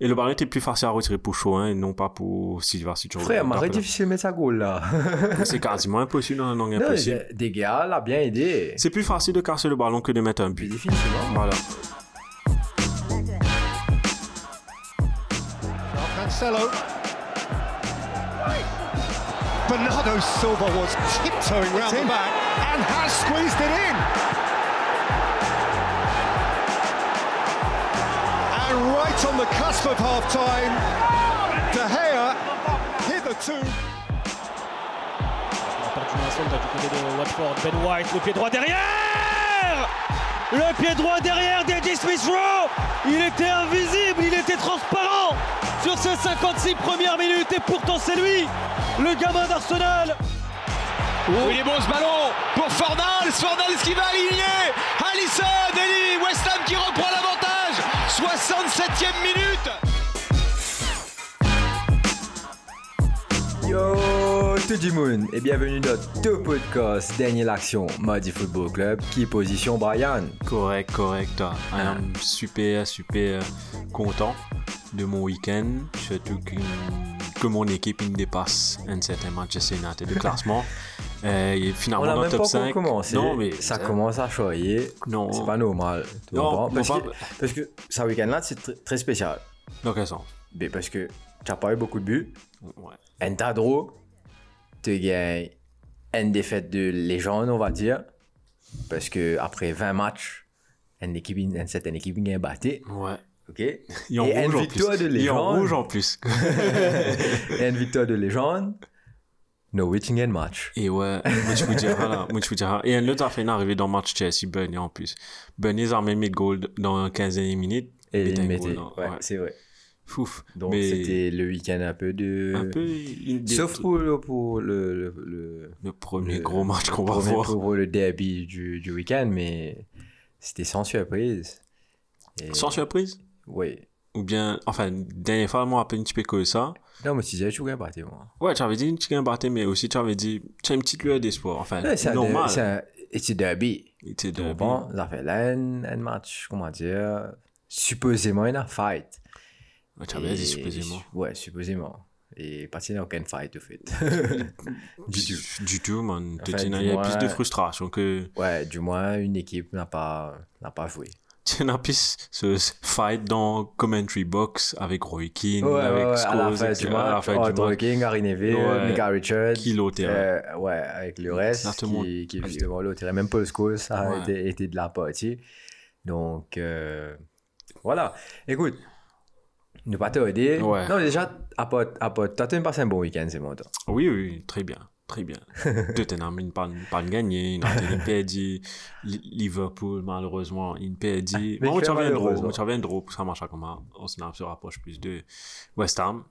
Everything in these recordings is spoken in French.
Et le ballon était plus facile à retirer pour Chauvin et non pas pour Silva si tu Frère, regardes. c'est difficile de mettre sa goal là. C'est quasiment impossible, non, non, Non, impossible. des gars, l'a bien aidé. C'est plus facile de casser le ballon que de mettre un but. difficile, non Voilà. Cancelo. Bernardo Silva was tiptoeing round the back and has squeezed it in. Right on the cusp of half time, De Gea, hitherto La part du Mason, du côté de Watford. Ben White, le pied droit derrière Le pied droit derrière d'Eddie Smith Rowe. Il était invisible, il était transparent sur ces 56 premières minutes et pourtant c'est lui, le gamin d'Arsenal. Oh, il est bon ce ballon pour Fornals, Fornals qui va aligner. Alisson, Eli, West Ham qui reprend l'avantage 67e minute Yo, tout du monde et bienvenue dans deux podcasts Dernière Action, Mardi Football Club, qui est position Brian. Correct, correct. I Ah. am super, super content de mon week-end. Surtout que, que mon équipe il dépasse un certain Manchester United de classement. Euh, et On finalement n'a dans le même top pas 5. encore commencé. Non, mais ça commence à choyer. Non. C'est pas normal. tu Non, parce, on va- que, parce que ce week-end-là, c'est tr- très spécial. Dans quel sens? Mais parce que tu n'as pas eu beaucoup de buts. Ouais. Un tas de. Tu gagnes une défaite de légende, on va dire. Parce que après 20 matchs, une équipe, une certaine équipe gagne batté. Ouais. OK? Et en Et une en victoire plus. de Et en légende. rouge en plus. et une victoire de légende. Norwich gagne match. Et ouais, moi je vous dirais là, moi je vous dirais. Et un autre affaire est arrivé dans le match Chelsea Burnley en plus. Burnley a mis le goal dans 15 minutes. Et Mais il mettait. Ouais, ouais. c'est vrai. Fouf. Donc Mais c'était le week-end un peu de. un peu une Sauf pour, le- pour le, le, le, le premier gros match qu'on va voir. Pour le derby du, du week-end, mais c'était sans surprise. Et- Sans surprise? Oui. Ou bien, enfin, dernière fois, moi, un petit peu que ça. Non, mais tu disais, tu gagnes battu, moi. Ouais, tu avais dit une petite battu, mais aussi tu avais dit, tu as une petite lueur d'espoir. Enfin, Ouais, c'est normal. C'est un et c'est derby. Il Bon, ça fait là un, un match, comment dire, supposément un fight. Ouais, tu avais dit supposément. Ouais, supposément. Et pas qu'il n'y a aucun fight, au fait. du tout. Du tout, man. Enfin, Il y a moins- plus de frustration que. Ouais, du moins, une équipe n'a pas, n'a pas joué. Ce ce fight dans commentary box avec Roy Keane, Ouais, avec ouais, ouais, à la Scholes, fin à la fin du. King, Gary Neville, Ouais. Mika Richards. Terrain. euh, ouais, avec le reste, Exactement. qui, qui l'autre. Même Paul Scholes, a été, été de la partie. Donc, euh, voilà. Écoute, ne pas t'aider. Ouais. Non, déjà, à part, à part, t'as passé un bon week-end, c'est bon, toi. Oui, oui, très bien. Très bien. Tottenham, ils pas, pas gagné. United, ils perdu. Li- Liverpool, malheureusement, ils perdu. mais un draw. malheureusement. Tu avais un draw. Ça marche comme. Arsenal se rapproche plus de West Ham.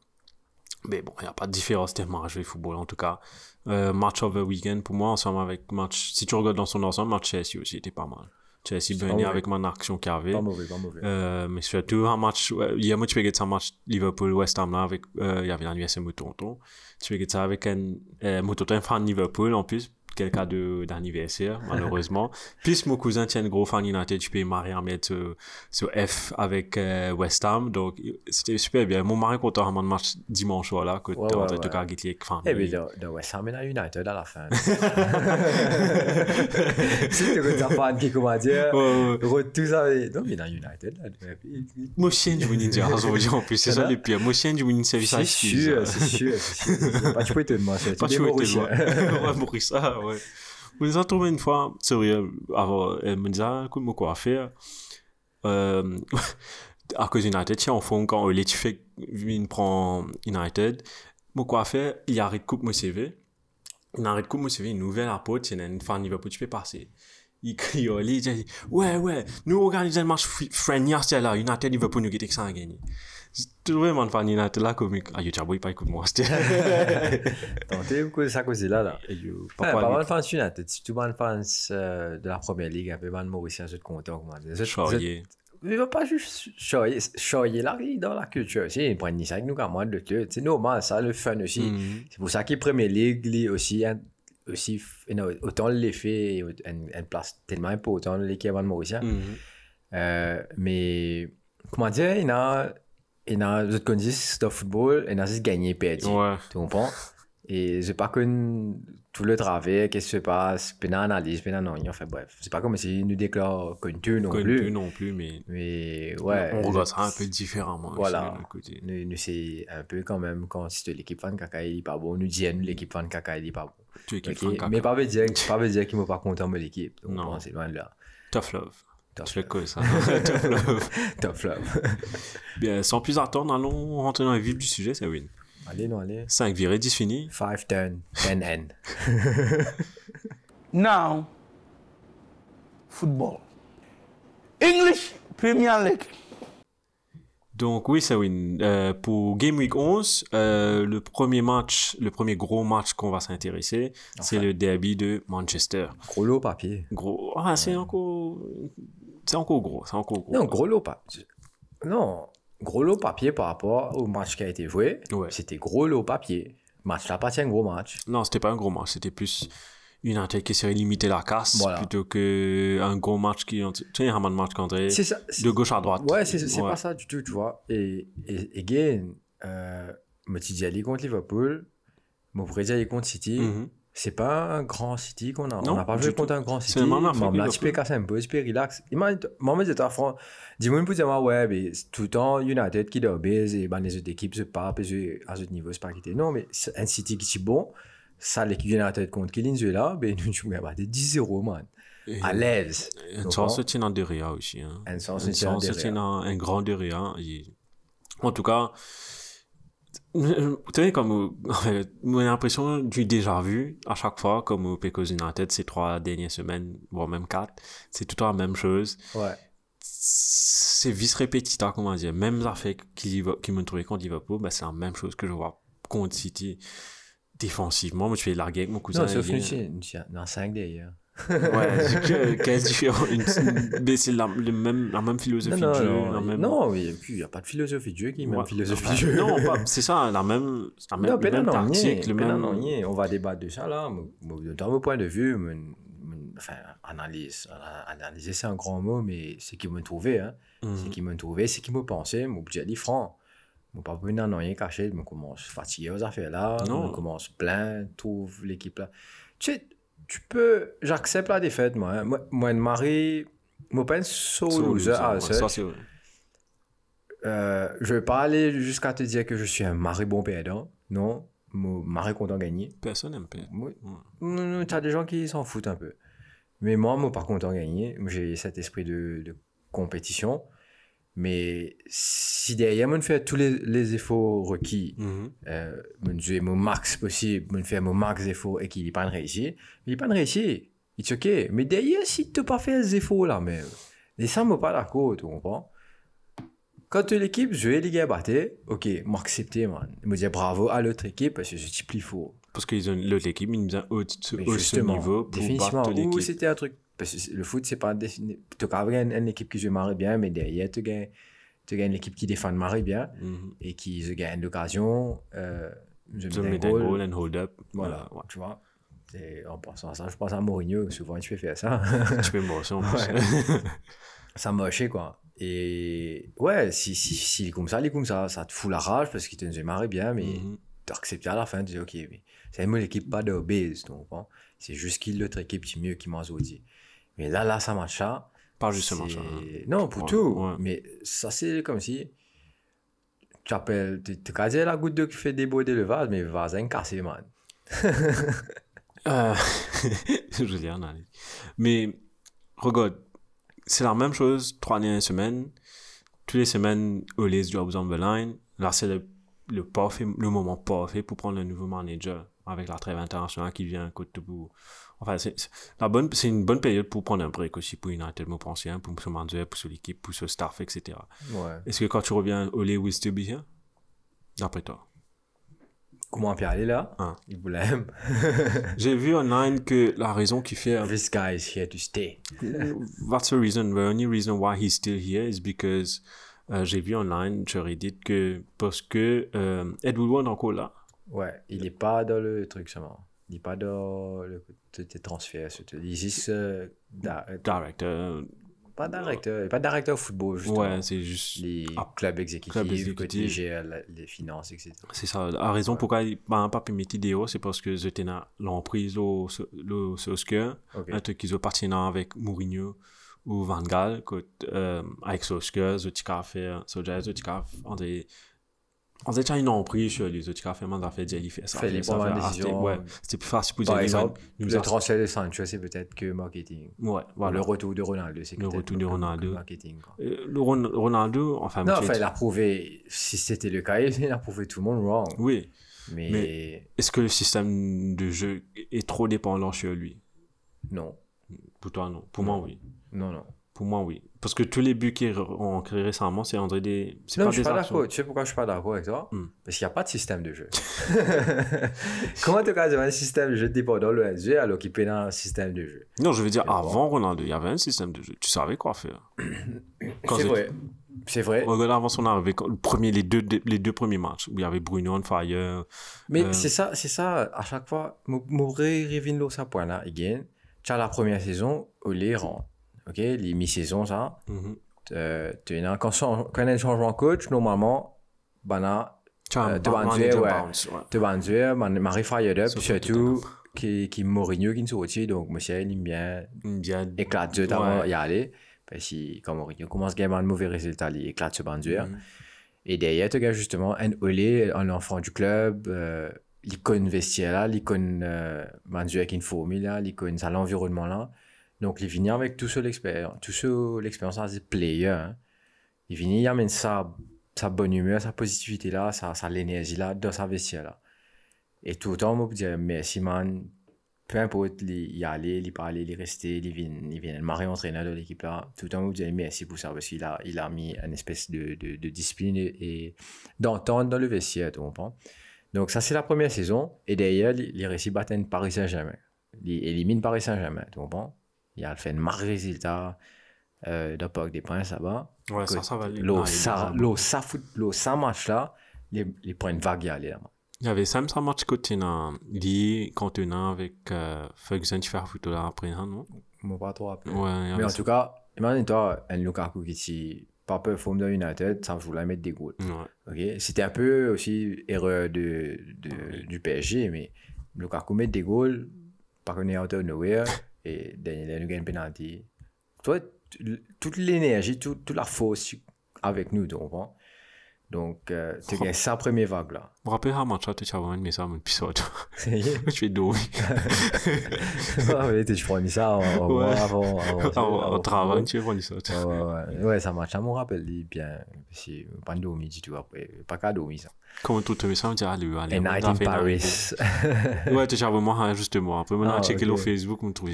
Mais bon, il n'y a pas de différence tellement à jouer au football, en tout cas. Euh, match of the weekend, pour moi, ensemble avec match. Si tu regardes dans son ensemble, match Chelsea aussi était pas mal. Chelsea, mauvais. avec mon action qu'il y avait. Pas mauvais, pas mauvais. Euh, mais surtout un match ouais, hier moi tu peux un match Liverpool West Ham là avec euh, il y avait de mon tonton tu peux ça avec un euh, mon tonton est fan Liverpool en plus quelqu'un de d'anniversaire malheureusement. Puis mon cousin tient un gros fan United tu peux marier à mettre ce, ce F avec euh, West Ham. Donc c'était super bien. Mon mari content à un match dimanche soir là que Ouais, ouais, cas guetter avec fan Eh bien, dans, dans West Ham, a United à la fin. si tu es un fan qui, comment dire, tout ça, et- non, mais dans United, moi chien du winning aujourd'hui en plus c'est ça le pire. Moi chien du winning service c'est sûr, c'est sûr, c'est sûr. Pas tu peux te demander, Pas tu tu es veux Mauricien. Ouais. Vous les avez trouvés une fois, sérieux, avant, elle me disait, ah, écoute, moi, quoi à faire. Euh, à cause United, tiens, en fond, quand tu fais, il prend United, moi, quoi à faire, il arrête de couper mon CV. Il arrête de couper mon CV, une nouvelle apôtre, il y a une fan Liverpool, tu peux passer. Il crie, oh, il dit, ouais, ouais, nous organisons le match fri- friendly, c'est là, United, Liverpool, nous, qui ça à gagner. J'ai trouvé mon fan United là, comme, yo, t'as beau, pas écoute moi, c'était. Tentez ou quoi ça cause là là. Et yo, Pas papa, mal de mal de fans euh, de la première ligue, un peu mal Mauricien, je te content Charrier. Il va pas juste choyer la vie dans la culture aussi. Ils prennent ça avec nous comme moi de club. C'est normal, ça, le fun aussi. Mhm. C'est pour ça que Premier League, lui, aussi, hein, aussi, you know, autant l'effet, une, une place tellement importante, l'équipe de Mauricien. Mhm. Euh, mais, comment dire, il y a et dans les autres conditions, c'est le football, et dans c'est gagner, perdu. Ouais. Tu comprends? Et j'ai pas connu tout le travail, qu'est-ce qui se passe, puis dans l'analyse, puis dans non, enfin bref. C'est pas comme si nous déclarons connu non Connu plus. non plus, mais Mais ouais. on regarde ça un peu différemment. aussi, Voilà. de côté. Nous, nous, c'est un peu quand même quand si l'équipe fan caca il est pas bon, nous disons l'équipe fan caca il est pas bon. Tu es qui Ok, fait un caca. Mais pas veut dire, pas veut dire qu'il m'a pas content de l'équipe. Non. c'est loin de là. Tough love. Le love. connais ça. Tough love. Top flop. Bien, sans plus attendre, allons rentrer dans le vif du sujet, c'est win. allez, non, allez. 5 virées, 10 fini. 5 turn, 10 N. Now, football. English Premier League. Donc oui, c'est win. Euh, pour Game Week 11, euh, le premier match, le premier gros match qu'on va s'intéresser, c'est le derby de Manchester. Gros lot papier. Gros. Ah, c'est encore. C'est encore gros. C'est encore gros. Non, gros lot papier. Non, gros lot papier par rapport au match qui a été joué. Ouais. C'était gros lot papier. Match là, pas un gros match. Non, c'était pas un gros match. C'était plus une attaque qui serait limiter la casse Voilà. plutôt qu'un gros match qui. Tu sais, un match ça. c'est- De gauche à droite. Ouais, c'est Ouais. pas ça du tout, tu vois. Et, et again, euh, me suis dit aller contre Liverpool, me pourrais dire aller contre City. Mhm. C'est pas un grand City qu'on a. Non, on n'a pas joué contre un grand City. tu Liverpool. peux casser un peu, peux relax. Il m'a moi, me dit, toi, Fran- dis-moi une dire, ouais, mais tout le temps United qui doit baiser, et ben, les autres équipes se partent, et à ce niveau, c'est pas quitté. Non, mais un City qui est bon, ça, l'équipe United contre Killing là, ben, nous, tu me des 10-0, man. À l'aise. Un sens tient dans Derrea aussi. Hein. Un sens tient sens se derrière. tient dans un grand Derrea. Et... En tout cas, tu sais, comme en fait, j'ai l'impression du déjà vu à chaque fois, comme au Pecos United ces trois dernières semaines, voire même quatre, c'est tout le temps la même chose. Ouais. C'est vice répétita, comment dire. Même affaires qui, qui m'ont trouvé contre Liverpool, ben, c'est la même chose que je vois contre City. Défensivement, moi, je fais larguer avec mon cousin. Non, sauf c'est dans 5 d'ailleurs. Ouais, qu'est-ce différent c'est la, le même, la même philosophie Non, de jeu. non, la non, même... non, mais il n'y a pas de philosophie de jeu qui est même Ouais. philosophie de jeu. Non, c'est ça, la même, la même, Non, le même tactique, le même... On va débattre de ça là. Dans mon point de vue, enfin, analyse. ana- Analyser, c'est un grand mot, mais c'est qui m'ont trouvé. Hein. Mhm. C'est qui m'ont trouvé, c'est qui m'ont pensé. Mon budget dit franc. Mon pas venir non rien caché. Je commence fatigué aux affaires là. Je commence plein, trouve l'équipe là. Tu sais, tu peux. J'accepte la défaite, moi. hein. Moi, moi, de Marie. Moi, pas so loser seul. ça, c'est vrai. Euh, je vais pas aller jusqu'à te dire que je suis un mari bon perdant. Non. Mon mari content de gagner. Personne n'aime perdre. Oui. Non, non, T'as des gens qui s'en foutent un peu. Mais moi, moi par contre, en gagner, j'ai cet esprit de, de compétition. Mais si derrière, moi, je fais tous les, les efforts requis, euh, je fais mon max possible, je fais mon max d'efforts et qu'il n'est pas mais il n'est pas de réussir. It's ok. Mais derrière, si tu n'as pas fait les efforts là, même, et ça, moi, pas d'accord, tu comprends? Quand l'équipe joue les gars ok, m'accepter, man. Me dire bravo à l'autre équipe parce que je type plus fort. Parce que l'autre équipe, ils nous ont haut ce Mais niveau pour définitivement, battre l'équipe. c'était un truc. Parce que c'est- le foot, c'est pas défini. Tu as une, une équipe qui joue marre bien, mais derrière, tu gagnes, tu gagnes l'équipe qui défend marre bien Mhm. et qui se gagne l'occasion. Euh, je mets un goal. and hold up. Voilà, Ouais, tu vois. Et en pensant à ça, je pense à Mourinho, souvent tu fais faire ça. ouais. Tu peux me aussi en plus. ça m'a moché, quoi. Et ouais, si, si, si il est comme ça, il est comme ça. Ça te fout la rage parce qu'il te nous marre bien, mais Mhm. tu acceptes à la fin, tu dis, ok, mais c'est moi l'équipe pas de base, tu comprends? C'est juste qu'il l'autre équipe qui est mieux qui m'a dit. Mais là, là, ça marche ça. Pas justement ça. hein. Non, pour Ouais, tout. ouais. Mais ça, c'est comme si tu appelles, tu tu as dit la goutte d'eau qui fait déborder le vase, mais le vase est cassé, man. Euh, Julien, allez. Mais, regarde, c'est la même chose, trois dernières semaines. Toutes les semaines, Olis jobs on the line. Là, c'est le, le, parfait, le moment parfait pour prendre un nouveau manager avec la trêve internationale qui vient côte de bout. Enfin, c'est bonne, c'est une bonne période pour prendre un break aussi pour United, me penser, hein, pour ce manager, pour l'équipe, pour ce staff, etc. Ouais. Est-ce que quand tu reviens, Ole will still be here? D'après toi. Comment aller là? Hein. Il vous l'aime. J'ai vu online que la raison qui fait This guy is here to stay. That's the reason? The only reason why he's still here is because euh, j'ai vu online sur Reddit que parce que euh, Ed Woodward est encore là. Ouais, il est pas dans le truc seulement. Il n'est pas dans le côté transfert. est euh, Director. pas directeur, pas directeur football, justement. Ouais, c'est juste. les Ah, clubs exécutifs, exécutifs. GL, les finances, etc. C'est ça. La raison pourquoi il m'a pas pu mettre idéo, c'est parce que j'étais dans l'emprise au, le Solskjaer, Ok. un truc qui partenaire avec Mourinho ou Van Gaal, que, euh, avec je t'ai fait, Solskjaer, je déjà une emprise sur les autres fait, a fait les bonnes décisions. Ouais, c'était plus facile pour Par exemple, le transfert de Sancho, c'est peut-être que marketing. Ouais, voilà. Le retour de Ronaldo, c'est Le retour de Ronaldo. marketing. Euh, le Ron- Ronaldo, enfin, Non, enfin, il a prouvé, si c'était le cas, il a prouvé tout le monde wrong. oui. Mais, Mais- Est-ce que le système de jeu est trop dépendant sur lui? Non, Pour toi, non. Pour moi, oui. non, non. Pour moi, oui. Parce que tous les buts qu'ils ont créés récemment, c'est André des. C'est Non, pas je suis des pas actions. d'accord. Tu sais pourquoi je suis pas d'accord avec toi? Hmm. Parce qu'il n'y a pas de système de jeu. Comment tu as un système de jeu dépendant le SG alors qu'il dans un système de jeu? Non, je veux dire, avant Ronaldo, il y avait un système de jeu. Tu savais quoi faire. Quand C'est vrai. C'est vrai. Regarde avant son arrivée, le premier, les, deux, les deux premiers matchs, où il y avait Bruno on fire. Mais Euh, c'est ça, c'est ça, à chaque fois, m'ouvrir Revin lo ça point là, again. Tu as la première saison, au les rentre. Ok, les mi-saison, ça. mhm. Euh, tu as quand y a un changement de coach, normalement, ben Euh, te ba- banduer, manager ouais. dire, Marie fired up, surtout, qui, qui Mourinho qui nous sortit, donc, monsieur, il aime bien Bien. éclate de Ouais. y aller. Parce que quand Mourinho commence à gagner un mauvais résultat, il éclate ce bandur. Mhm. Et derrière, tu as justement un Olé, un enfant du club, euh, l'icône vestiaire là, l'icône euh, bandur avec une formule là, l'icône à l'environnement là. Donc, il vient avec tout seul l'expérience, tout seul l'expérience des players. Hein. Il vient, il amène sa, sa bonne humeur, sa positivité là, sa, sa l'énergie là, dans sa vestiaire là. Et tout le temps, moi, je dire merci man, peu importe, il y aller, il parler, il rester, il vient, il vient marrer entraîneur de l'équipe là. Tout le temps, moi, je dis merci pour ça parce qu'il a, il a mis une espèce de, de, de discipline et, d'entente dans le vestiaire, tu comprends? Donc, ça, c'est la première saison. Et les les récits battent Paris Saint-Germain. Ils éliminent Paris Saint-Germain, tu comprends? Il a fait un mauvais résultat euh, dans le Parc des Princes là-bas. Ouais, ça, ça va aller. L'eau, ça, l'eau, ça, foot, l'eau, ça match là, les, les points de vague y aller là. Il y avait Sam ça match côté dans lié contenant avec euh, Ferguson qui fait un photo là après, hein, non? Moi, pas trop après. Ouais, Mais en ça. tout cas, imagine-toi un Lukaku qui s'y pas performe dans United, ça voulait mettre des goals. Ouais. Ok, C'était un peu aussi erreur de, de- du PSG, mais Lukaku met des goals, par contre, out of nowhere, et Daniel un penalty. Toi, toute l'énergie, tout- toute la force avec nous? Donc, euh, tu gagnes sa première vague là. Je me rappelle un match, tu as épisode. Ça y est. Je suis doué. ouais, tu prends ça avant, avant, avant, travail, tu venu ça. Ouais, ouais, ça marche. Ça me rappelle bien. C'est pas dormi tout après. Pas qu'à dormir ça. Comment tout le message, on dit, allez, allez. A night in Paris. Ouais, tu as vraiment, hein, justement. Après, maintenant, Ah, checker le Facebook, on me trouve.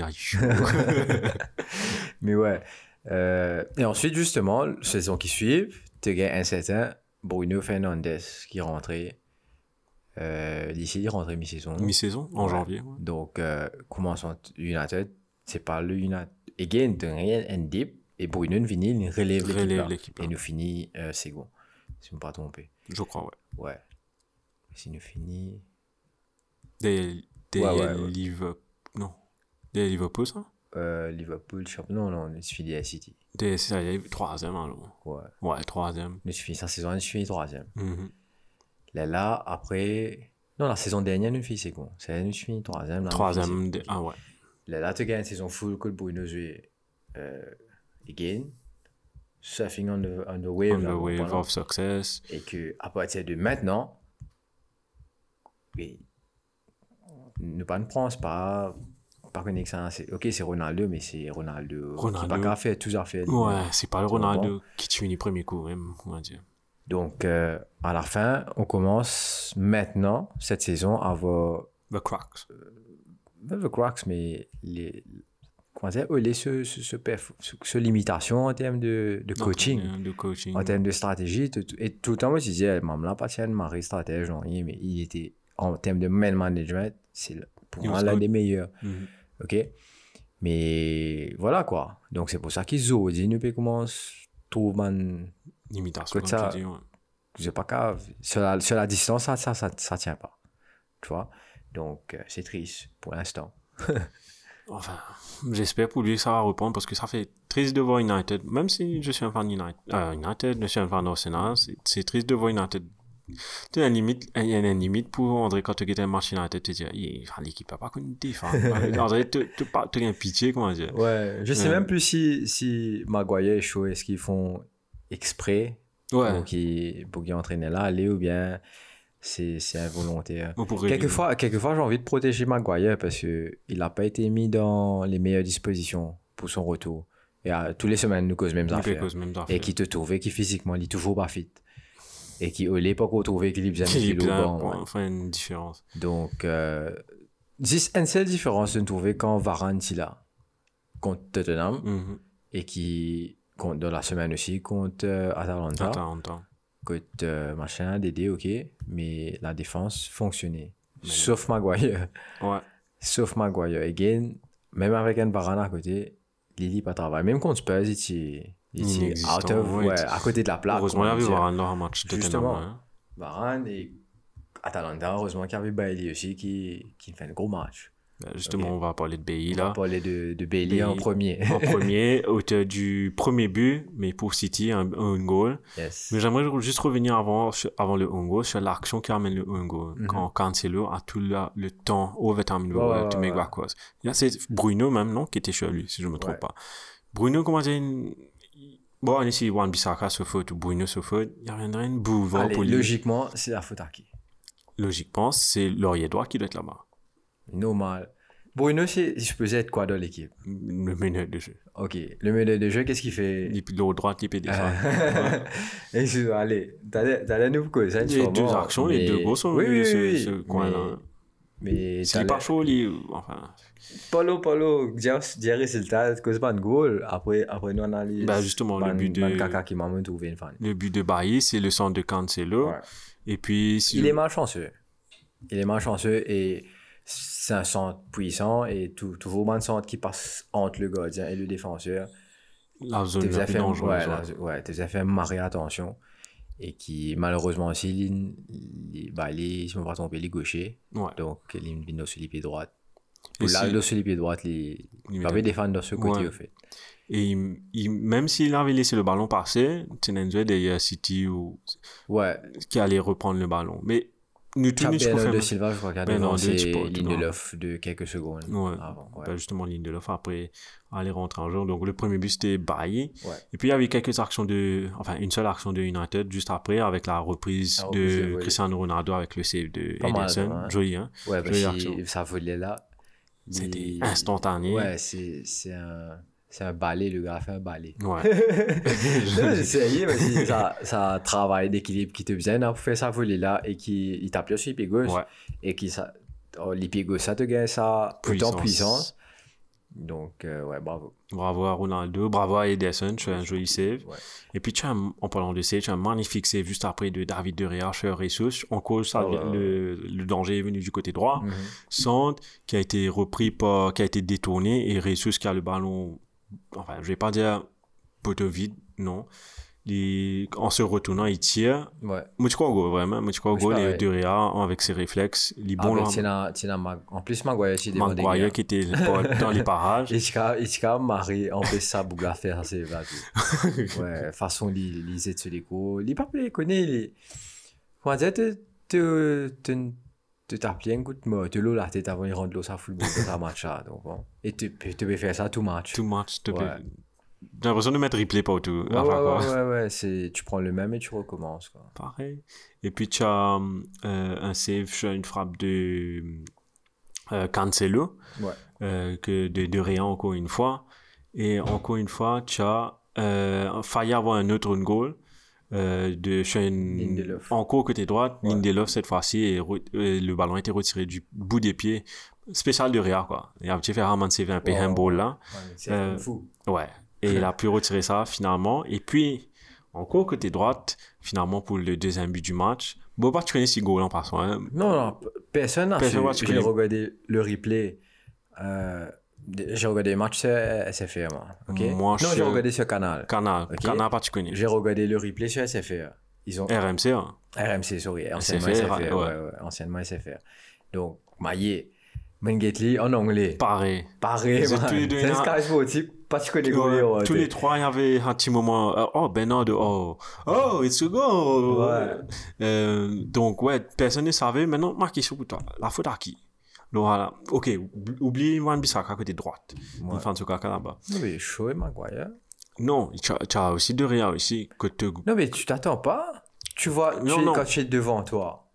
Mais ouais. Euh, et ensuite, justement, saison qui suit, tu gagnes un certain Bruno Fernandes qui est rentré. Euh, D'ici, il est rentré mi-saison. Mi-saison, en Ouais. janvier. ouais. Donc, euh, commençant United, c'est pas le United. Again, tu rien dip. Et Bruno vient, il relève l'équipe. Relève l'équipe. Et nous finit euh, second. Si je ne me pas trompé. Je crois, ouais. Ouais. Si nous finit. Des, des ouais. Liverpool. Non. Des Liverpool, ça? Euh, Liverpool, champion. Non, non, nous finit à City. Des, ça troisième, alors. Ouais. Ouais, troisième. Nous finit sa saison, nous finit troisième. Mhm. Là, là, après. Non, la saison dernière, nous finit second. C'est finit troisième. là, nous Troisième. second. Ah ouais. Là, là, tu gagnes une saison full que Bruno joue. Euh, again. Surfing on the, on the wave. On là, the wave of success. et que à partir de maintenant, oui, ne pas ne pense pas, pas connaître ça, c'est, ok, c'est Ronaldo, mais c'est Ronaldo, qui Ronaldo. pas qu'à faire tout à fait. Ouais, c'est pas le? Ronaldo qui tue ni premier coup, même, on va dire. Donc, euh, à la fin, on commence maintenant, cette saison, à avoir, The Cracks. pas the cracks, mais les, comment dire, les, ce, ce, ce, ce, limitation en termes de, de coaching. De coaching. En termes de stratégie, tout- et tout le temps, moi, je disais, même là, pas Marie stratège, non, mais il était, en termes de man management, c'est pour moi l'un des meilleurs. Mhm. OK? Mais voilà, quoi. Donc, c'est pour ça qu'ils ont dit, nous, puis commence, trouve, man, comme ça- ouais. sais pas qu'à, sur la, sur la distance, ça, ça, ça, ça tient pas. Tu vois? Donc, euh, c'est triste, pour l'instant. enfin, j'espère pour lui que ça va reprendre parce que ça fait triste de voir United, même si je suis un fan United, euh, United, je suis un fan d'Arsenal, c'est- c'est triste de voir United. Tu à la limite, il y a une limite pour André quand tu regardes un match United, tu te dis, l'équipe n'a pas connu défense. André, tu as un pitié, comment dire? Ouais, je sais même plus si, si Maguire est chaud, est-ce qu'ils font exprès? Ouais. pour qu'il pour qu'il entraîne là, aller ou bien c'est involontaire. Quelquefois, quelquefois j'ai envie de protéger Maguire parce qu'il n'a pas été mis dans les meilleures dispositions pour son retour. Et à, tous les semaines, nous cause même Il fait affaires. cause même Et qui te trouvait qui physiquement, il est toujours pas fit. Et qui, au l'époque, on trouvait faisait un Il kilo bien, bon. faire une différence. Donc, euh, une seule différence de nous trouver quand Varane est là, contre Tottenham, Mhm. et qui, contre, dans la semaine aussi, contre euh, Atalanta, attends. contre euh, machin, Dédé, ok, mais la défense fonctionnait. Sauf Maguire. Ouais. Sauf Maguire. Again, même avec un Varane à côté, il dit pas travail. Même contre Spurs, il Inexistant, out of, ouais, à côté de la plaque. Heureusement, il y avait. Varane dans un match de Justement. Hein. Varane et Atalanta, heureusement qu'il y avait Bailey aussi qui, qui fait un gros match. Ben, Justement, on va parler de Bailly On va là. parler de, de Bailey Bailey. en premier. en premier, auteur du premier but, mais pour City, un, un goal. yes. Mais j'aimerais juste revenir avant, avant le un goal, sur l'action qui amène le un goal. Mhm. Quand Cancelo a tout la- le temps, overtime, to ouais, make ouais. back cross. Il y a- C'est Bruno même, non, qui était chez lui, si je me trompe Ouais. pas. Bruno, comment dire, une- bon, allez, si Wan Bissaka se faute ou Bruno se faute, il y a rien une boulevard Allez, pour lui. logiquement, c'est la faute à qui? Logiquement, c'est Laurier droit qui doit être là-bas. Normal. Bruno, c'est supposé être quoi dans l'équipe? Le meneur de jeu. Ok. Le meneur de jeu, qu'est-ce qu'il fait? L'autre droit, il peut défendre. Et je- allez, t'as la nouvelle cause. hein, sûrement, deux actions, mais- les deux gros sont Oui, oui, ce, oui, ce coin-là. Mais, mais S'il t'as n'est pas chaud, il- enfin, Paulo, Paulo, dire dire résultat, cause pas de goal. Après, après nous analyse. Bah, justement, le ban- but de- Kaka qui m'a trouvé une fan. le but de Bailly, c'est le centre de Cancelo. Ouais. Et puis, si Il est malchanceux. Il est malchanceux et c'est un centre puissant et tout, toujours un centre qui passe entre le gardien et le défenseur. la zone la plus fait, dangereuse. ouais, ouais. ouais, t'es déjà fait marrer attention. Et qui, malheureusement aussi, il, il, bah, il, si je me pas tromper, il est gaucher. Ouais. Donc, il est sur le pied droit. Et Ou là, si- il est sur le pied droit, il, avait défendre de ce côté, Ouais. au fait. Et il- il- même s'il avait laissé le ballon passer, Tenenzo derrière City ou Ouais, qui allait reprendre le ballon. Mais nous tous, nous, je confirme- Silva, je crois qu'il tu peux- Lindelof de quelques secondes Ouais. avant. Ouais. Bah, justement, Lindelof après aller rentrer en jeu. Donc, le premier but, c'était Bailly. Ouais. Et puis, il y avait quelques actions de, enfin, une seule action de United juste après avec la reprise La reprise de de. Cristiano Ronaldo avec le save de Pas mal, Ederson. hein. Joli, hein. Ouais, action. que ça volait là. C'était instantané. Ouais, c'est un, c'est un balai, le gars a fait un balai. Ouais. J'ai essayé, mais c'est- ça, ça travail d'équilibre qui te besoin hein, pour faire ça voler là et qui il tape sur les pieds gauche Ouais. et qui ça, oh, les pieds gauche, ça te gagne ça Puissance. puissance. Donc, euh, ouais, bravo. Bravo à Ronaldo, bravo à Ederson, tu as un joli save. Ouais. Et puis, tu as, un- en parlant de save, tu as un magnifique save juste après de David De Gea sur Jesus. En cause, ça, ouais. le, le danger est venu du côté droit. Centre qui a été repris par, qui a été détourné et Jesus qui a le ballon, enfin, je vais pas dire poteau vide, non. Il- en se retournant, il tire. Ouais. Goal, vraiment. Moi, je crois au Moi, je goal. crois, Et ouais. De Gea, avec ses réflexes, il est bon Avec là. Mag- en plus, Maguire, c'est des bons Maguire qui était dans les parages. Et tu as marré, en plus, ça, à faire, c'est vrai. tout. Ouais, façon, il lisait sur les coups. Il pas il connaît, il Comment dire, te t'appeler un coup de mot, te l'eau la tête avant de rendre l'eau, ça football, ça match, là. Donc, bon. Et tu peux tu peux faire ça tout match. Too much, s'il te plaît. Ouais. J'ai l'impression de mettre replay partout. Ouais, Enfin, ouais, ouais, ouais, ouais, c'est, tu prends le même et tu recommences, quoi. Pareil. Et puis, tu as euh, un save sur une frappe de euh, Cancelo, Ouais. euh, que de, de Réa encore une fois. Et encore une fois, tu as euh, failli avoir un autre goal. Euh, de sur une- Lindelof. encore côté droite. Lindelof cette fois-ci, et le ballon a été retiré du bout des pieds. Spécial de Réa, quoi. Il a petit fait Raman CV un peu handball là. c'est Euh, fou. Ouais. Et il a pu retirer ça finalement. Et puis, encore côté droite, finalement, pour le deuxième but du match. Boba, tu connais ce goal en passant. Hein? Non, non, personne n'a J'ai regardé le replay. Euh, j'ai regardé le match sur SFR, moi. non, j'ai regardé sur Canal. Canal. Canal, pas tu connais. J'ai regardé le replay sur SFR. Ils ont RMC, hein? RMC, sorry, anciennement SFR, SFR, ouais. ouais, ouais, anciennement SFR. Donc, maillé. Mangetli en anglais. Pareil. Pareil, C'est là. un De connais Ouais, ouais, tous les trois, il y avait un petit moment. euh, oh, Bernard oh, oh, it's a goal. Ouais. Euh, donc, ouais, personne ne savait. Maintenant, ma question pour toi. La faute à qui? Donc, voilà. Ok, oublie- Wan Bissaka côté droite. Ouais. Fait ce caca là-bas. Non, mais chaud et Maguire. Non, tu as, aussi de rien aussi. Que te... Non, mais tu t'attends pas? Tu vois, Non, tu- non. quand tu es devant toi,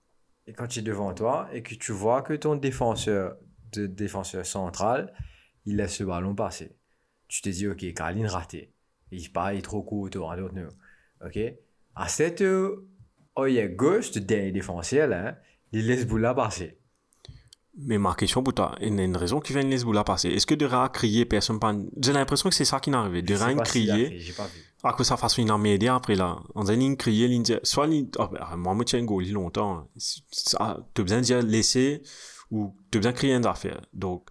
et quand tu es devant toi, et que tu vois que ton défenseur, de défenseur central, il laisse le ballon passer. Tu te dis, ok, Caroline raté. Il part, il est trop court autour de nous. Ok? À cette euh, œil gauche, le dernier défenseur, là, il laisse Boula passer. Mais ma question pour toi, il y a une raison qui vient de laisser Boula passer. Est-ce que de rien crier, personne pas. J'ai l'impression que c'est ça qui n'est arrivé. De s'il a vu. à cause ça façon il a m'aidé après là on a une crier ligne dire- soit ligne oh, ben, moi moi tiens goal longtemps ça tu as besoin de dire laisser ou tu as besoin de crier une affaire donc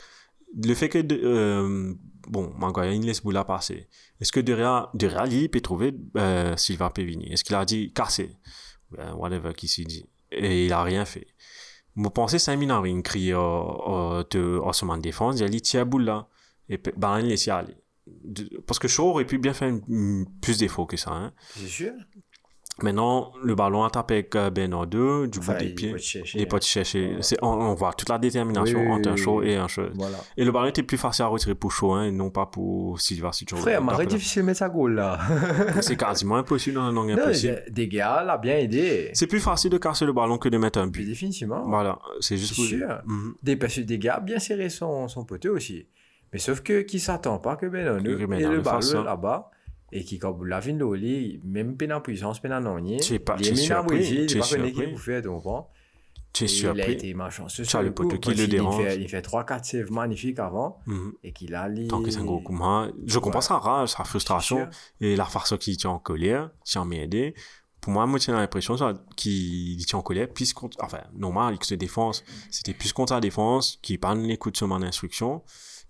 le fait que de, euh, bon il laisse Boula passer est-ce que derrière derrière lui il peut trouver euh, Silva Pevini est-ce qu'il a dit casser ben, whatever qu'il s'est dit. Et il a rien fait. Moi pensais 5 minutes il criait au, au, au de défense il a dit tiens Boula et ben il laisse aller. Parce que Shaw aurait pu bien faire plus d'efforts que ça hein. C'est sûr? Maintenant, le ballon a tapé avec euh, Bernard 2, du Enfin, bout des pieds. Il hein. peut te chercher. Voilà. C'est- On, on voit toute la détermination Oui, entre un show et un. Voilà. Et le ballon était plus facile à retirer pour Shaw, hein, et non pas pour Silva si tu Frère, m'arrête difficile de mettre sa goal là. C'est quasiment impossible dans la langue impossible. des- gars, l'a bien aidé. C'est plus facile de casser le ballon que de mettre un but. définitivement. Voilà, c'est juste C'est pour... sûr. Mhm. Des, parce que des gars bien serré son, son poteau aussi. Mais sauf que qui s'attend pas que Ben Que et Benano le ballon là-bas. Et qui, quand vous l'avez de l'oli, même pas en puissance, pas en onier. Tu es pas- il tu es est mis en surpris, Brésil, il tu es surpris. Il a été sur as le poteau qui le dérange. fait- Il fait 3-4 saves magnifiques avant. Mhm. Et qu'il a les. Tant que c'est un gros coup de main. Je comprends Ouais. sa rage, sa frustration et la farce qui tient en colère, qui en m'aider. Pour moi, moi, j'ai l'impression ça, qu'il tient en colère, plus contre, enfin, normal, que se défense, c'était plus contre sa défense, qui pas l'écoute sur mon instruction,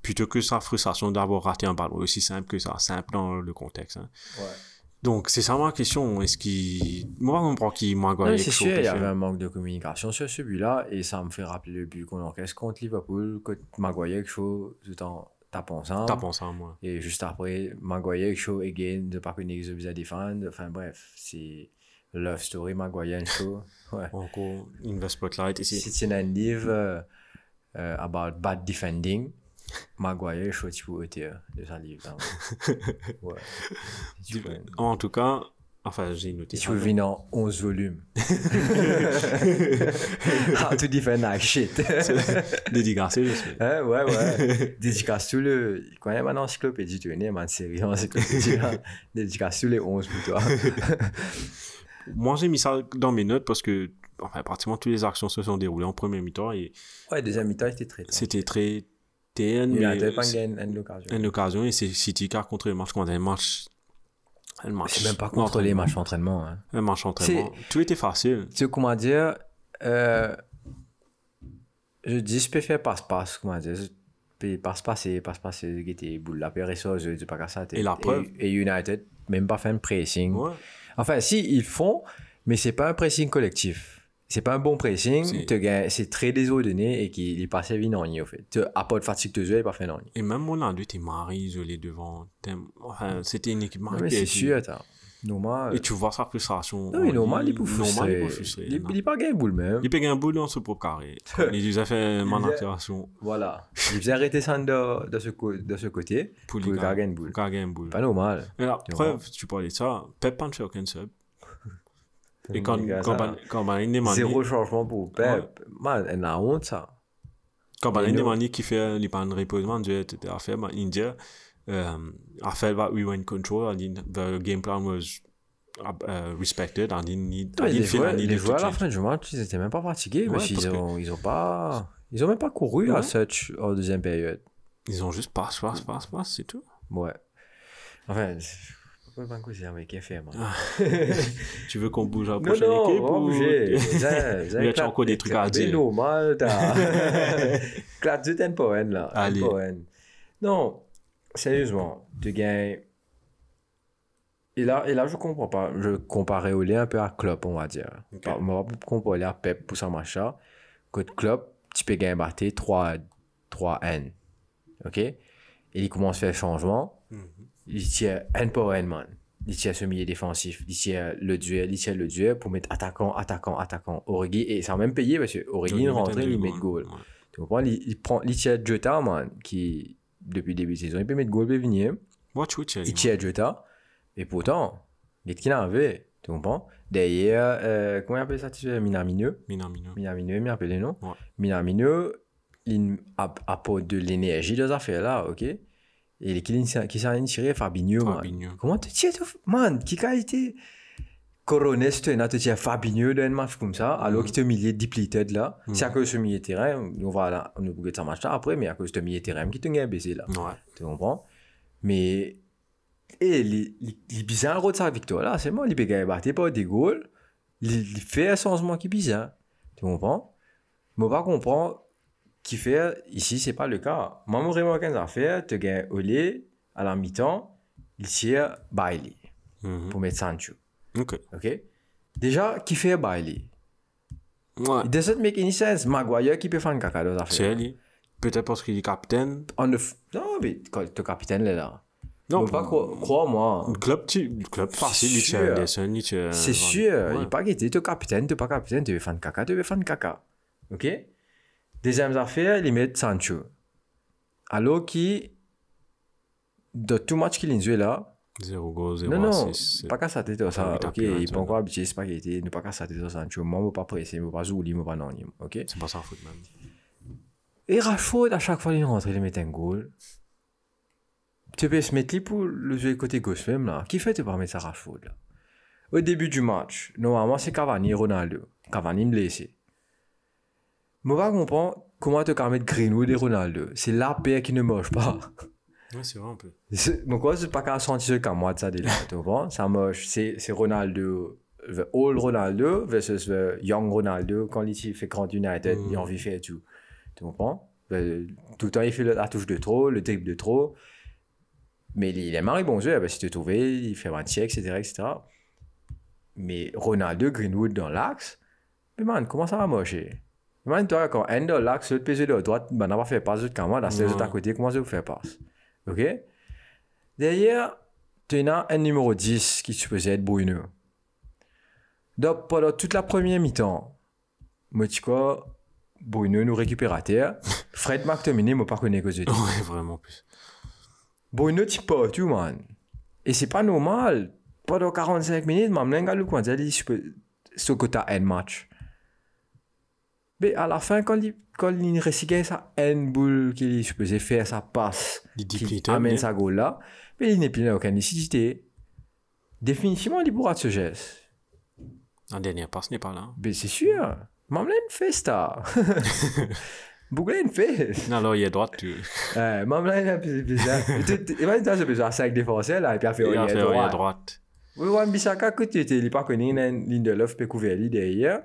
plutôt que sa frustration d'avoir raté un ballon aussi simple que ça, simple dans le contexte. hein. Ouais. Donc, c'est ça ma question. Est-ce qu'il, moi, je comprends qu'il Non, c'est sûr, il y avait un manque de communication sur celui-là, et ça me fait rappeler le but qu'on encaisse contre Liverpool, que Maguire chose tout en tapant ça. T'as pensé à moi. Et juste après, Maguire chose again, de pas connaître les à défendre. Enfin bref, c'est love story Maguire show. Ouais. Encore, une veste spotlight ici. As un livre euh, about bad defending, Maguire show tu peux ôter de sa livre. Ouais. En tout cas, enfin, j'ai noté. tu venir en 11 volumes. How to defend like shit. Dédicacé, je sais. Hein, ouais, ouais. Dédicace tout le. Quand même, un encyclopédie, tu es man, série, encyclopédie. hein. Dédicace tous les 11 pour toi. Moi, j'ai mis ça dans mes notes parce que, enfin, pratiquement toutes les actions se sont déroulées en première mi-temps et Ouais, deuxième mi-temps était très. c'était très TN, a mais c'est gagné une occasion. une occasion et c'est City qui a contre le match contre un match. Un match. C'est même pas contre les matchs d'entraînement. Hein. Un match entraînement. Tout était facile. Tu sais comment dire euh, Je dis, je peux faire passe-passe. Comment dire je peux Passe-passer, passe-passer, qui était boule la péresseuse, je dis pas qu'à ça. Et la preuve. Et, United, même pas fait un pressing. Ouais. Enfin, si, ils font, mais c'est pas un pressing collectif. C'est pas un bon pressing. C'est- très désordonné et qu'il est passé vite en ligne, au fait. À pas de fatigue de jeu, il est pas fait en ligne. Et même mon deux était marré, isolé devant. Enfin, c'était une équipe puis c'est sûr, attends. Normal. Et tu vois sa frustration. Non, mais normal, il peut Normal, il frustrer. peut frustrer. Il il est pas gagné boule même. Il peut gagner un bout dans ce propre carré. Il nous a fait mon interaction Voilà. Il faisait arrêter ça de, de, ce, côté pour gagner boule. Pour gagner bout. Pas normal. Et la Tu preuve, tu parlais de ça, Pep pas fait aucun sub. Quand Banani demande, Zéro changement pour Pep. Man, elle a honte, ça. nous- demande qui fait les pan reposement, Dieu était à faire, il dit, felt that we were in control, and the game plan was uh, respected, and then he, Ouais, I les didn't feel joueurs, les à la fin du match, ils étaient même pas fatigués. Ouais, parce qu'ils parce que- ont, ils ont pas. Ils ont même pas couru à Ouais. Such en deuxième période. Ils ont juste passe, passe, passe, passe, c'est tout. Ouais. Enfin, pourquoi causer avec effet, man. Tu veux qu'on bouge à la Non, prochaine non, équipe on va ou... bouger. Tu as encore des trucs à dire. normal, t'as. Clap du tempo, hein, là. Allez. Hein. Non, sérieusement, tu gagnes. Et là, et là, je comprends pas. Je comparais lait un peu à Klopp, on va dire. Ok. Bah, On va comparer à Pep pour ça, machin. Côté Klopp, tu peux gagner battre 3 3N. OK? Et il commence à faire changement. Il tient N pour N, man. Il tient ce milieu défensif. Il tient le duel, il tient le duel pour mettre attaquant, attaquant, attaquant. Origi, et ça a même payé parce que Origi, il rentre, il met goal. Ouais. Tu comprends? Il, il prend, il tient Jota, man, qui, depuis le début de saison, il peut mettre goal, il peut venir. Watch Il tient Jota. Et pourtant, il est qu'il en avait. Tu comprends? D'ailleurs, euh, comment il appelle ça? tu sais, Minamino. Minamino. Minamino, il m'a appelé, non? Ouais. Minamino, il app- apporte de l'énergie dans ces affaires-là, ok? Qui s'en est tiré Fabinho, man. Fabinho. Comment tu tiens, tout- man? Qui a été Corones, tu as tiens Fabinho dans un match comme ça, alors qu'il te milieu depleted là. C'est à cause de ce milieu de terrain, on va là, on va ce match là après, mais à cause de ce milieu de terrain qui te gagne baissé là. Ouais. Tu comprends? Mais, et les, les, les bizarres de sa victoire là, c'est moi, il peut gagner battu par des goals, il, il fait un changement qui est bizarre. Tu comprends? Mais pas comprendre qui fait, ici, c'est pas le cas. Moi, mon vraiment qu'un affaire, tu gagnes Olé à la mi-temps, il tire Bailey Mhm. pour mettre Sancho. Ok. Ok? Déjà, qui fait Bailey? Ouais. It doesn't make any sense. Maguire qui peut faire un caca dans C'est l'affaire. lui. Peut-être parce qu'il est capitaine. On f- Non, mais quand le capitaine est là. Non, pas croire, crois-moi. Le club, tu- le club facile, sûr. Anderson, tient. C'est sûr, il n'est pas guetté, tu es capitaine, tu n'es pas capitaine, tu veux faire un caca, tu veux faire un caca. Ok? Deuxième affaire, il met Sancho. Alors qui, de tout match qu'il a là, 0 goal, 0 non, non, assist. pas qu'à sa tête ça, ok? Il peut encore spaghetti, ne pas qu'à sa tête Sancho. Moi, je ne pas presser, je ne pas zouli, je ne pas non, ok? C'est pas ça, foot, même. Et Rashford, à chaque fois qu'il rentre, il met un goal. Tu peux se mettre pour le jouer côté gauche même là. Qui fait tu pas mettre ça Rashford là? Au début du match, normalement c'est Cavani et Ronaldo. Cavani blessé. Moi, pas comprendre comment tu peux mettre Greenwood et Ronaldo. C'est la paire qui ne marche pas. Ouais, c'est vrai un peu. Donc, quoi, c'est pas qu'à sentir comme moi de ça déjà. Tu comprends? Ça marche. C'est Ronaldo, the old Ronaldo versus the young Ronaldo. Quand il fait grand United, il a envie de faire tout. Tu comprends? Ben, tout le temps, il fait la touche de trop, le dribble de trop. Mais il est marré bon jeu, si tu trouves, il fait 20 etc., etc. Mais Ronaldo, Greenwood dans l'axe, mais man, comment ça va marcher? Man, toi, quand un dans l'axe, l'autre PG de la droite, ben, n'a pas fait passe, l'autre comme moi, là, c'est l'autre à côté, comment ça vous fait passe? OK? Derrière, tu as un numéro 10 qui supposé être Bruno. Donc, pendant toute la première mi-temps, moi, tu crois, Bruno nous récupère à terre. Fred McTominay, moi, pas connu que je dis. Ouais, vraiment plus. Bruno, tu pas tout, man. Et c'est pas normal. Pendant 45 minutes, même un gars, le coin, il dit, ce que tu as un match. Mais à la fin, quand il, quand il recycle sa une boule qu'il est supposé faire sa passe, Il qui amène sa goal là, mais il n'est plus aucune nécessité. Définitivement, il pourra ce geste. En dernière passe n'est pas là. Mais c'est sûr. Maman une festa. Bouglé une festa. Non, alors il est droite, tu. Une un peu bizarre. J'ai besoin de 5 défenseurs là, et puis fait Il il a fait, il droit. droite. Oui, ouais, Bissaka, que tu étais, il n'est pas connu, il une de l'offre, peut couvrir derrière.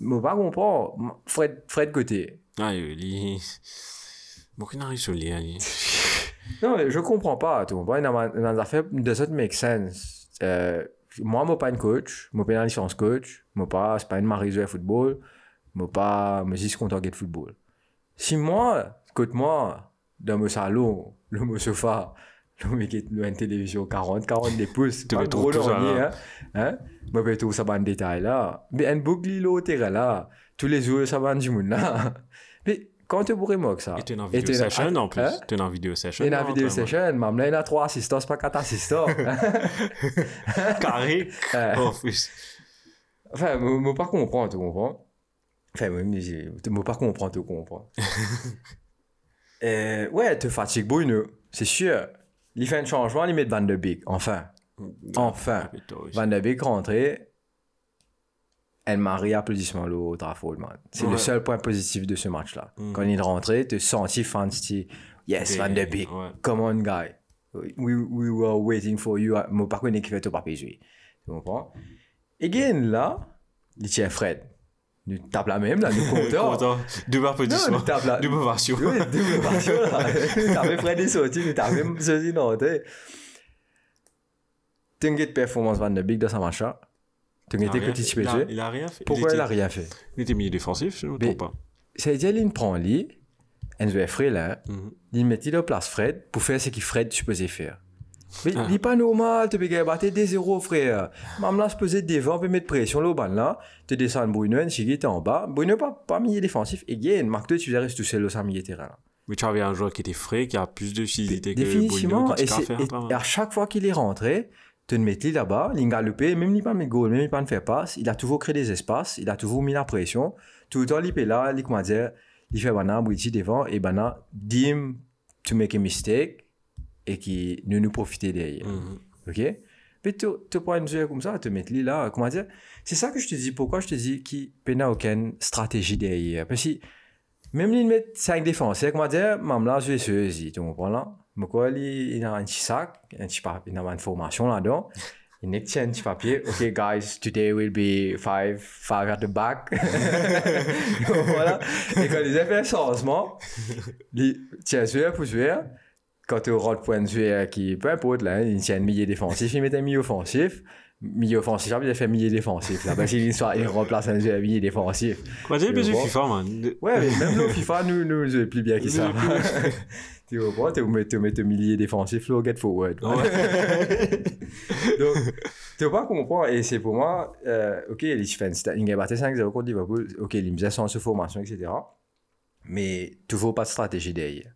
Mais pas comprendre. Fred, Fred côté. Ah, il. Sur lui, lui. Non, je comprends pas. Tu comprends? Dans dans affaires, does it make sense? Euh, moi, je suis pas un coach. Je suis pas un licence coach. Je suis pas, pas une marie de football. Je suis pas, je suis content de football. Si moi, écoute-moi, dans mon salon, le mon sofa, mec qui est une télévision 40, 40 des pouces, Tu gros lorgné, là. hein? Hein? Je vais tout ça, dans le détail là. Mais un boucle au terrain là, tous les jours, ça va du monde là. Mais quand tu pourrais moi que ça? Et dans Et vidéo session en plus. Hein? T'es dans vidéo session. Et dans la non, vidéo moi. session, même là, il a trois assistants, pas quatre assistants. Carré. En plus. enfin, je ne pas comprendre, tu comprends? Enfin, moi, mais je ne pas comprendre, tu comprends. euh, ouais, tu fatigues Bruno, c'est sûr. Il fait un changement, il met Van de Beek, enfin. Enfin. Van de Beek rentré. Elle marie applaudissement au Trafford, man. C'est le seul point positif de ce match-là. Mhm. Quand il est rentré, tu senti fans, tu yes, Van de Beek. Ouais. Come on, guy. We, we were waiting for you. Moi, par contre, qui fait tout pas jouer. Tu comprends? Again, là, il tient Fred. Nous tape la même, là. Content. Double applaudissement. Double double ovation, là. Nous tape Fred est sorti, nous tape sorti, non, tu sais. T'inquiète performance Van de Beek dans sa tu. Il a- jouer. Il a rien fait. Pourquoi il a rien fait? Il était milieu défensif, je ne me Mais- trompe pas. C'est-à-dire, il prend lui. Enzo est Fred là, Mhm. il met il place Fred pour faire ce que Fred supposé faire? Ah. il n'est pas normal, tu peux battre des zéros, frère. Même là, se poser devant, peut mettre pression, le ban là, tu descends Bruno, Nchigi, t'es en bas. Bruno, pas, pas milieu défensif. Et gain, Marc 2, tu rester tout seul au milieu terrain. là. Mais tu avais un joueur qui était frais, qui a plus de facilité que Définitivement, et, te et- et à chaque fois qu'il est rentré, tu le mettais là-bas, il galopé, même il pas mis goal, même il pas de faire passe, il a toujours créé des espaces, il a toujours mis la pression. Tout le temps, il est là, il comment dire, il fait bana, Briti devant, et bana, dim, to make a mistake, et qui ne nous profiter derrière. Mhm. Ok? Mais tu tu prends une joueur comme ça, tu mets là, comment dire? C'est ça que je te dis, pourquoi je te dis qu'il n'y a aucune stratégie derrière? Parce que même s'il met 5 défenseurs, comment dire, même là, je vais se tu comprends là? Mais quoi, il a un petit sac, un petit papier, il a une formation là-dedans. Il n'a qu'un petit papier. OK, guys, today will be five, five at the back. voilà. Et quand ils ont fait changement, il tient joueur pour joueur. Quand tu rentres pour un joueur qui, peu importe, là, il tient un milieu défensif, il met un milieu offensif. Milieu offensif, il a fait milieu défensif. Là, parce qu'il soit- il remplace un milieu défensif. Quoi, j'ai Tu besoin de vois? FIFA, man. De- Ouais, mais même le FIFA, nous, nous, nous, plus bien que ça. tu vois, tu mets, tu mets un milieu défensif, là, get forward. Donc, tu vois pas comprendre. Et c'est pour moi, euh, ok, il a battu 5-0 contre Liverpool, ok, il me faisait sans formation, etc. Mais toujours pas de stratégie derrière.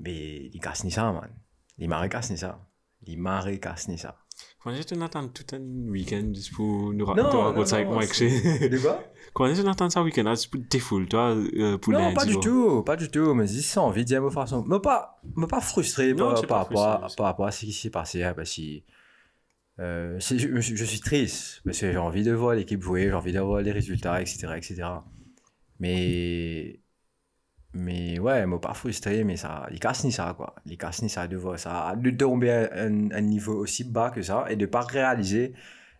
Mais il casse ni ça, man. Il m'a casse ni ça. Il m'a casse ni ça. Comment est-ce que tu attends tout un week-end juste pour nous raconter ça avec moi c'est- De quoi? Que tu attends ça week-end? Juste pour te défouler, toi, euh, pour Non, pas du tout, pas du tout. Mais si sans envie de façon. Mais pas, mais pas frustré Non, par, c'est rapport à- ce qui s'est passé. hein, parce que euh, c'est- je, je- je suis triste parce que j'ai envie de voir l'équipe jouer, j'ai envie d'avoir les résultats, etc. etc. Mais. Mais ouais, mais pas frustré, mais ça, il casse ni ça, quoi. Il casse ni ça de voir ça, de tomber à un, un niveau aussi bas que ça et de pas réaliser,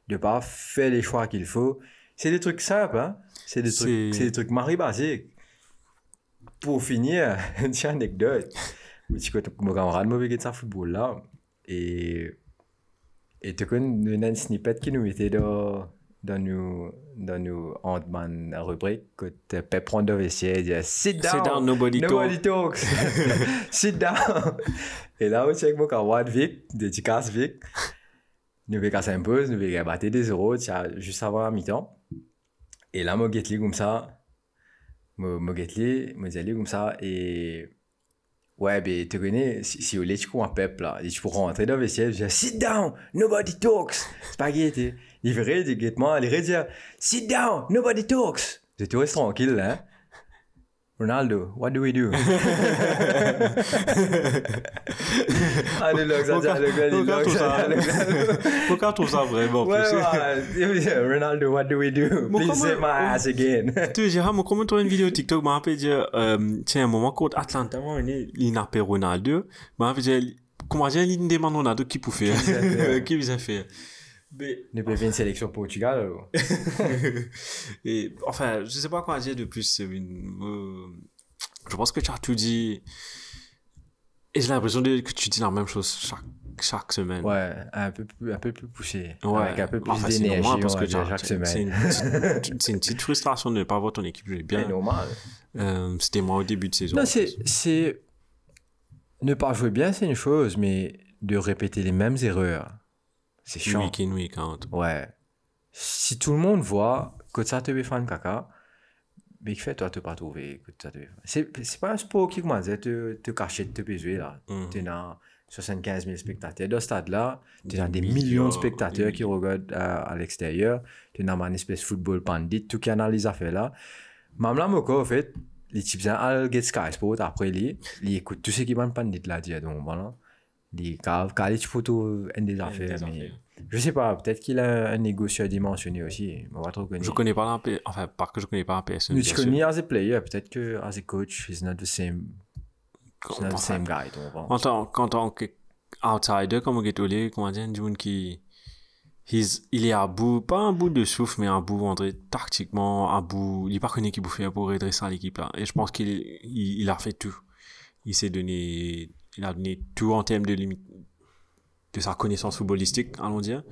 de pas faire les choix qu'il faut. C'est des trucs simples, hein. C'est des trucs, c'est des trucs mari basiques. Pour finir, une petite anecdote. Mon camarade m'a de ça football là. Et, et tu connais une snippet qui nous mettait dans, dans nos, dans nos Ant-Man rubrique. Que tu peux prendre et dire Sit down, Sit down, nobody nobody talks. Sit down. Et là, on check mon camarade Vic, dédicace Vic. Nous avons cassé un peu, nous avons battu des euros tiens, juste avant la mi-temps. Et là, moi, get comme ça. Moi, moi, get moi, comme ça. Et. Ouais, ben, tu connais, si, si au lait, tu un peuple, là, et tu peux rentrer dans le vestiaire, je dis, sit down, nobody talks. Spaghetti. Du guettement, il irait dire, sit down, nobody talks. Je te reste tranquille, là. Ronaldo, what do we do? le log, ça dit, le gars, le Pourquoi log, tout ça vraiment Ouais, ouais. Ronaldo, what do we do? Please save my ass again. Tu dire, moi, comment tu as une vidéo TikTok, m'a rappelé dire, euh, tiens, un moment, contre Atlanta, moi, il n'a pas Ronaldo, m'a rappelé dire, comment dire, il demande Ronaldo qui pour faire, qui vous a fait. Mais, pouvons faire une sélection Portugal, et, enfin, je sais pas quoi dire de plus, euh, je pense que tu as tout dit, et j'ai l'impression que tu dis la même chose chaque, chaque semaine. Ouais, un peu plus, un peu plus poussé. Ouais, Avec un peu plus Enfin, d'énergie, parce que chaque semaine. C'est une, petite- c'est une petite frustration de ne pas voir ton équipe jouer C'est bien. normal. Euh, C'était moi au début de saison. Non, c'est, ne pas jouer bien, c'est une chose, mais de répéter les mêmes erreurs, c'est chiant. Week in, week out. Ouais. Si tout le monde voit que ça te fait fan caca, mais fait toi, tu pas trouvé que ça te fait C'est, pas un sport qui, comment dire, te, te cacher te jouer, là. Mhm. Tu as 75 000 spectateurs. Dans ce stade-là, tu as Des des millions, de spectateurs qui regardent à, à l'extérieur. Tu as une espèce de football pandit, tout qui analyse affaire là. Même là, Moko, en fait, les types à get Sky Sport après ils écoutent tout ce qui est pandit là, dire donc voilà. Quand les photos, un des affaires, des mais affaires. je sais pas, peut-être qu'il a un égo surdimensionné aussi, on va trop connaître. Je connais pas la PS, enfin, pas que je connais pas la PS. Mais tu connais as a player, peut-être que as a coach, he's not the same, he's not the same guy? En tant, en tant qu'outsider, comme on est comment dire, du monde qui, he's- il est à bout, pas un bout de souffle, mais à bout, André, tactiquement, à bout, il n'est pas connu qui bouffait pour redresser l'équipe là. Et je pense qu'il, il, il a fait tout. Il s'est donné, il a donné tout en termes de limite, de sa connaissance footballistique, allons dire.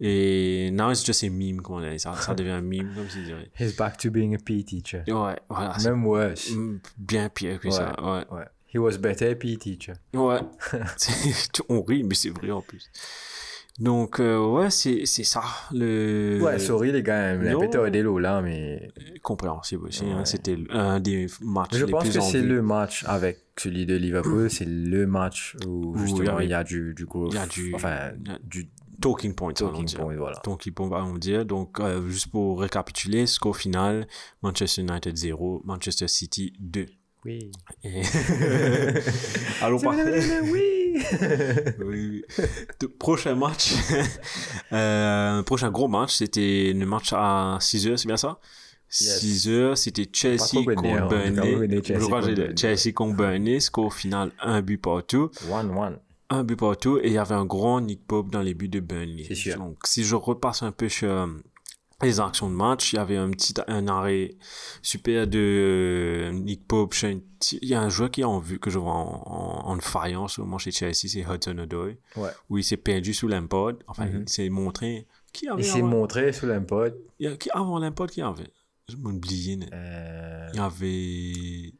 Et now it's just a meme, comme on dit. Ça, ça devient un meme, comme si dirais. He's back to being a PE teacher. Ouais, voilà. Même worse. mm, bien pire que ça. Ouais. Ouais. He was better PE teacher. Ouais. On rit, mais c'est vrai en plus. Donc, euh, ouais, c'est ça. Le... Ouais, sorry les gars, mais Non. un peu tardé là, mais Compréhensible aussi. hein. C'était un des matchs je les pense plus que c'est le match avec celui de Liverpool, c'est le match où justement il il y a- du, du gros, il y a du- enfin, du Talking point, talking point, voilà. Talking point, on va dire. Donc, euh, juste pour récapituler, score final, Manchester United 0, Manchester City 2. Oui. Et... Allons pas. oui. oui, oui. De- prochain match, euh, prochain gros match, c'était le match à 6h, c'est bien ça? 6h, c'était Chelsea trop contre bonné, hein. On a quand même Burnley. bonné Je Chelsea crois que contre Burnley. Chelsea contre Burnley, score final 1 but partout. One, one. Un but partout, et il y avait un grand Nick Pope dans les buts de Burnley. C'est sûr. Donc, si je repasse un peu sur euh, les actions de match, il y avait un petit un arrêt super de euh, Nick Pope. Il y a un joueur qui est en vue, que je vois en, en, en faillant en ce moment chez Chelsea, c'est Hudson Odoi Ouais. où il s'est perdu sous l'impod. Enfin, Mhm. il s'est montré. Qui avait Il s'est avant, montré sous l'impod. il y a- qui, avant l'impod, qui avait Je m'oublie. Euh, Il y avait.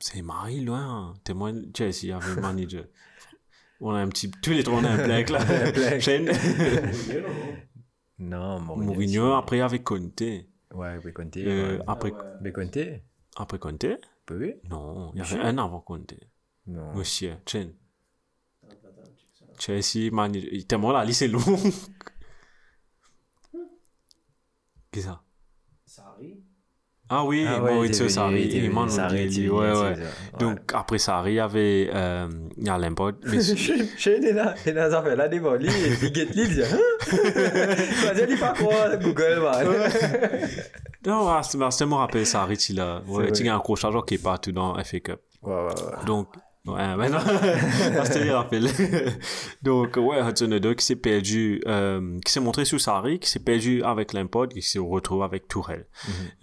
C'est Marie, loin. Témoin Chelsea, il y avait manager. On a un petit. Tous les trois, on a un blank là. Un. Non, Mourinho. Mourinho, après, il y avait Conte. Ouais, Beconte. Euh, ouais. après, Beconte. après Conte? Oui. Non, il y avait un avant Conte. Non. Monsieur, Chen. Chelsea, manager. Tellement la liste est longue. Qu'est-ce que ça? Ah oui, Ah ouais, Maurizio Sarri il Sarri venu, ouais, ça. Donc après Sarri, il y avait euh, il y a mais- Shane est là, lui, il dit, hein? Vas-y, il quoi, Google, non, ah, c'est- c'était mon rappel Sarri, il a ouais, il y a un accrochage qui est partout dans FA Cup. Ouais, ouais, ouais. Donc, ouais, mais non, Ah, c'était. Donc, ouais, Hudson qui s'est perdu, euh, qui s'est montré sous Sarri, qui s'est perdu avec Lampard, qui s'est retrouvé avec Tourelle.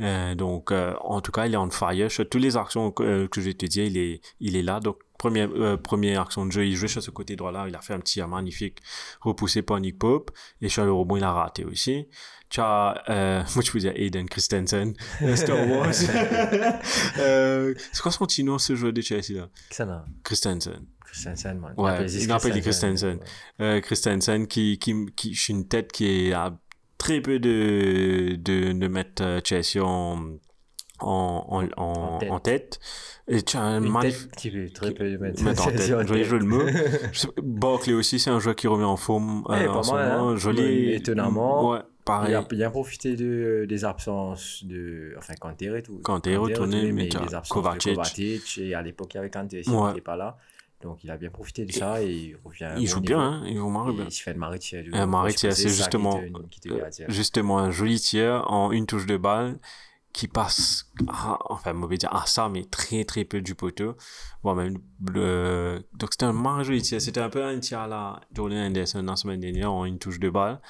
Euh, donc, euh, en tout cas, il est on fire. Sur toutes les actions que, que je vais te dire, il est, il est là. Donc, première, euh, première action de jeu, il jouait sur ce côté droit-là. Il a fait un petit tir magnifique repoussé par Nick Pope. Et sur le rebond, il a raté aussi. Tu as, euh, moi, je peux dire Aiden Christensen, Star Wars. euh, c'est quoi son petit nom, ce joueur de Chelsea, là? Qui ça, non? Christensen. Christensen, man. Ouais, il appelle Christensen. Euh, Christensen qui, qui, qui, une tête qui à très peu de, de, de mettre euh, Chelsea en, en, en, en, En tête. en tête. Et tu as un Une magnifique. tête qui très peu mettre Mettre en tête. la Joli tête. jeu de mots. Barkley aussi, c'est un joueur qui revient en forme. Euh, pas en ce mal, moment. hein. Joli. Étonnamment. Ouais, Il a bien profité de, des absences de. Enfin, Kanté et tout. Kanté est retourné, mais as les absences Kovacic. de Kovacic. Et à l'époque, il y avait Kanté aussi Ouais. qui n'était pas là. Donc, il a bien profité de ça et il revient. Il joue bien, hein. Il joue marre bien. Il se fait le Maritia. Un Maritia, c'est qui justement, te- qui te euh, justement un joli tir en une touche de balle qui passe, à- enfin, mauvais dire à ça, mais très très peu du poteau. Voire même le, donc c'était un joli tir. C'était un peu un tir à la Jordan Anderson la semaine dernière en une touche de balle.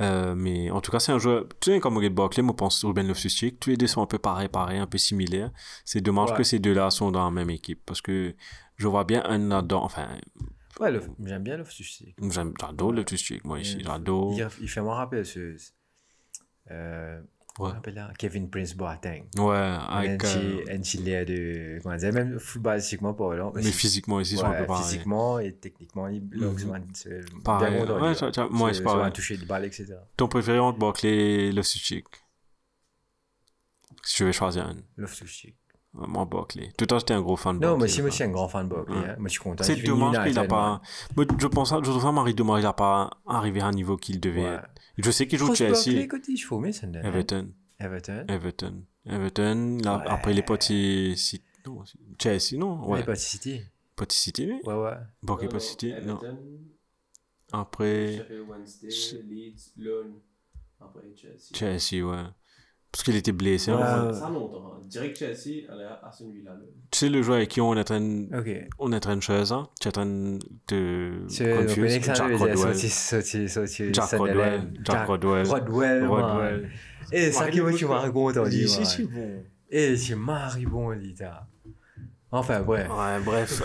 Euh, mais en tout cas, c'est un joueur, tu sais, comme Red Barkley, moi, pense Ruben Loftus-Cheek. Tous les deux sont un peu pareils, pareils, un peu similaires. C'est dommage Ouais. que ces deux-là sont dans la même équipe parce que je vois bien un là-dedans, enfin, Ouais, le- j'aime bien j'aime- j'adore Loftus-Cheek, moi, ici, j'adore. Il, il fait moi rappeler ce. Euh, Ouais. Kevin Prince Boateng. Ouais, avec, euh, de. Comment dire Même footballistiquement parlant. mais physiquement aussi, ils sont un peu Ouais, pareils. physiquement et techniquement, il bloque Mhm. man, c'est Pareil. Ouais, moi, c'est pareil. toucher de balle, etc. Ton préféré entre Barkley et Loftus-Cheek? Si tu veux choisir un. Loftus-Cheek. Moi, Barkley. Tout à l'heure, j'étais un gros fan de Non, Barkley. moi aussi, moi là. aussi, un grand fan de Barkley. Ouais. hein. Moi, je suis content. C'est dommage qu'il n'a pas. Moi, je pense, je trouve ça Marie dommage, il n'a pas arrivé à un niveau qu'il devait Ouais. être. Je sais qu'il joue Chelsea. Barkley, côté, je faut, mais c'est un- Everton. Everton. Everton. Everton. là, Ouais. Après, les petits. si- non, Chelsea, non Ouais. Ouais. pas City. Petit City, oui. Ouais, ouais. Barkley, pas City. Non. Après, Sheffield Wednesday, Leeds, Lyon, après Chelsea. Chelsea, ouais. Parce qu'il était blessé. Ouais. hein. Ça longtemps. hein. Direct Chelsea, allez à Aston Villa. là. Tu sais, le joueur avec qui on est en train, Ok. on est en train de choisir, hein? tu es en train de confuse. le connais que ça Jack veut Rodwell. Jack. Rodwell. Jack Rodwell. Rodwell. Rodwell. Et ça qui moi, tu m'as raconté, on dit, Si, si, bon. Et c'est maribond, Lita. Enfin, bref. Ouais, bref.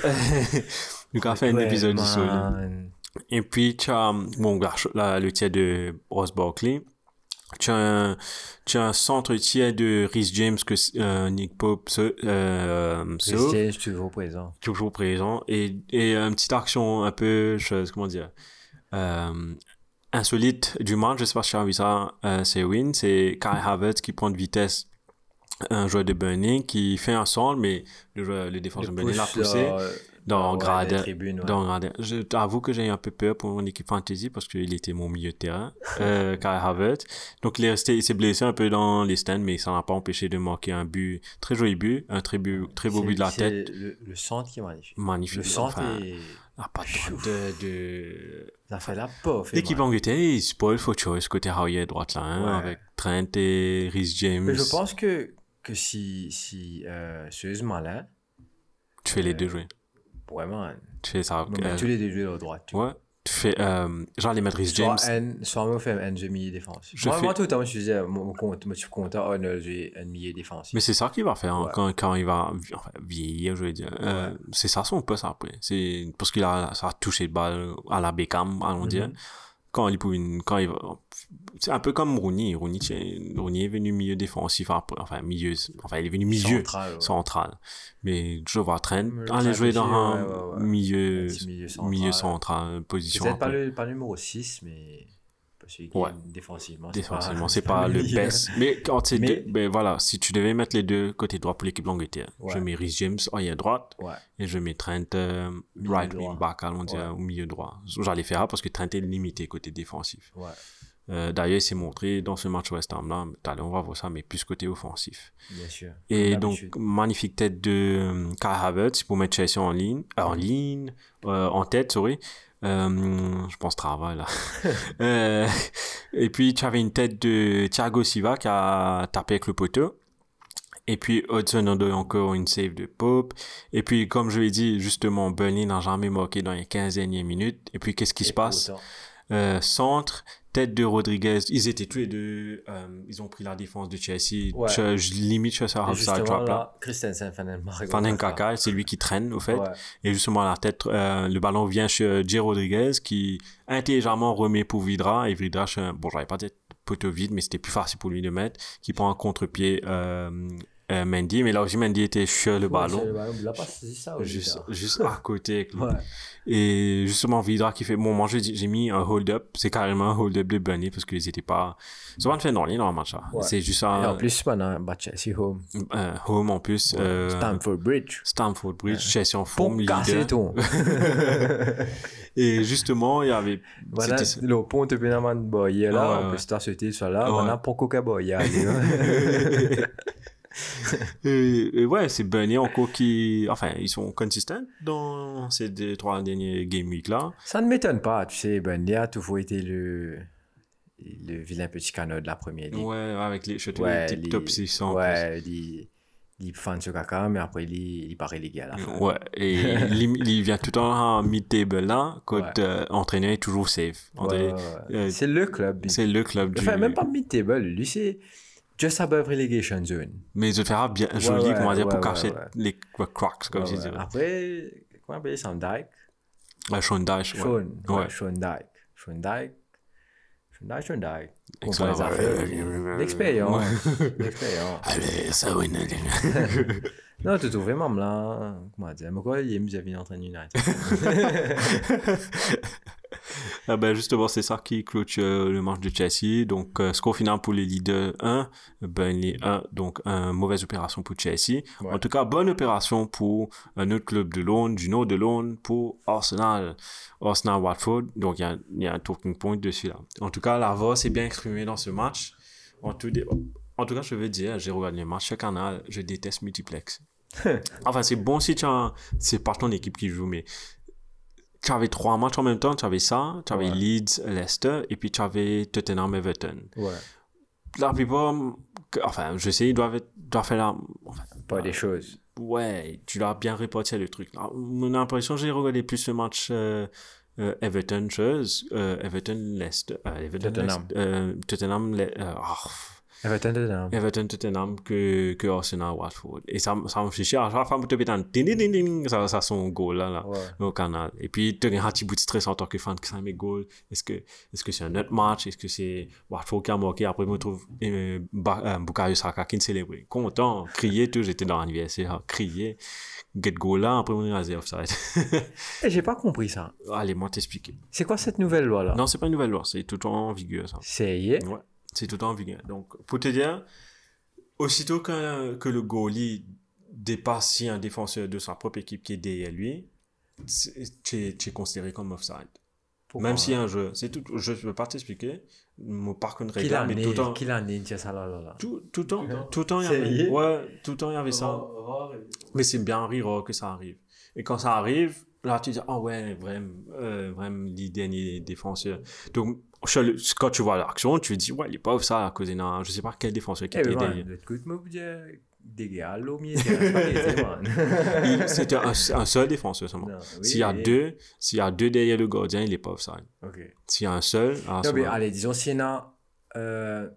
Nous avons fait un épisode du solide. Et puis, tu as, bon, là, le tiers de Ross Barkley. Tu as un, tu as un centre tiers de Rhys James que euh, Nick Pope se, euh, Christian, je suis toujours présent. toujours présent. Et, et une petite action un peu, chose, comment dire, euh, insolite du match, je sais pas si tu as vu ça, euh, c'est Win, c'est Kai Havertz qui prend de vitesse un joueur de Burnley qui fait un centre, mais le, joueur, le défenseur de Burnley l'a poussé dans ouais, grade, des tribunes, ouais. dans grade. Je t'avoue que j'ai un peu peur pour mon équipe fantasy parce qu'il était mon milieu de terrain, euh, Kai Havertz. Donc il est resté, il s'est blessé un peu dans les stands, mais ça n'a pas empêché de marquer un but, très joli but, un très, but, très beau but de la tête, Le, le centre qui est magnifique. magnifique. Le centre Enfin, est... ah, pas de, de... Ça fait la fait L'équipe. Angleterre, ils spoil faut choice côté Howie droite là, hein, Ouais. avec Trent et Rhys James. Mais je pense que, que si, si euh, sérieusement là, Tu fais les deux jouer. Vraiment, Tu fais ça. euh, tous les deux joueurs à droite. tu ouais. Tu fais, euh, genre les Soit James. un, soit moi, fait un demi défensif. Je moi, fais- moi, tout le temps, je disais, mon compte, moi, je suis content, oh, non, j'ai un milieu défensif. Mais c'est ça qu'il va faire hein, Ouais. quand, quand il va enfin, vieillir, je veux dire. Euh, Ouais. c'est ça son poste après. C'est parce qu'il a, ça a touché de balle à la Beckham, allons dire. Mhm. Quand il, pouvait- quand il va, c'est un peu comme Rooney. Rooney, Rooney est venu milieu défensif enfin milieu, enfin il est venu milieu Central, ouais. central. Mais je vois Trent Le aller jouer dans un ouais, ouais, ouais. milieu, milieu central. milieu central, position. Peut-être pas peu- le, pas le numéro 6, mais Ouais. défensivement, Défensivement, c'est pas le milieu. best. Mais quand c'est Mais- deux- ben voilà, si tu devais mettre les deux côté droit pour l'équipe d'Angleterre, je Ouais. mets Rhys James en à droite Ouais. et je mets Trent euh, right wing back, allons dire, Ouais. au milieu droit. J'allais faire parce que Trent est limité côté défensif. Euh, D'ailleurs, il s'est montré dans ce match West Ham là, tout à l'heure, on va voir ça, mais plus côté offensif. bien sûr. Et donc, magnifique tête de euh, Kai Havertz pour mettre Chelsea en ligne, euh, en ligne, euh, en tête, sorry. Euh, je pense travail là. Euh, et puis tu avais une tête de Thiago Silva qui a tapé avec le poteau. Et puis Hudson Odoi encore une save de Pope. Et puis comme je l'ai dit, justement, Burnley n'a jamais marqué dans les 15 dernières minutes. Et puis qu'est-ce qui Et se passe? euh, Centre, tête de Rodriguez. Ils étaient tous les deux. euh, ils ont pris la défense de Chelsea. Ouais. Je, je limite je suis trap là. Christensen, va Nkaka, c'est lui qui traîne au fait. Ouais. Et justement, à la tête, euh, le ballon vient chez J. Rodriguez qui intelligemment remet pour Vidra. Et Vidra, bon, j'avais pas dit poteau vide, mais c'était plus facile pour lui de mettre, qui prend un contre-pied euh, euh, Mendy. Mais là aussi, Mendy était sur le Ouais, ballon. c'est le ballon. A pas ça, Juste, ça. juste à côté. avec lui. Ouais. Et justement, Vidra qui fait, bon, moi, j'ai mis un hold-up. C'est carrément un hold-up de Bunny parce qu'ils étaient pas, ça va te faire dans le match, là. Ouais. C'est juste Et en un, plus, pendant bah, Chelsea home, un home en plus, euh, Stamford Bridge. Stamford Bridge, Chelsea en forme, leader. Et justement, il y avait, Voilà, le pont de Benaman Boye Ah, là, ouais, on peut ouais. se tasser sur là, Ouais. voilà, pour Coca Boye. et, et ouais, c'est Burnley encore qui, enfin, ils sont consistants dans ces deux, trois derniers game week là. Ça ne m'étonne pas, tu sais, Burnley a toujours été le, le vilain petit canot de la première ligue. Ouais, avec les, surtout Ouais, les les- top 600. Ouais, il, il fan sur caca, mais après, il, il paraît légal à la fin. Ouais, et il, vient tout le temps en mid-table là, quand Ouais. euh, entraîneur est toujours safe. Ouais, euh, c'est le club. c'est le club du. Enfin, même pas mid-table, lui, c'est just above relegation zone. Mais il te fera bien joli, ouais, comment dire, pour cacher les cracks, comme je dirais. Après, comment appeler ça, Dyke Ouais, Sean ouais. Sean, ouais. Sean Dyke. Sean Dyke. Sean Dyke. L'expérience. L'expérience. Allez, ça, oui, Non, tu trouves vraiment là. Comment dire Mais quoi, il est mieux à venir entraîner United. Ah ben justement, c'est ça qui clôture le match de Chelsea. Donc, euh, score final pour les leaders 1, Burnley 1. Donc, une mauvaise opération pour Chelsea. Ouais. En tout cas, bonne opération pour un autre club de Londres, du nord de Londres, pour Arsenal. Arsenal-Watford. Donc, il y a, il y a un talking point dessus là. En tout cas, la voix s'est bien exprimée dans ce match. En tout, dé- en tout cas, je veux dire, j'ai regardé le match sur Canal. Je déteste multiplex. enfin, c'est bon si tu as... C'est pas ton équipe qui joue, mais tu avais trois matchs en même temps. Tu avais ça, tu avais Ouais. Leeds, Leicester, et puis tu avais Tottenham, Everton. ouais. La plupart, enfin, je sais, ils doivent, être- doivent faire la... enfin, Pas des choses. ouais, tu dois bien répartir le truc. Là, Mon impression, j'ai regardé plus le match euh, euh, Everton, chose, euh, Everton, Leicester, euh, Everton, Tottenham. Leicester, euh, Tottenham, Le- euh, oh, Everton Tottenham. Everton Tottenham que, que Arsenal Watford. Et ça, ça me fait chier. À chaque fois, je un ding ding ding ding, ça, ça son goal là, là Ouais. au canal. Et puis, tu as un petit bout de stress en tant que fan que ça met goal. Est-ce que est-ce que c'est un autre match? Est-ce que c'est Watford qui a marqué? Après, je me trouve euh, euh, Bukayo Saka qui célébrait. Content, crier, tout. J'étais dans l'anniversaire, crier. Get goal là, après, on est rasé offside. Eh, j'ai pas compris ça. Allez, moi t'expliquer. C'est quoi cette nouvelle loi là? Non, c'est pas une nouvelle loi, c'est tout en vigueur ça. C'est est. Ouais, c'est tout en vigueur. Donc, pour te dire, aussitôt que, que le goalie dépasse si un défenseur de sa propre équipe qui est derrière lui, tu es, tu es considéré comme offside. Pourquoi Même y a un jeu. C'est tout, je ne peux pas t'expliquer. Mon par contre, regarde, a mais tout le temps. qu'il a né, tiens, ça là là là. Tout, tout le temps, tout le temps, il y avait, ouais, tout le temps, il y avait ça. Mais c'est bien rare que ça arrive. Et quand ça arrive, là, tu dis, ah ouais, vraiment, euh, vraiment, les derniers défenseurs. Donc, le- quand tu vois l'action, tu te dis, ouais, il est pas ça à cause d'un, je sais pas quel défenseur qui Eh, était derrière. C'était un, un seul défenseur seulement. Oui, S'il y a oui. deux, s'il y a deux derrière le gardien, il est pas offside. Ok. S'il y a un seul, ce Non, mais allez, disons, s'il y en a, euh,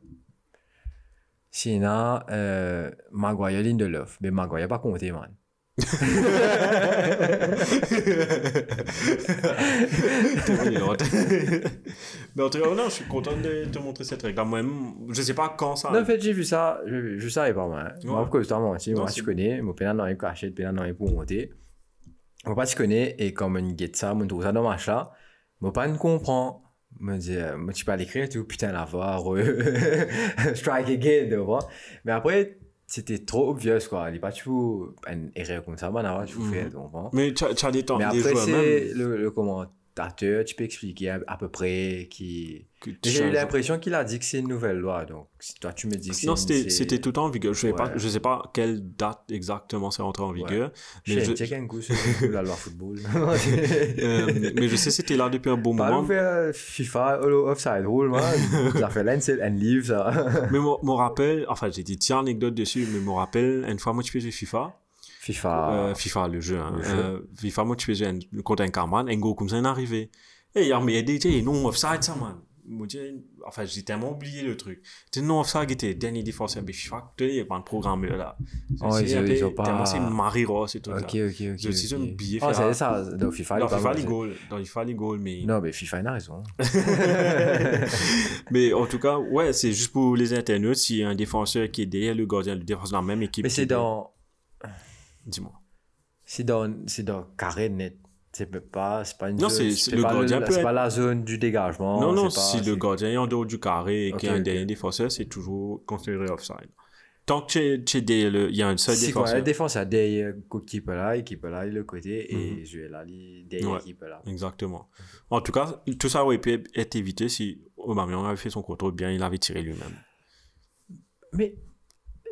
s'il y en a, euh, Maguire, Lindelof, mais Maguire pas compté, man. Mais en tout cas, non, je suis content de te montrer cette règle. Moi-même, je sais pas quand ça. Non, en fait, j'ai vu ça, j'ai vu je savais pas, moi. Ouais. Moi, pourquoi justement, moi, tu connais, mon pénal dans les cachets, pénal dans les pour monter. Moi, pas, tu connais, et quand on guette ça, on trouve ça dans ma chat, moi, pas, ne comprend. Me dit, euh, moi, tu peux l'écrire et tout, putain, la voix, re- strike again, tu vois. Mais après, c'était trop obvious, quoi. Pas, tu peux, une erreur comme ça, faire, tu comprends. Mais tu as, des temps, Mais après, c'est le, le tu peux expliquer à, à peu près qui. J'ai eu l'impression qu'il a dit que c'est une nouvelle loi, donc si toi tu me dis que Non, c'était tout en vigueur. Je sais, pas, je sais pas quelle date exactement c'est rentré en vigueur. Mais, Je un coup sur la loi football. euh, mais je sais que c'était là depuis un bon Pas moment. faire FIFA holo- offside rule, man. Ça fait l'ensel and leave, ça. Mais mon, mon rappel, enfin j'ai dit tiens anecdote dessus, mais mon rappel, une fois moi tu faisais FIFA, FIFA. euh, FIFA le jeu, hein, Le jeu. euh, FIFA moi tu faisais un, contre un carman, un go comme ça il est arrivé. Et il y a mais il y a non offside ça man. Enfin j'ai tellement oublié le truc. C'était non offside qui était dernier défenseur mais FIFA, tu sais, il y a pas un programmeur là. Oh, C'est- ils ont- pas- c'est Marie Ross et tout Ok, ça. ok, ok. Je suis un billet faire- c'est ça. Dans FIFA, il Dans FIFA les goals, dans FIFA les goals mais Non, mais FIFA, il a raison. mais en tout cas, ouais, c'est juste pour les internautes, s'il y a un défenseur qui est derrière le gardien, le défenseur de la même équipe. Mais c'est dans. Dis-moi. C'est dans, c'est dans carré net. C'est pas, c'est pas une Non, zone- c'est- le pas gardien peut C'est être- pas la zone du dégagement. non, non, c'est pas- si le gardien est en dehors du carré et qu'il y a un dernier défenseur, c'est toujours considéré offside. Tant que tu es, tu es derrière le, il y a un seul Si quoi, la défenseur. défense a derrière l'équipe là, l'équipe là, le côté, et je vais là, derrière Ouais. l'équipe là. Exactement. En tout cas, tout ça aurait pu être évité si Aubameyang avait fait son contrôle bien, il avait tiré lui-même. Mais,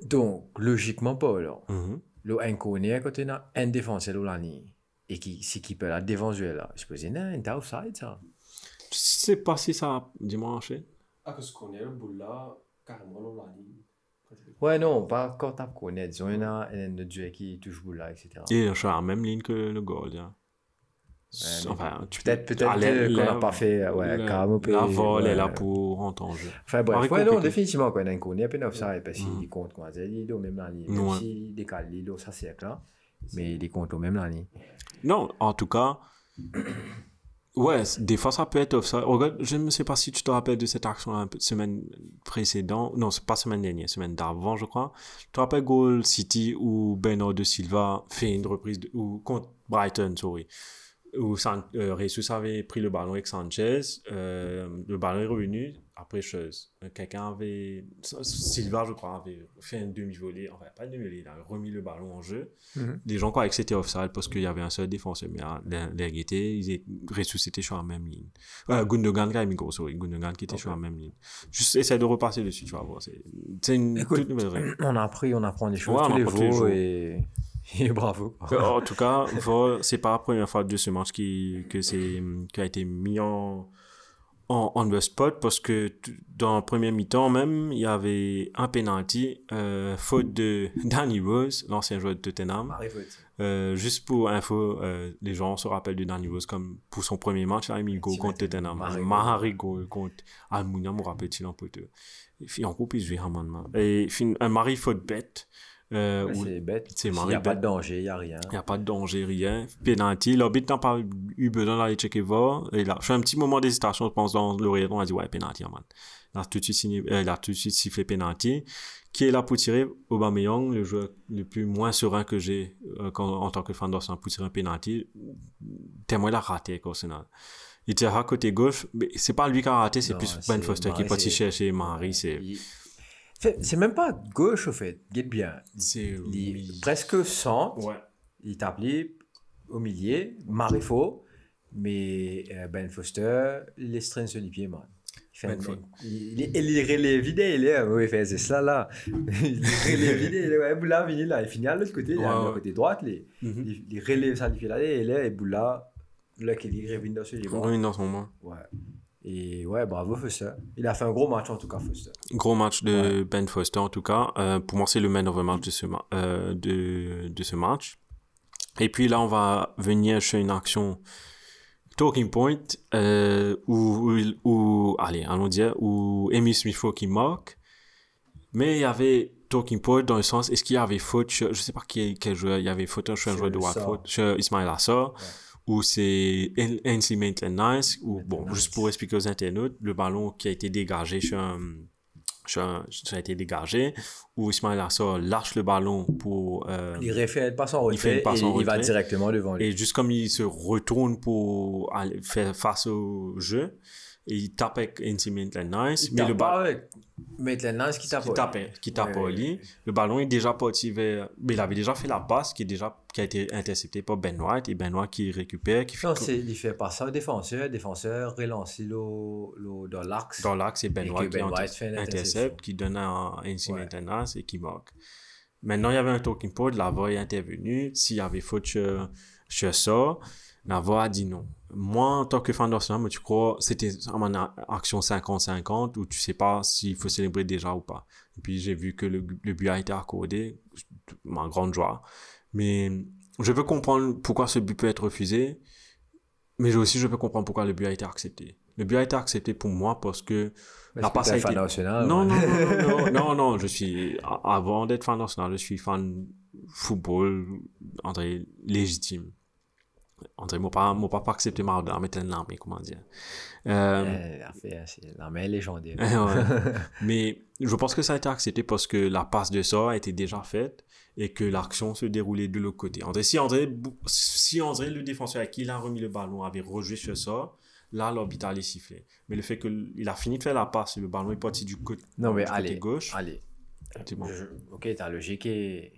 donc, logiquement pas, alors. Mhm. Le inconnu, côté, là, un défenseur de l'année, et qui, si qui peut devant jouer là, je peux dire, non, il offside, ça. Je sais pas si ça, dis-moi, enchaîne. Ah, que ce qu'on est, le boule là, carrément, l'a dit. Ouais, non, pas quand t'as connu, disons, il y en a un joueur qui touche boule là, etc. Et je suis à la même ligne que le gardien. mais enfin, tu Peut-être, peut-être qu'on n'a pas fait, euh, ouais, carrément. La vol est là pour rentrer en jeu. Enfin bref, ouais, non, définitivement, quand il y a un connu, il y a pas d'offside, parce qu'il compte, quoi. C'est il est au même. Ouais. Même s'il décale, est au ça cercle là, mais il est compte au même la ligne. Non, en tout cas, ouais, des fois ça peut être offside. Regarde, je ne sais pas si tu te rappelles de cette action la semaine précédente, non, c'est pas semaine dernière, semaine d'avant, je crois. Tu te rappelles Goal City où Bernardo de Silva fait une reprise ou contre Brighton, sorry, où San, euh, Jesus avait pris le ballon avec Sanchez, euh, le ballon est revenu après chose. Quelqu'un avait, Silva, je crois, avait fait un demi-volée, enfin pas un demi-volée, il a remis le ballon en jeu Mhm. les gens croyaient que c'était offside parce qu'il y avait un seul défenseur, mais hein, la la vérité, ils étaient sur la même ligne. Euh, Gundogan, quand même, gros, sorry, Gundogan qui était sur la même ligne. Juste essaie de repasser dessus, tu vas voir. C'est une Écoute, toute nouvelle règle. On a appris, on apprend des choses Ouais, tous les apprend tous les jours jours. et... et bravo. en tout cas, c'est pas la première fois de ce match qui, que c'est, qui a été mis en, en on the spot parce que dans le premier mi-temps même, il y avait un penalty, euh, faute de Danny Rose, l'ancien joueur de Tottenham. Euh, juste pour info, euh, les gens se rappellent de Danny Rose comme pour son premier match, il a mis le goal Tu contre Tottenham. Mahari goal contre Almunia, me rappelle-t-il un peu. Et puis en groupe, il à main. Et un mari faute bête. Euh, Ouais, c'est bête. c'est Il n'y a pas de danger, il n'y a rien. il n'y a pas de danger, rien. Penalty. L'arbitre n'a pas eu besoin d'aller checker voir. Et là, je fais un petit moment d'hésitation, je pense, dans l'oreille. On a dit, ouais, penalty, man. Il a tout de suite, signé, euh, il a tout de suite sifflé penalty. Qui est là pour tirer? Aubameyang, le joueur le plus moins serein que j'ai euh, en tant que fan d'Arsenal pour tirer un penalty. Tellement il a raté, là. Il tire à côté gauche, mais c'est pas lui qui a raté, c'est plus Ben Foster qui est parti chercher Marie. C'est, Il- C'est même pas gauche, au fait. Guette bien. c'est, est presque centre. ouais. T'appelait au milieu, Marifo, mais euh, Ben Foster, il est strain sur les pieds, man. Il fait Ben il, relève vide, il est, oui, il fait c'est ça là. il relève vide, il est, ouais, Boula, est là, il finit à l'autre côté, il est à côté droite, il, il, il relève ça, il fait là, il est, et Boula, là, qu'il revient dans ce livre. Oui, dans ce moment. Ouais. Et ouais, bravo Foster. Il a fait un gros match en tout cas, Foster. Gros match de Ben Foster en tout cas. Euh, pour moi, c'est le man of the match de ce, ma- euh, de, de ce match. Et puis là, on va venir sur une action talking point euh, où, où, où- allez, allons dire, où Amy Smith qui marque. Mais il y avait talking point dans le sens, est-ce qu'il y avait faute je sais pas qui, quel joueur, il y avait faute sur un joueur de. Watford, sur Ismail Assar, ou c'est NC Maitland-Nice, ou bon, juste pour expliquer aux internautes, le ballon qui a été dégagé sur un, sur un- ça a été dégagé, où Ismail Assar lâche le ballon pour, euh, Il refait une passe en Il fait retrait une passe et en il va retrait. directement devant lui. et juste comme il se retourne pour aller faire face au jeu, il avec NC Maitland-Nice, Il mais le ballon, Maitland-Nice qui tape qui tape, qui ouais, lit. ouais. Le ballon est déjà parti vers. Mais il avait déjà fait la passe qui, est déjà, qui a été interceptée par Ben White. Et Ben White qui récupère, qui fait Non, c'est, il fait pas ça au défenseur. Le défenseur relance le, le, dans l'axe. dans l'axe. Et Ben Et White qui Ben White fait l'interception. intercepte, qui donne un NC Ouais. maintenance et qui marque. Maintenant, il y avait un talking point. La VAR est intervenu. S'il y avait faute sur ça, la VAR a dit non. Moi, en tant que fan d'Arsenal, tu crois, c'était à mon a- action 50-50 où tu sais pas s'il faut célébrer déjà ou pas. Et puis, j'ai vu que le, le but a été accordé. Ma grande joie. Mais je veux comprendre pourquoi ce but peut être refusé. Mais aussi, je peux comprendre pourquoi le but a été accepté. Le but a été accepté pour moi parce que la Parce que passe a fan été... national. Non, non, non, non, non, non, je suis, avant d'être fan d'Arsenal, je suis fan football, André, légitime. André, moi pas, moi pas, pas accepter Maradona, mais t'es un armée, comment dire. Euh, Euh, fait, c'est main légendaire. ouais. Mais je pense que ça a été accepté parce que la passe de ça a été déjà faite et que l'action se déroulait de l'autre côté. André, si André, si André, le défenseur à qui il a remis le ballon, avait rejoué sur ça, là, l'arbitre allait siffler. Mais le fait qu'il a fini de faire la passe le ballon est parti du côté, Non, mais du côté allez. gauche, Allez. bon. Je- ok, ta logique est.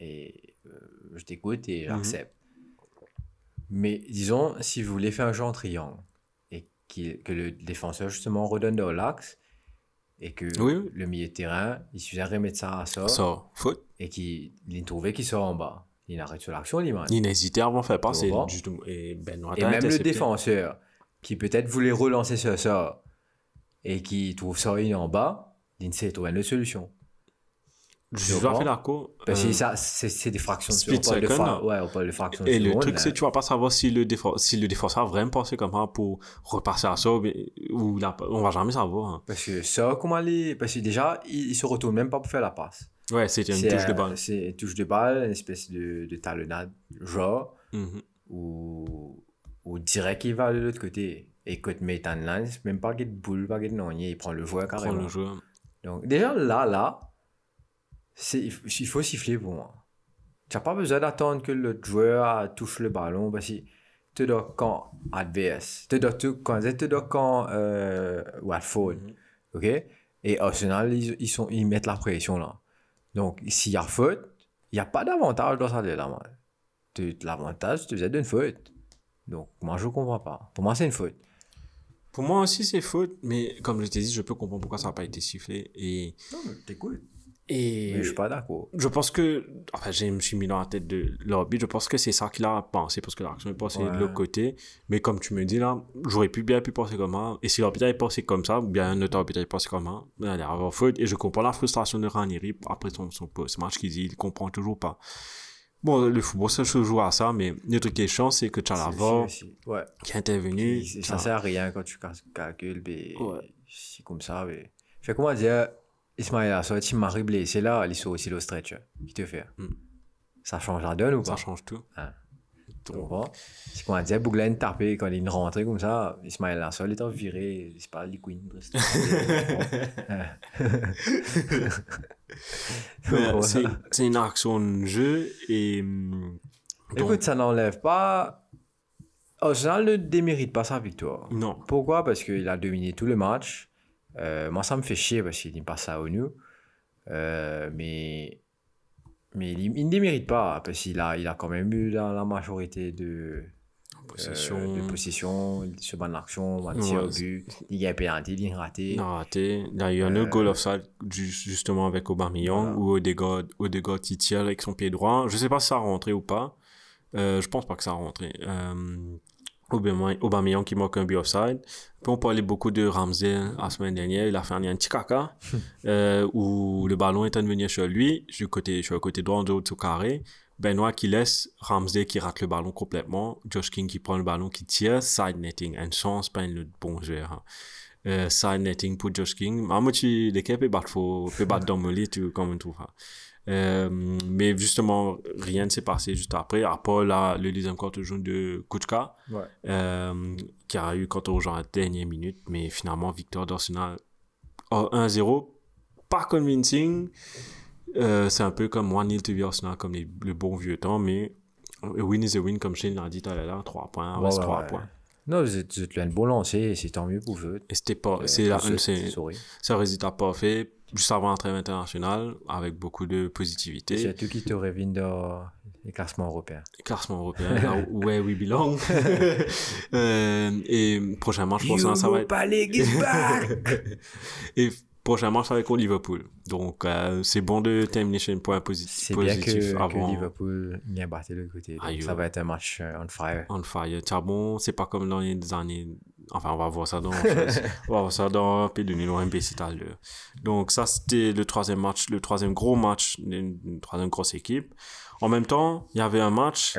et euh, je t'écoute Mhm. et j'accepte. Mais disons, si vous voulez faire un jeu en triangle et que le défenseur justement redonne dans l'axe et que Oui, le milieu de terrain, il suffit de remettre ça à faute. et qu'il il trouvait qu'il sort en bas. Il arrête sur l'action, il Il n'hésitait avant de faire passer. Et Ben Et même le défenseur qui peut-être voulait relancer sur ça et qui trouve ça il est en bas, il ne sait trouver une solution. Je à comprends? fait d'accord. Parce Euh, que ça, c'est c'est des fractions de split on parle de second, là. Ouais, on parle de fractions de Et le truc, c'est que tu vas pas savoir si le, défense, si le défenseur a vraiment pensé comme ça pour repasser à ça, ou la, on va jamais savoir. hein. Parce que ça, comment les... Parce que déjà, il, il se retourne même pas pour faire la passe. Ouais, c'était une C'est, touche de euh, balle. C'est une touche de balle, une espèce de, de talonnade, genre, Mhm. ou, ou direct il va de l'autre côté. Et côté Nathan Lance, même pas de boule, pas de nonier, il prend le joueur carrément. le joueur. Donc, déjà là, là, c'est, il, faut- il faut siffler pour moi. Tu n'as pas besoin d'attendre que le joueur touche le ballon parce que tu dois quand adverse, tu dois tout, quand tu dois quand euh, Watford, Mhm. ok? Et Arsenal, ils, ils, sont, ils mettent la pression là. Donc, s'il y a faute, il n'y a pas d'avantage dans ça là, L'avantage, tu faisais d'une faute. Donc, moi, je ne comprends pas. Pour moi, c'est une faute. Pour moi aussi, c'est faute, mais comme je t'ai dit, je peux comprendre pourquoi ça n'a pas été sifflé. Et Non, mais t'écoutes. Et Mais je suis pas d'accord. je pense que, enfin, je me suis mis dans la tête de l'arbitre, je pense que c'est ça qu'il a pensé, parce que l'action est passée de l'autre côté. Mais comme tu me dis là, j'aurais pu bien pu penser comme ça. Et si l'arbitre avait pensé comme ça, ou bien un autre arbitre avait pensé comme ça, il allait avoir faute. Et je comprends la frustration de Ranieri après son, son post-match qu'il dit, il comprend toujours pas. Bon, le football, ça se joue à ça, mais le truc qui est chiant, c'est que aussi. Ouais. qui est intervenu. Tu ça sert à rien quand tu cal- calcules, mais Ouais. c'est comme ça. Mais... Fait comment dire, Ismaël a sorti Marie blessé là, il sort aussi le stretch. Qui te fait? Mm. Ça change la donne ou Ça pas? change tout. Ah. Tu comprends C'est comment dire, Bouglain tapé quand il est rentré comme ça, Ismaël a il est viré, c'est pas les Queen. c'est- C'est une action de jeu et. hum, donc, Écoute, ça n'enlève pas. Arsenal ne démérite pas sa victoire. non. Pourquoi? Parce qu'il a dominé tout le match. Euh, moi, ça me fait chier parce qu'il n'est pas ça au nous. Euh, mais mais il, il ne démérite pas parce qu'il a, il a quand même eu la, la majorité de Possession. euh, de possession, ce bonne action, un tir au Ouais, but, il y a un il a raté. Il a raté. Il y a eu un autre goal offside ju- justement avec Aubameyang où Odegaard, Odegaard il tire avec son pied droit. Je sais pas si ça a rentré ou pas. Je pense pas que ça a rentré. Aubameyang, qui manque un but offside. Puis on parlait beaucoup de Ramsey la semaine dernière. Il a fait un, un petit caca euh, où le ballon est venu sur lui, sur le côté, sur le côté droit de haut de carré. Benoît qui laisse Ramsey qui rate le ballon complètement. Josh King qui prend le ballon, qui tire. Side netting. Une chance, pas le bon joueur. hein. Euh, side netting pour Josh King. À moi, tu, l'équipe peut battre, faut, peut battre dans le lit, tu, comme tu vois. Euh, mais justement, rien ne s'est passé juste après. À part là, le deuxième de jeu de Kuchka, Ouais. euh, qui a eu quand on joue à la dernière minute. Mais finalement, victoire d'Arsenal oh, 1-0. Pas convincing. Euh, c'est un peu comme One Nil to the Arsenal, comme les- le bon vieux temps, mais a win is a win, comme Shane l'a dit tout à l'heure, 3 points, Ouais, reste ouais, 3 ouais. points. Non, vous êtes, vous êtes un bon lancé, c'est tant mieux pour eux. Et c'était pas, Euh, c'est un résultat parfait, juste avant trêve internationale, avec beaucoup de positivité. C'est tout qui te revient dans les classements européens. Classement européen, là où where we belong. Euh, et prochainement, je pense que ça va être. Is back! Et prochainement, ça va être contre Liverpool. Donc, euh, c'est bon de terminer sur un point posi- C'est bien positif que, que avant. Liverpool n'y a battu de l'autre côté. Donc ça va être un match euh, on fire. on fire. Tiens, bon, c'est pas comme dans les années. Enfin, on va voir ça dans. on va voir ça dans un peu de Nilo MBC tout à l'heure. Donc, ça, c'était le troisième match, le troisième gros match d'une troisième grosse équipe. En même temps, il y avait un match.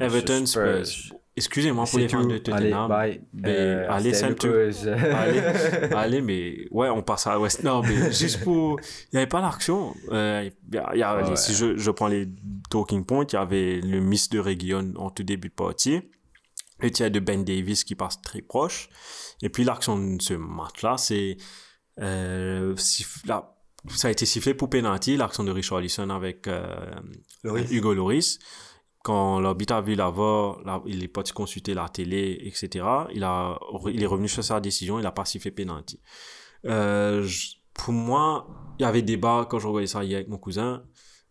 Everton, Spurs. Excusez-moi pour les fans tout. de Allez, Tottenham. bye. Mais Euh, allez, cause. allez, allez, mais ouais, on passe à West. Non, mais juste pour. Il n'y avait pas l'action. Euh, il y a- il y a- Ouais. Si je, je prends les talking points, il y avait le miss de Réguillon en tout début de partie. Le tir de Ben Davis qui passe très proche. Et puis l'action de ce match-là, c'est. Euh, là, ça a été sifflé pour penalty, l'action de Richard Allison avec euh, Lloris. Hugo Loris. Quand a vu la VAR, là, il est parti consulter la télé, etc. Il, a, il est revenu sur sa décision, il n'a pas sifflé penalty. Euh, pour moi, il y avait débat quand je regardais ça hier avec mon cousin.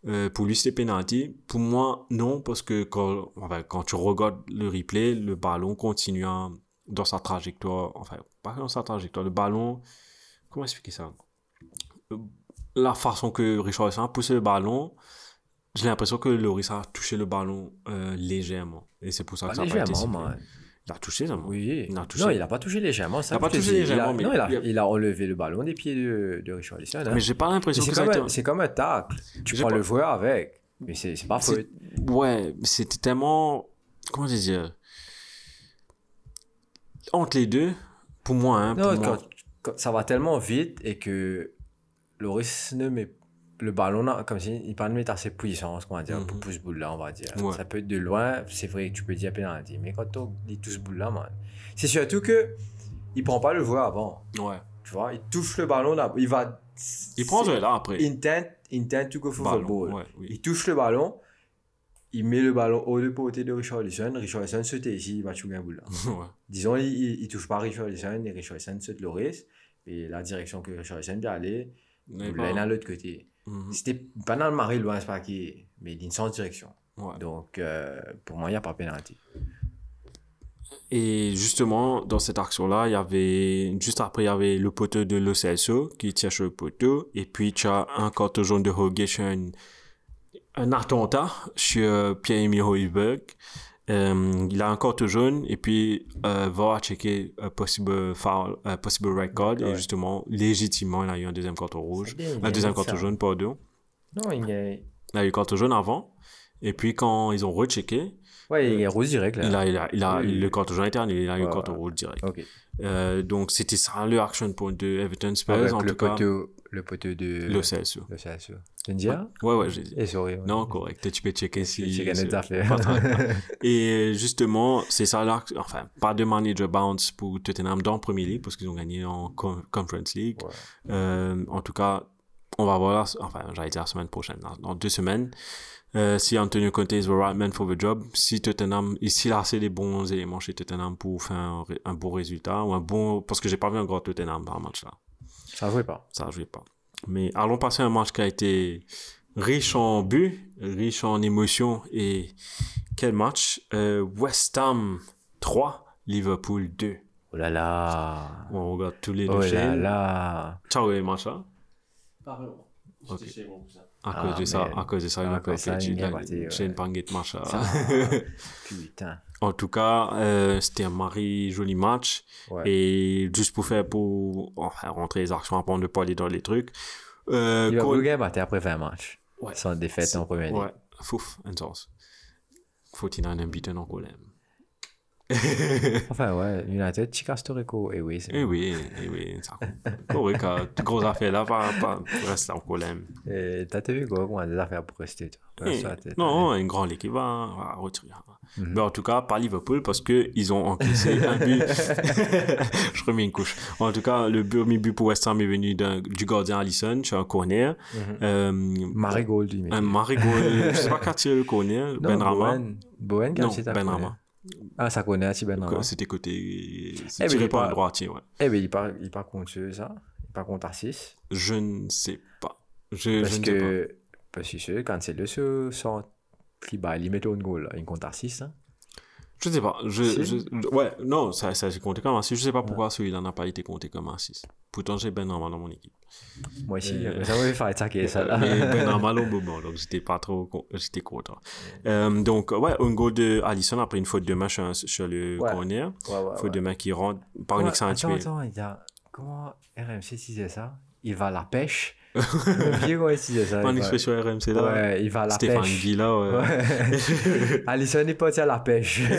Euh, pour lui, c'était penalty. Pour moi, non, parce que quand, quand tu regardes le replay, le ballon continue dans sa trajectoire. Enfin, pas dans sa trajectoire. Le ballon, comment expliquer ça? Euh, La façon que Richard a poussé le ballon, j'ai l'impression que Loris a touché le ballon euh, légèrement. Et c'est pour ça que Pas ça n'a pas été. Il a touché, ça. Oui. Il a touché. Non, il n'a pas touché légèrement. ça Il a pas touché légèrement, Il a- mais Non, il a, il y a- il a enlevé le ballon des pieds de, de Richard hein. Mais j'ai pas l'impression que ça a été... c'est comme un tacle. Tu prends pas- le joueur avec. Mais c'est pas faute. Ouais, c'était tellement. Comment dire? Entre les deux, pour moi, hein, pour Non, moi. quand, quand ça va tellement vite et que Loris ne met le ballon, là, comme si il pas de mettre assez puissance, on va dire, pour Mhm. ce là, on va dire. Ouais. Ça peut être de loin, c'est vrai que tu peux dire penalty, mais quand on dit tout ce boule là, man, c'est surtout que il prend pas le joueur avant, Ouais. tu vois, il touche le ballon là, il va. Il prend ce là après. Intent, intent to go for the Ballon, ball. ouais, oui. Il touche le ballon, il met le ballon au deux côté de Richard Allison saute ici, il va tuer un boule là. Ouais. Disons, il, il, il touche pas Richard Allison, et Richard Allison saute Loris, et la direction que Richard Allison doit aller, il est à l'autre côté. Mhm. C'était pas dans le marée loin, c'est pas qui, mais d'une sens direction. Ouais. Donc, euh, pour moi, il n'y a pas pénalité. Et justement, dans cette action-là, il y avait, juste après, il y avait le poteau de l'OCSO qui tient sur le poteau. Et puis, tu as un carton jaune de un, un attentat sur Pierre-Emile Hoiberg. Euh, il a un carton jaune et puis euh, va checker un possible foul, un possible red card. Et justement, légitimement, il a eu un deuxième carton rouge. bien, Un deuxième carton jaune, pardon. Non, il est. Il a eu carton jaune avant. Et puis, quand ils ont rechecké, Ouais, il est rouge direct là. il a, il a, il a Oui. le carton jaune interne, il a eu le carton rouge direct. Euh, donc, c'était ça le action point de Everton Spurs, Avec en le tout cas. poteau, le poteau de. Le CSU. Le CSU. Tu me dis Ouais, ouais, j'ai dit. Eh, sorry. ouais. Non, correct. Tu peux checker si. Des Et justement, c'est ça là. Enfin, pas de manager bounce pour Tottenham dans Premier League parce qu'ils ont gagné en Co- Conference League. Ouais. Euh, en tout cas, on va voir, enfin, j'allais dire la semaine prochaine, dans deux semaines, euh, si Antonio Conte is the right man for the job, si Tottenham, et s'il a assez les bons éléments chez Tottenham pour faire un, un bon résultat, ou un bon, parce que j'ai pas vu un grand Tottenham le match là. Ça jouait pas. Ça, je vais pas. Mais allons passer à un match qui a été riche en buts, riche en émotions. Et quel match? Euh, West Ham 3, Liverpool 2. Oh là là. On regarde tous les deux Oh là chaînes. là. Ciao les matchs là. Parlons. J'étais Ok. chez mon cousin. À Ah, cause de ça, à cause de ça, il À m'a cause pas de ça, fait. il J'ai m'a pas j'ai une panguette match Putain. En tout cas, euh, c'était un mari joli match. Ouais. Et juste pour faire, pour enfin, rentrer les actions avant de pas aller dans les trucs. Euh, Liverpool game battu après 20 matchs. Ouais. Sans défaite en première ligue. Ouais, fouf, sauce. 49 unbeaten en colère. Enfin, ouais, United, Chica Storico. Et oui, Eh oui, eh oui, ça. Correct, euh, grosse affaire là, pas, pas, reste en colère. Et T'as vu quoi, on a des affaires pour rester, Eh, non, une grande équipe va, va retirer. Mhm. Mais en tout cas, pas Liverpool parce que ils ont encaissé un but. Je remets une couche. En tout cas, le premier but pour West Ham est venu du gardien Allison sur un corner. Mhm. Euh, Marigold, mais- un Marigold, je sais pas qui a tiré le corner, Ben Rama. Bowen. Qui a Ben. Rama. Ah, ça connaît, Ben Rama. C'était côté. Eh, C'est mais tiré il par un droitier, ouais. Eh ben, il part, il part contre ça. Il part contre Arcis. Je ne sais pas. Je, Parce je ne sais pas. que, parce que quand c'est le seul sort qui bat, il met un goal, là, il compte Arcis. Hein. Je sais pas. Je, Si. je- ouais, non, ça, ça s'est compté comme un 6. Je sais pas pourquoi celui-là n'a pas été compté comme un 6. Pourtant, j'ai Ben Rama dans mon équipe. Moi aussi, Euh, m'a fait attaquer ça là. Mais Ben Rama au moment, donc j'étais pas trop. J'étais content. Euh, donc, ouais, un goal de Allison après une faute de main sur, sur le Ouais. corner. Ouais, ouais, Faute de main qui rentre par une excentrée. Attends, attends, il y a... comment RMC disait ça? Il va à la pêche. Le vieux, il disait ça Pas une expression RMC là. Ouais, il va à la Stéphane pêche. Guy là, ouais. Ouais. Allison est parti à la pêche.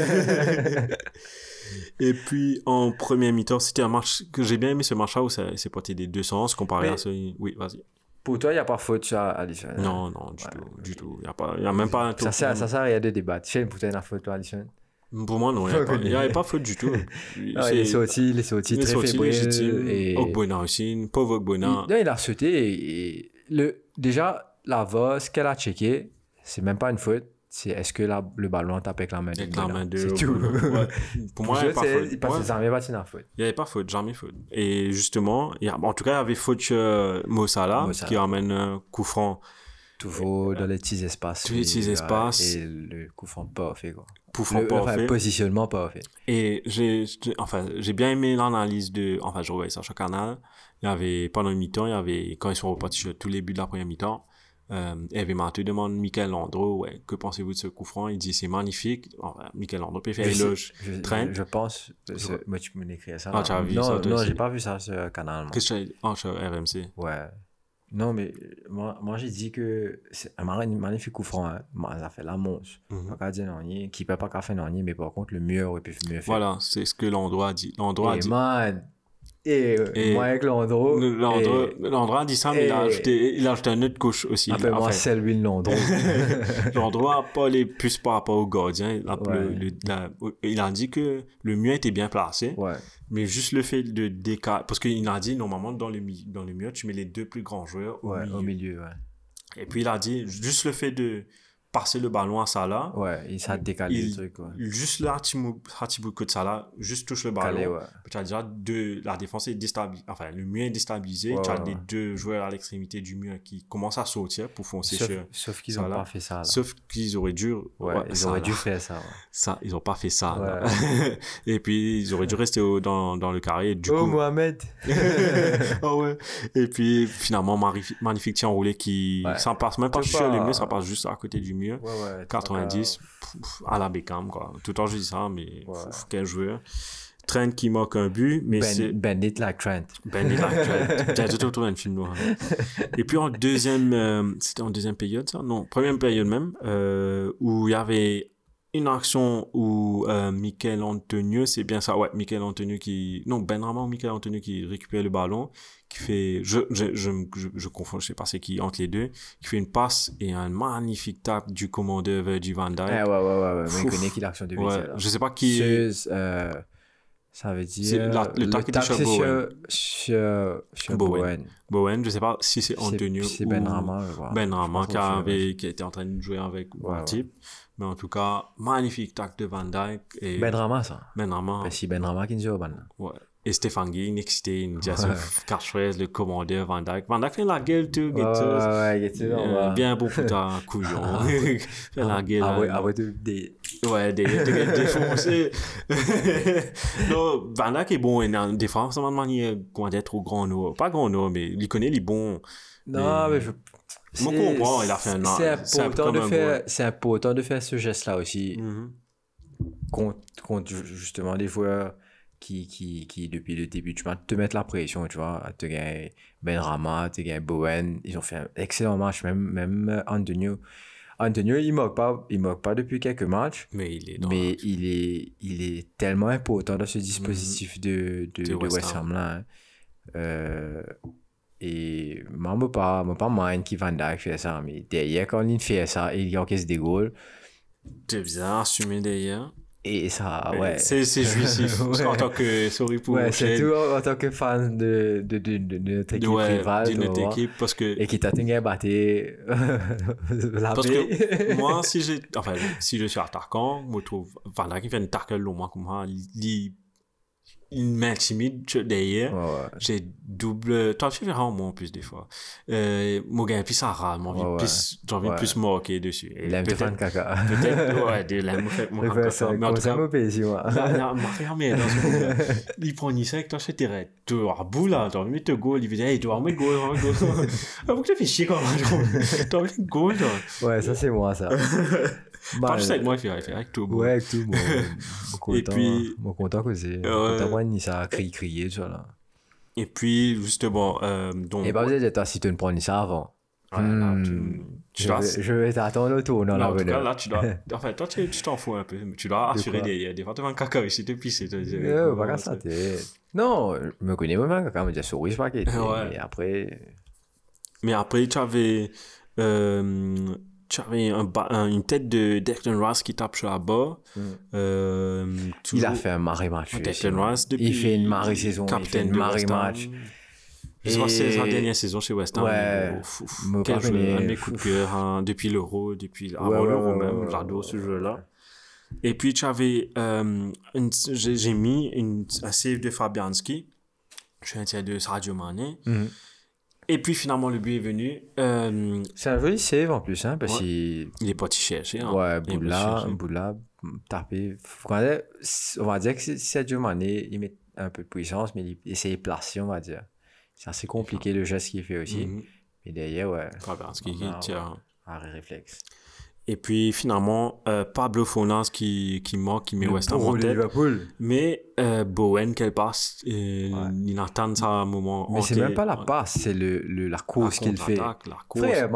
Et puis en première mi-temps, c'était un match que j'ai bien aimé ce match-là où ça- c'est parti des deux sens comparé Mais- à celui. Oui, vas-y. Pour toi, il n'y a pas faute sur Allison. Non, non, du Ouais, tout. Il y a pas, y a même pas un Ça tour. sert, ça sert à rien de débattre. Shane, pour toi, il y a une faute, toi, Allison. Pour moi, non, il n'y avait, pas- avait faute du tout. Ah, il est sorti, il est sorti très sorti. Et... Ogbonna aussi, pauvre Ogbonna. il a sauté et, et le, déjà, la VAR, ce qu'elle a checké, c'est même pas une faute. C'est est-ce que la- le ballon tape avec la main de Avec la Ogbonna? main de C'est tout. Ouais. Pour moi, il n'y avait pas faute. Parce que pas été une faute. Il n'y avait pas faute, jamais faute. Et justement, il y a- en tout cas, il y avait faute sur euh, Mo Salah, Mo Salah. qui ramène un coup franc Toujours dans les petits espaces. tous les petits Et, espaces. Et le coup franc pas fait, quoi. Le, pas enfin, fait. positionnement pas fait. Et j'ai, enfin, j'ai bien aimé l'analyse de, enfin, je revoyais ça sur Canal. Il y avait, pendant une mi-temps, il y avait, quand ils sont repartis sur tous les buts de la première mi-temps, euh, Hervé Mathieu demande Michael Landreau, ouais, que pensez-vous de ce coup franc? Il dit, c'est magnifique. Enfin, Michael Landreau peut faire éloge. Je, je, pense. Je. Moi, tu peux m'écrire ça. Ah, tu as vu non, ça, Non, j'ai pas vu ça sur Canal. Qu'est-ce que tu as, ah, sur RMC. Ouais. Non, mais euh, moi, moi j'ai dit que c'est un magnifique coup franc. Hein. Ça fait la monce. Mhm. Qui peut pas qu'à faire non, mais par contre, le mieux aurait pu mieux faire. Voilà, c'est ce que a dit. Et dit. man, et, euh, Et- moi avec Landreau, Landreau, a dit ça, mais il a ajouté, il a ajouté un autre couche aussi. appelle-moi Enfin, Selwyn Landreau. Landreau a pas les plus par rapport au gardien. Il a, Ouais. le- le- la- il a dit que le mieux était bien placé. ouais. Mais juste le fait de décaler. Parce qu'il a dit, normalement, dans le, dans le mieux, tu mets les deux plus grands joueurs au Ouais, milieu. au milieu. Et puis il a dit, juste le fait de passer le ballon à Salah. Ouais, il s'est décalé Il- le truc, ouais. Juste là, Timo- Hatibou de Salah, juste touche le ballon. Calé, ouais. Tu as déjà deux, la défense est déstabilisée, enfin, le mur est déstabilisé. Ouais, tu as les deux joueurs à l'extrémité du mur qui commencent à sortir pour foncer Sauf, sur. sauf qu'ils n'ont pas fait ça. Là. Sauf qu'ils auraient dû. ouais, ils ça, auraient là. dû faire ça. Ça, ils ont pas fait ça. Et puis, ils auraient dû rester au- dans, dans le carré. Du oh, coup, Mohamed ah ouais. Et puis, finalement, magnifique, magnifique tir enroulé qui. Ça passe même pas sur les murs, ça passe juste à côté du mur. Ouais, ouais. 90, pff, à la Beckham, quoi. Tout le temps, je dis ça, mais Ouais. pff, quel joueur. Trent qui marque un but, mais c'est. Ben, Bandit like Trent. Ben il a J'ai tout trouvé un film noir. Et puis en deuxième, euh, c'était en deuxième période, ça? Non, première période même, euh, où il y avait une action où euh, Michael Antonio, c'est bien ça, ouais, Michael Antonio qui, non, Benrama ou Michael Antonio qui récupère le ballon, qui fait, je, je, je, je, je confonds, je sais pas c'est qui entre les deux, qui fait une passe et un magnifique tape du commandeur Virgil van Dijk. Ouais, ouais, ouais, ouais. ouais. Mais il connaît qui l'action de Ouais, Vizela. je sais pas qui. Euh, ça veut dire. la- le tac était tac, sur Bowen. sur, sur Bowen. Bowen. Bowen, je sais pas si c'est Antonio C'est Benrama. je vois. Ben Je Rama pense qui, avait, qui était en train de jouer avec Ouais, un ouais. type. Mais en tout cas, magnifique tac de Van Dijk. Et Benrama, ça. Ben Rama, Ben, si Benrama qui nous ban. ouais. Et Stéphane Guy, Ouais. son catchphrase, le commandeur Van Dijk. Van Dijk fait la gueule, tout, Ouais, ouais, ouais, bien beau ta couillon. fait la gueule. Ah ouais, ah ouais, de- des. Ouais, des, des, défoncés. non, Van Dijk est bon, a une défense de manière, comment dire, trop grand, non. Pas grand, non, mais il connaît les bons. Non, Mais- mais je. Moi, c'est- comprends, il a fait un- C'est important, de faire, important de faire ce geste-là aussi Mhm. contre, contre ju- justement des joueurs qui, qui, qui, depuis le début du match, te mettent la pression, tu vois. Tu gagnes Ben Rama, tu gagnes Bowen. Ils ont fait un excellent match, même, même euh, Antonio. Antonio, il ne moque pas, il moque pas depuis quelques matchs. Mais il est dans Mais il est, il est tellement important dans ce dispositif de, de, De de West. Ham là. hein. Euh, et moi, je ne pas, moi, pas mind qui Van Dijk fait ça. Mais derrière, quand il fait ça, il encaisse des goals. C'est bien assumé derrière. Et ça, ouais. C'est c'est jouissif. Ouais. qu'en tant que, sorry pour Ouais, Shane, c'est tout en, en tant que fan de, de, de, de, de notre de- équipe ouais, rivale. autre vois. équipe. Parce que, Et qui t'a tenu batté la parce que moi, si, j'ai, enfin, si je suis attaquant, je trouve Van Dijk qui fait une tackle au moins comme moi, il, il m'intimide derrière. Ouais, ouais. J'ai double. Toi, tu fais vraiment en plus des fois. Euh, mon gars, puis ça râle. J'ai envie, de plus, envie de plus marquer dessus. Et Il aime faire caca. Peut-être, ouais, de l'aime, moi, Il fait ça, Mais en tout cas, moi. Il prend une avec toi, te dirais, tu as bout là, tu as envie de te goal, il veut dire, hey, tu vas mettre goal, tu vas mettre goal. Ah, pourquoi tu fais chier quand même, tu as envie de goal. Ouais, ça, c'est moi, ça. Bah, Pas juste avec moi, fait avec toi, Ouais, avec tout, moi. Et content, puis- content que c'est. Ouais. Content, moi, ni ça crier, crier, tu vois, là. Et puis, justement, euh, donc. Et pas besoin toi si tu ne prends ça avant. Là, tu, Hmm, tu je, dois. vais, je vais t'attendre au tour dans Là, en tout cas, là, tu dois. Enfin, toi, tu tu t'en fous un peu, mais tu dois assurer des, des fois, un caca ici. Euh, pas qu'à ça, t'es- Non, je me connais moi-même quand même, je dis souris, pas qu'il était. Ouais. Et après. Mais après, tu avais, euh, tu avais un un- une tête de Declan Rice qui tape sur la barre. Mm. Euh, Il a fait un marée match. Declan. Rice depuis. Il fait une marée saison, capitaine de marée match. Je pas si c'est sa dernière saison chez West Ham. Ouais. ouf, ouf, Me Quel joueur, un de mes coups de cœur, hein, depuis l'Euro, depuis avant Ouais, l'Euro ouais, même, j'adore ce jeu-là. Et puis tu avais, euh, j'ai mis une, un save de Fabianski, je suis un tir de Sadio Mané. Mhm. Et puis finalement le but est venu. Euh, C'est un joli save en plus, hein, parce Ouais. qu'il. il est pas si cherché. Hein. Ouais, Boula. Boula, tapé. On va dire- que c'est Sadio Mané, il met un peu de puissance, mais il essaie de placer, on va dire. C'est assez compliqué le geste qu'il fait aussi. Mhm. Mais derrière, ouais, Fabianski qui Ah, tire. arrêt réflexe. Et puis finalement, euh, Pablo Fonas qui, qui manque, qui met West Ham en tête. Liverpool. Mais euh, Bowen, qu'elle passe, euh, il attend ça un moment. Mais c'est même pas la passe, c'est le, le- la course qu'il fait. La course. Frère,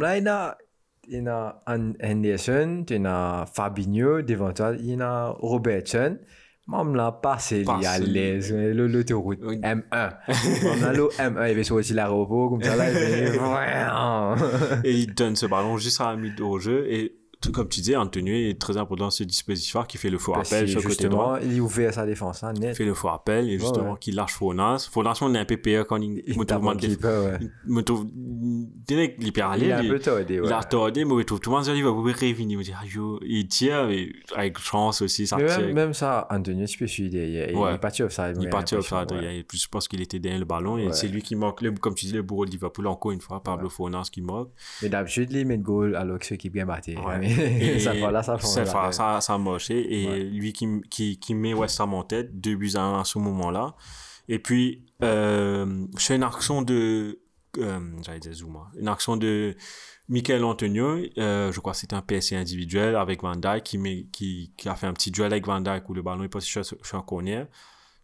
là, il y a, il a An- Henderson, il y a Fabinho, il y a Robertson. Mam là, passe, il Passe, est à l'aise, l'autoroute Oui. M1. Mam là, le M1, il va sortir l'aéroport, comme ça, là, et il donne ce ballon juste à la mi au jeu. Et comme tu dis, Antonio est très important dans ce dispositif qui fait le faux Parce appel que sur le côté droit. il est ouvert sa défense, hein, Il net. fait le faux appel et justement ouais. qui lâche Fonas. Fonas, on est un peu quand il Il me trouve ouais. il me trouve, direct, il Il est un peu tordé, il ouais. a tordé, mais il tout le monde, il va pouvoir revenir, il me dit, ah, yo, il tire, mais avec chance aussi, ça tire. même, ça, Antonio, tu peux suivre derrière. Il Ouais. est parti offside. Il ouais, est parti offside, ouais. il a- je pense qu'il était derrière le ballon et Ouais. c'est lui qui manque, comme tu dis, le bourreau de Liverpool encore une fois, Pablo Ouais. Fonas qui manque. Mais d'habitude, il met le goal alors que ceux qui bien batté. Et ça change. cette la fois, donne. ça, ça a moché. Et Ouais. lui qui, qui, qui met West Ham en tête, deux buts à un à ce moment-là. Et puis, euh, c'est une action de, euh, j'allais dire Zuma, une action de Michael Antonio, euh, je crois que c'était un PSC individuel avec Van Dijk qui, met, qui, qui a fait un petit duel avec Van Dijk où le ballon est passé sur, sur un corner.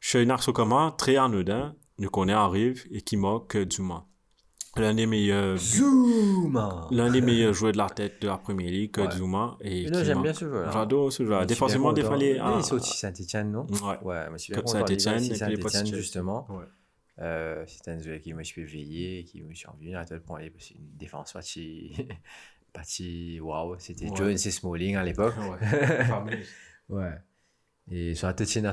C'est une action comment très anodin, le corner arrive et qui moque Zuma. L'un des meilleurs Zuma l'un des meilleurs joueurs de la tête de la Première Ligue, Ouais. Zuma. Et j'aime bien ce joueur. J'adore ce joueur. Je suis Défensivement, bien content. défendé. Mais Il est sorti Saint-Etienne, non Ouais. Ouais, mais je suis bien Comme content. Saint-Étienne, il est et puis il est Saint-Etienne, Chelsea. justement. Ouais. Euh, c'est un joueur qui me suis veillé, qui me suis revenu à tel point. C'est une défense partie. partie. Waouh, c'était. Jones et Smalling à l'époque. Ouais. Ouais. Et sur Saint-Etienne,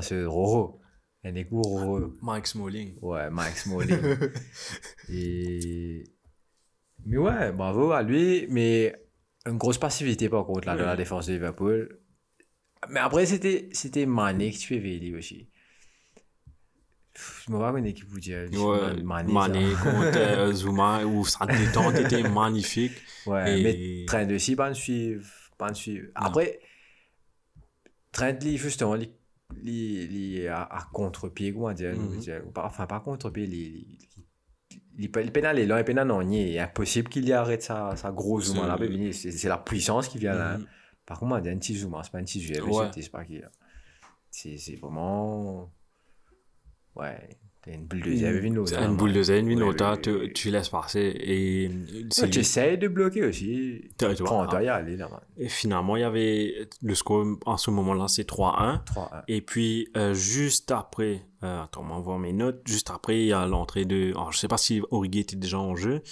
Roro. Un écoute Roro. Mike Smalling. Ouais, Mike Smalling. et... Mais ouais, bravo à lui. Mais une grosse passivité par contre là, de la défense de Liverpool. Mais après, c'était, c'était Mané qui tu fais veiller aussi. Je me rappelle une équipe vous dire. Ouais, Mané. Mané contre euh, Zuma, où sa détente était magnifique. Ouais, Et- mais Trent aussi, pas de suivre. Pas de suivre. Après, Trent, lui, justement, lui, lui, lui à, à contre-pied, comment dire, Mhm. dire, pas- enfin, pas contre-pied, lui, lui, lui pénal est là, il pénal non, il est impossible qu'il y arrête sa, sa grosse zoom C'est- là, mais c'est la puissance qui vient là. Mhm. Par contre, moi, il y a un petit zoom, hein, c'est pas un petit jouet, Ouais. c'est vraiment. Ouais, une boule de zèbre, une autre, hein, une boule de zen, une autre, tu, tu laisses passer. Et Ouais, Tu lui. essayes de bloquer aussi. Tu vois, Prends, toi, y aller là, man. Et finalement, il y avait le score en ce moment-là, c'est 3-1. 3-1. Et puis, euh, juste après, euh, attends, on va voir mes notes. Juste après, il y a l'entrée de. Alors, je sais pas si Origi était déjà en jeu,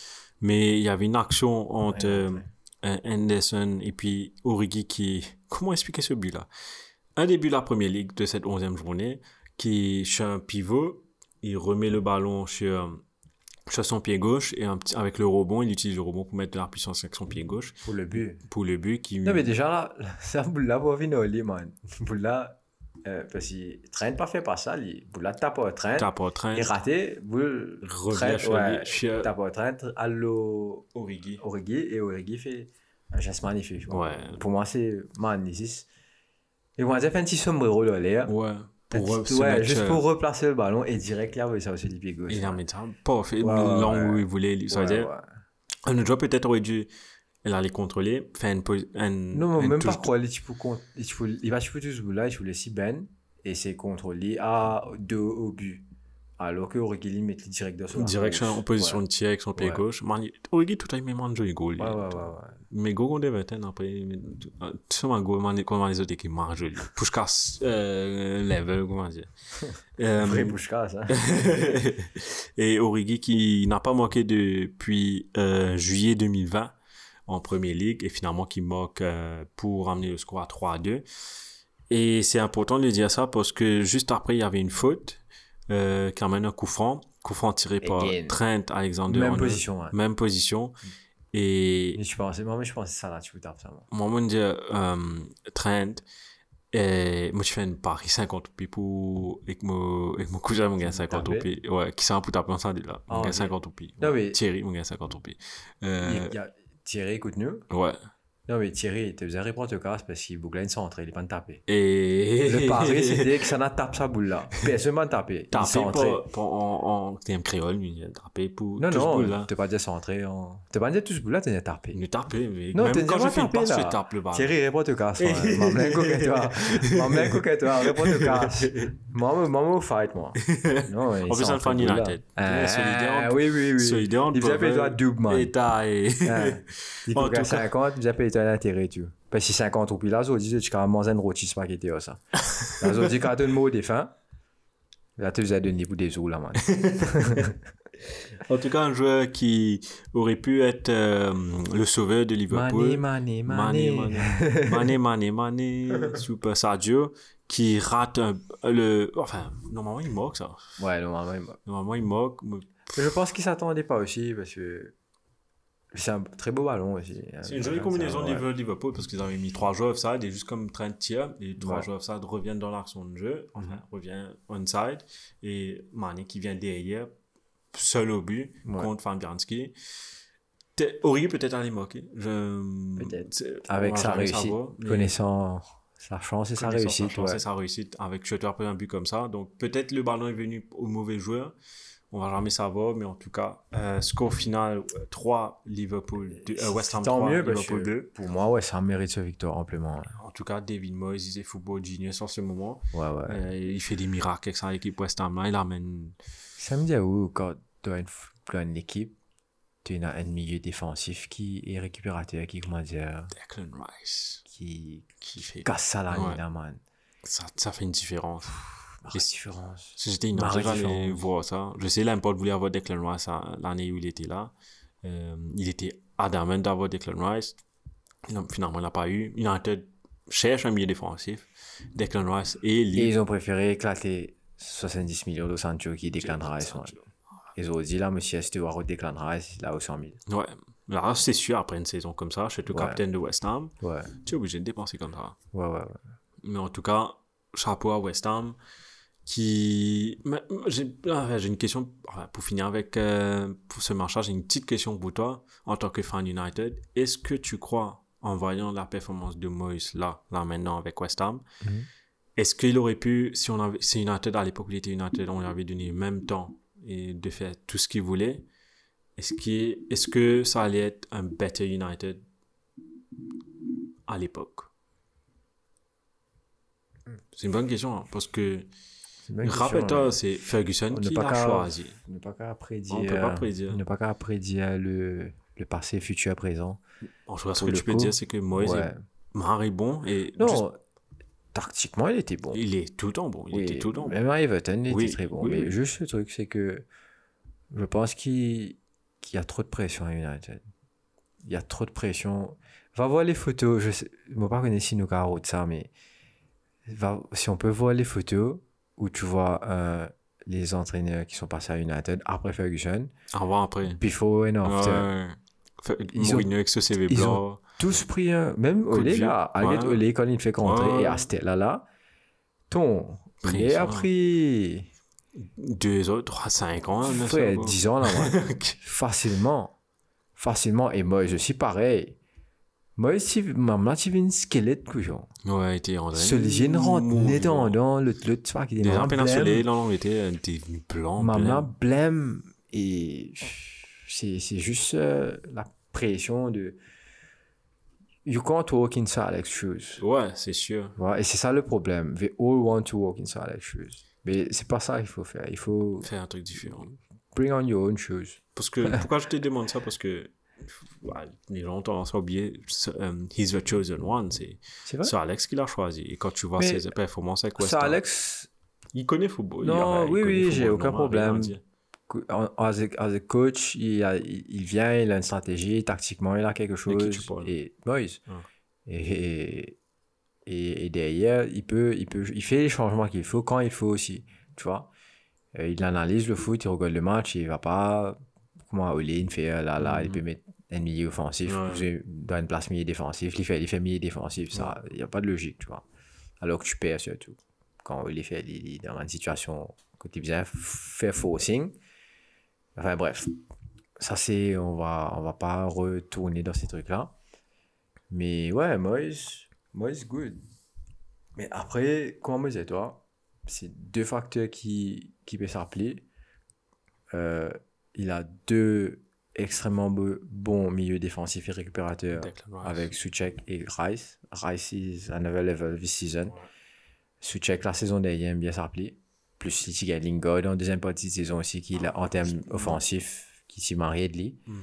mais il y avait une action entre Ouais, euh, Henderson et puis Origi qui. Comment expliquer ce but-là? Un début de la première ligue de cette 11e journée, qui sur un pivot, il remet le ballon sur, sur son pied gauche et un petit, avec le rebond, il utilise le rebond pour mettre de la puissance avec son pied gauche Pour le but. pour le but qui. Non, mais déjà là, ça Boula va venir au lit, man. Boula, euh, parce qu'il traîne pas fait pas ça, lui. Boula tape au train. tape au train, Il raté, Boula revient sur ouais, lui, sur tape au train, allo Origi. Origi, et Origi fait un geste magnifique. Ouais. Pour moi, c'est magnifique. Et moi, j'ai fait un petit sombrero l'air. Ouais. Pour Un se ouais, mettre, juste euh, pour replacer le ballon et direct, il a réussi à aussi du pied gauche. Il a mis ça parfait, Ouais, ouais, là où il voulait. Ça veut dire, un joueur peut-être aurait dû elle allait contrôler, faire une, un, Non, une même pas quoi. Il faut con- il faut- il va tout ce bout-là, il faut laisser Ben et c'est contrôlé à deux au but. Alors que Origi met direct dans son direction en position de tir avec son pied gauche. Origi tout à fait même joli goal. Ouais, ouais, ouais. Mais go on devait être après goal mani- comment les autres équipes marchent joli. Pushkas euh, level comment dire. Euh, Vrai Pushkas, hein. et Origi qui n'a pas manqué depuis euh, juillet 2020 en Premier League et finalement qui manque euh, pour amener le score à 3 à 2. Et c'est important de dire ça parce que juste après, il y avait une faute euh, qui amène un coup franc. Coup franc tiré par. Trent Alexander. Même position. Même position. Et Mais je pensais, moi, je pensais ça là, tu peux taper ça, moi. moi, je me dis, euh, Trent, et moi, je fais une pari 50 roupies pour, avec mon, avec mon cousin, mon gars 50 Taper. roupies. Ouais, qui s'en pour taper ensemble, là. Mon ok. 50 roupies. Non, Ouais. mais- Thierry, mon gars 50 roupies. Il Euh, y a Thierry, écoute-nous. ouais. Non, mais Thierry, il te faisait répondre te casse parce qu'il boucle une centre, il est pas taper. Et. Le pari, c'était que ça n'a tape sa boule là. Personne m'a tapé. Il centré. pour, pour, en, en, t'es un créole, lui, il a tapé pour. Non, non, t'es pas déjà centré. En... T'es pas déjà tout ce bout là, t'es tapé. Il est tapé, mais Non, même quand je fais une tapé, passe, je tape le ballon. Thierry, réponds te casse. ouais. Maman, coquette-toi. Maman, coquette-toi. Réponds te casse. Maman, maman, fight, moi. Non, il En plus, s'en un fan. United. Solidaire. oui, oui, oui. Solidaire, Il vous appelle toi double, man. Et t'as. Ah. Il En tout cas- 50, vous appelez toi l'intérêt, tu vois. Parce que 50 roupies là, ça dit tu as mangé un rôti spaghetti, ça. Là, ça dit quand tu as un mot défunt, là, tu as donné pour des os, là, man. En tout cas, un joueur qui aurait pu être euh, le sauveur de Liverpool. Mané, Mané, Mané, Mané. Mané, Mané, Mané, Mané, Super Sadio, qui rate un- le. Enfin, normalement, il moque ça. Ouais, normalement, il moque. Normalement, il moque. mais Mais Je pense qu'il s'attendait pas aussi parce que c'est un très beau ballon aussi. C'est une jolie combinaison Ouais. de Liverpool parce qu'ils avaient mis trois joueurs offside et juste comme Trent tire, les trois Ouais. joueurs offside reviennent dans l'action de jeu, enfin, revient onside et Mané qui vient derrière, seul au but, Ouais. contre Fabianski. Aurait peut-être aller moquer. Je... Peut-être. Avec sa réussite, savoir, mais connaissant sa chance et sa réussite. chance ouais. et sa réussite avec Shutter un but comme ça. Donc peut-être le ballon est venu au mauvais joueur. On va jamais savoir, mais en tout cas, euh, score final euh, 3 Liverpool, deux- euh, West Ham Tant 3, mieux Liverpool que 2. pour moi, ouais, ça mérite ce victoire amplement. En tout cas, David Moyes, il est football genius en ce moment. Ouais, ouais. Euh, il fait des miracles avec sa équipe West Ham. Là, il amène. Ça me dit à où quand tu as une, une équipe, tu as un milieu défensif qui est récupérateur, qui, comment dire, Declan Rice. qui Qui fait. casse ça la Ouais. man. Ça, ça fait une différence. Différence. J'étais j'allais différence. voir ça. Je sais, Lampard voulait avoir Declan Rice l'année où il était là. Euh, il était adamant d'avoir Declan Rice. Il a- finalement, il n'a pas eu. United cherche un milieu défensif. Declan Rice et Et lui. ils ont préféré éclater 70 millions de Sancho qui déclare Rice. Ils ont dit là, monsieur, si tu vas redéclare Rice, là, au 100 000. Ouais. Là, c'est sûr, après une saison comme ça, je suis le Ouais. capitaine de West Ham. Ouais, Tu es obligé de dépenser comme ça. ouais, ouais. ouais. Mais en tout cas, chapeau à West Ham qui... J'ai ah, une question, pour finir avec euh, pour ce match j'ai une petite question pour toi en tant que fan United. Est-ce que tu crois, en voyant la performance de Moïse là, là maintenant avec West Ham, Mhm. est-ce qu'il aurait pu, si on avait, si United à l'époque il était United, on lui avait donné le même temps et de faire tout ce qu'il voulait, est-ce qu'il- est-ce que ça allait être un better United à l'époque? C'est une bonne question, hein, parce que Rappelle-toi, hein. c'est Ferguson On qui l'a choisi. N'est pas qu'à prédire. On peut pas prédire. N'est pas qu'à prédire le, le passé, futur, présent. En tout cas, ce que tu peux dire, c'est que Moïse ouais. est bon et Non, juste- tactiquement, il était bon. il est tout le temps bon. Il Oui, était tout le temps bon. Même à Everton, il Oui, était très bon. oui, mais juste le truc, c'est que je pense qu'il y a trop de pression à United. Il y a trop de pression. Va voir les photos. Je sais, je ne pas connaître si nous de ça, mais va, si on peut voir les photos où tu vois euh, les entraîneurs qui sont passés à United après Ferguson, Avant, après. before and after. Ouais. Fait- Ils ont- Mourinho avec ce CV ils blanc. tous pris un. Même Olé, là, Ouais. Olé, quand il fait rentrer, Ouais. et à cette là-là, ton. Il a pris. Deux autres, trois, cinq ans. là, Frère. 10 ans là. Facilement. Facilement. Et moi, je suis pareil. Moi, si maman, tu veux une squelette, couillon. Ouais, il était en Ce net dans, dans le, le, est Déjà, péninsulé, blême. là, on était un petit blanc. Maman blême. Et c'est c'est juste euh, la pression de. You can't walk in Alex shoes. Ouais, c'est sûr. Voilà, et c'est ça le problème. They all want to walk in Alex shoes. Mais c'est pas ça qu'il faut faire. Il faut Faire un truc différent. bring on your own shoes. Parce que, pourquoi je te demande ça? Parce que ouais, les gens ont tendance à oublier um, He's the chosen one. C'est Alex qui l'a choisi. Et quand tu vois Mais ses performances avec West Ham, Alex, il connaît le football. Non, il a- il oui, oui, j'ai aucun problème. as a, as a coach, il, a- il vient, il a une stratégie, tactiquement, il a quelque chose. qui tu parles? Et Moïse. Ah. Et, et, et derrière, il peut, il peut, il fait les changements qu'il faut quand il faut aussi. Tu vois? Euh, il analyse le foot, il regarde le match, il va pas, comment Olin fait, euh, là, là, il Mhm. peut mettre un milieu offensif, Ouais. dans une place milieu défensif, il fait, il fait milieu défensif, ça, il n'y a pas de logique, tu vois. Alors que tu perds surtout. Quand il est fait, il est dans une situation que tu bien faire forcing. Enfin bref, ça c'est, on va, on va pas retourner dans ces trucs-là. Mais ouais, Moïse, Moïse, good. Mais après, comment me disais toi, c'est deux facteurs qui, qui peuvent s'appeler. Euh, il a deux extrêmement be- bons milieux défensifs et Rice. avec Suchek et Rice. Rice is another level this season. Suchek, la saison dernière, bien s'appeler. Plus il y a Lingard en deuxième partie de saison aussi, qui en termes offensifs, qui s'y marié de lui. Mhm.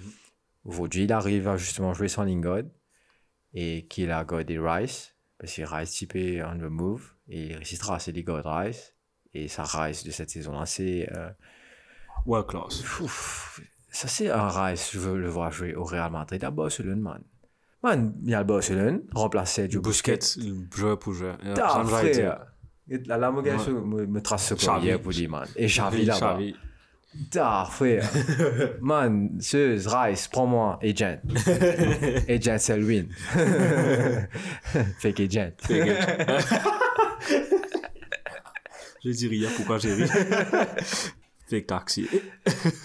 Aujourd'hui, il arrive à justement jouer sans Lingard et qu'il a gardé Rice, parce que Rice typé on the move et il réussira à se Lingard Rice. Et sa Rice de cette saison-là, c'est euh, world class. Ouf, ça c'est un Rice, je veux le voir jouer au Real Madrid à Barcelone, man. Man, il y a le Barcelone, remplacé du Busquets. Joueur pour joueur. Ta ça me va dire. frère. La me, Ouais. me, me trace ce pour dire, man. Et Xavi là-bas. Xavi. Ta frère. man, ce Rice, prends-moi, agent. agent Selwyn. Fake agent. Je dis rien, pourquoi j'ai ri? Fake taxi.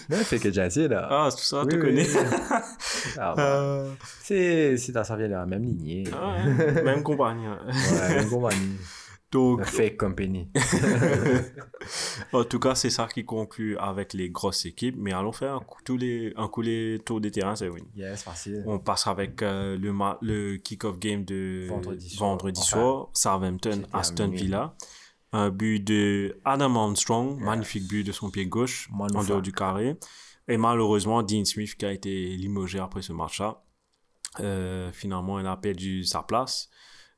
Non, fake agent, c'est là. Ah, c'est tout ça, Oui, tu oui, connais. oui. Ah, bah. C'est, c'est dans vient de la même lignée. Ah, même compagnie. hein. Ouais, même compagnie. Donc, fake company. en tout cas, c'est ça qui conclut avec les grosses équipes. Mais allons faire un coup, tous les, un coup les tours des terrains, c'est win. Yes, facile. On passe avec euh, le, ma- le kick-off game de Vendredi soir. vendredi Enfin, soir. Southampton, c'était à Aston minuit. Un but de Adam Armstrong, magnifique but de son pied gauche, en dehors du carré. Et malheureusement, Dean Smith qui a été limogé après ce match-là. Euh, finalement, il a perdu sa place.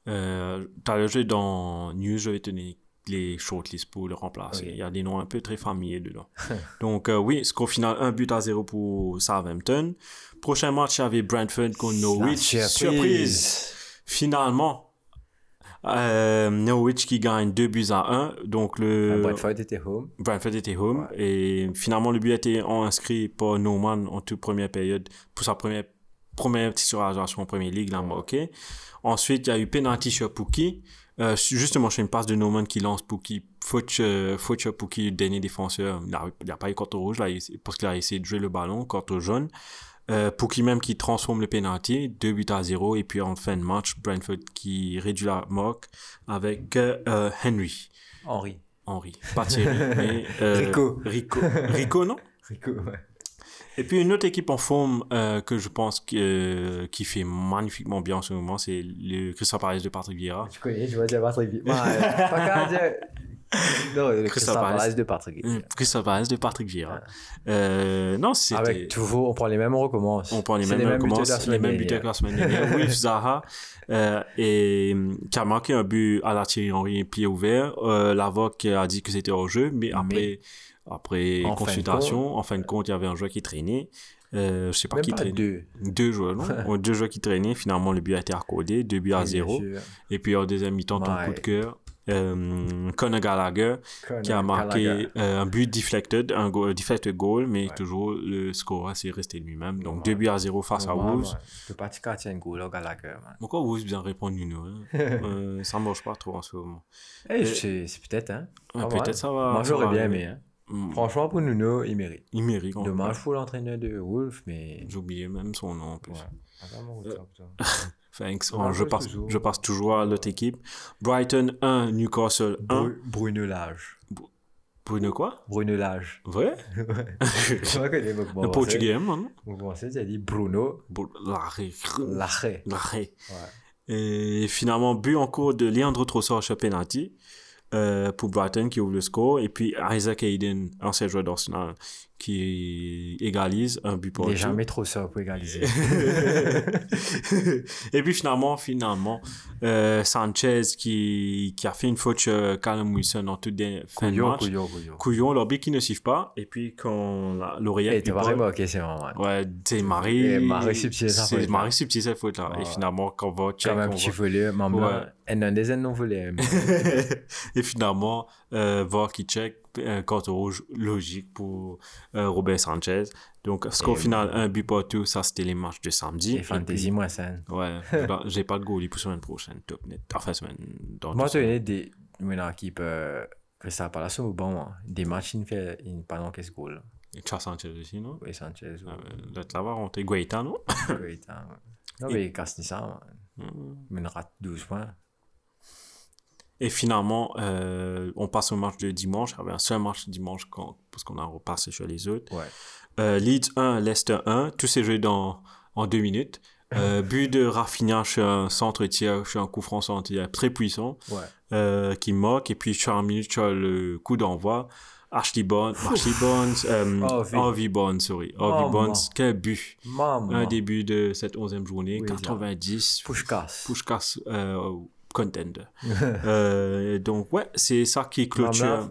Euh, Tout à l'heure, je- dans News, je vais tenir les shortlists pour le remplacer. Il y a des noms un peu très familiers dedans. Donc, euh, oui, score final, un but à zéro pour Southampton. Prochain match, il y avait Brentford contre Norwich. Surprise! Finalement, euh, Norwich qui gagne 2 buts à 1. Donc, le Brentford était home. Brentford était home. Et finalement, le but a été inscrit par Norman en toute première période pour sa première, première titularisation en Premier League, l'a marqué. Ensuite, il y a eu penalty sur Pookie. Euh, justement, c'est une passe de Norman qui lance Pookie. Faute, euh, faute sur Pookie, le dernier défenseur. Il n'a pas eu carton rouge là, parce qu'il a essayé de jouer le ballon, carton jaune. Euh, Pookie même qui transforme le penalty, 2 buts à 0. Et puis en fin de match, Brentford qui réduit la marque avec euh, euh, Henry. Henri. Henri, pas Thierry, mais euh, Rico. Rico. Rico, non? Rico, ouais. Et puis une autre équipe en forme euh, que je pense que, euh, qui fait magnifiquement bien en ce moment, c'est le Crystal Palace de Patrick Vieira. Tu connais, je vois dire Patrick Vieira. Ouais, pas. Non, Crystal Palace. Palace de Patrick Vieira. Hum, Crystal Palace de Patrick Vieira. Euh, non, c'était... Avec toujours, on prend les mêmes, recommence. On prend les mêmes, les semaine mêmes buteurs que la semaine dernière. Wilf Zaha, euh, et, hum, qui a marqué un but à la Thierry Henry, pied ouvert. Euh, L'avoc a dit que c'était hors jeu, mais après, après En consultation, en fin de compte, il y avait un joueur qui traînait. Euh, je sais pas Même qui pas traînait. deux. Deux joueurs, non? Deux joueurs qui traînaient. Finalement, le but a été accordé. Deux buts à Oui, zéro. Et puis, en deuxième mi-temps, ton Ouais. coup de cœur. Euh, Conor Gallagher, qui a marqué Gallagher. euh, un but deflected, un go- deflected goal, mais Ouais. toujours le score c'est resté lui-même. Donc, Ouais. deux buts à zéro face à Wolves. Je peux pas te casser un goal au Gallagher, man. Pourquoi Wolves bien répondre nous hein? euh, Ça marche pas trop en ce moment. Eh, Euh, c'est peut-être, hein. Peut-être ça va. Moi, j'aurais bien aimé, hein. Mm. Franchement, pour Nuno, il mérite. Il mérite. Dommage pour l'entraîneur de Wolf, mais. J'ai oublié même son nom en plus. Ouais. Attends, mon Euh. Thanks. Bon, je, passe, toujours. je passe toujours à l'autre équipe. Brighton 1, Newcastle 1. Bru- Bruno Lage. Bruno quoi? Bruno Lage. Vrai Le portugais, non Vous pensez, tu as dit Bruno. Lage. Larry. Ouais. Et finalement, but en cours de Leandro Trossard sur penalty euh, pour Brighton qui ouvre le score. Et puis Isaac Hayden, ancien joueur d'Arsenal, qui égalise un but pour tout. jamais trop ça pour égaliser. et puis finalement, finalement, euh, Sanchez qui, qui a fait une faute sur Callum Wilson en toute dernière fin de Couillon, match. couillon, couillon. Couillon, leur but qui ne suivent pas. Et puis quand tu lui vas parle- remarquer, c'est vraiment. Ouais, c'est Marie. Et Marie subtil, ça, faut C'est Marie là. subtil, cette faute-là. Et finalement, quand on va check, Comme un petit volet, maman. Ouais. Et un des non volés. et finalement, euh, voir qui check, carton rouge logique pour euh, Robert Sanchez. Donc, score final, un but partout, ça c'était les matchs de samedi. Et fantasy, moi, ça. Ouais, j'ai pas- de goalie pour semaine prochaine, top net. Enfin, semaine Moi, tu connais des. Une équipe. euh, Crystal Palace au bon, hein. des matchs, il fait pas dans qu'est-ce goal. Et Charles Sanchez aussi, non? Oui, Sanchez. ou- L'autre là-bas, on était Guaita, non? Ouais. Non, mais il casse ça, man. Il rate 12 points. Et finalement, euh, on passe au match de dimanche. Il y avait un seul match dimanche quand, parce qu'on a repassé sur les autres. Ouais. Euh, Leeds 1, Leicester 1. Tout s'est joué dans, en deux minutes. Euh, but de Rafinha sur un centre-tir, sur un coup franc centre-tir très puissant, Ouais. euh, qui moque. Et puis sur un minute, sur le coup d'envoi, Ashley Bonds, Ashley Bonds, euh, Harvey. Bonds, sorry. Harvey man. quel but. Maman. Un début de cette 11e journée, Oui, 90, Pushkas. Pushkas contender. euh, donc, ouais, c'est ça qui clôture.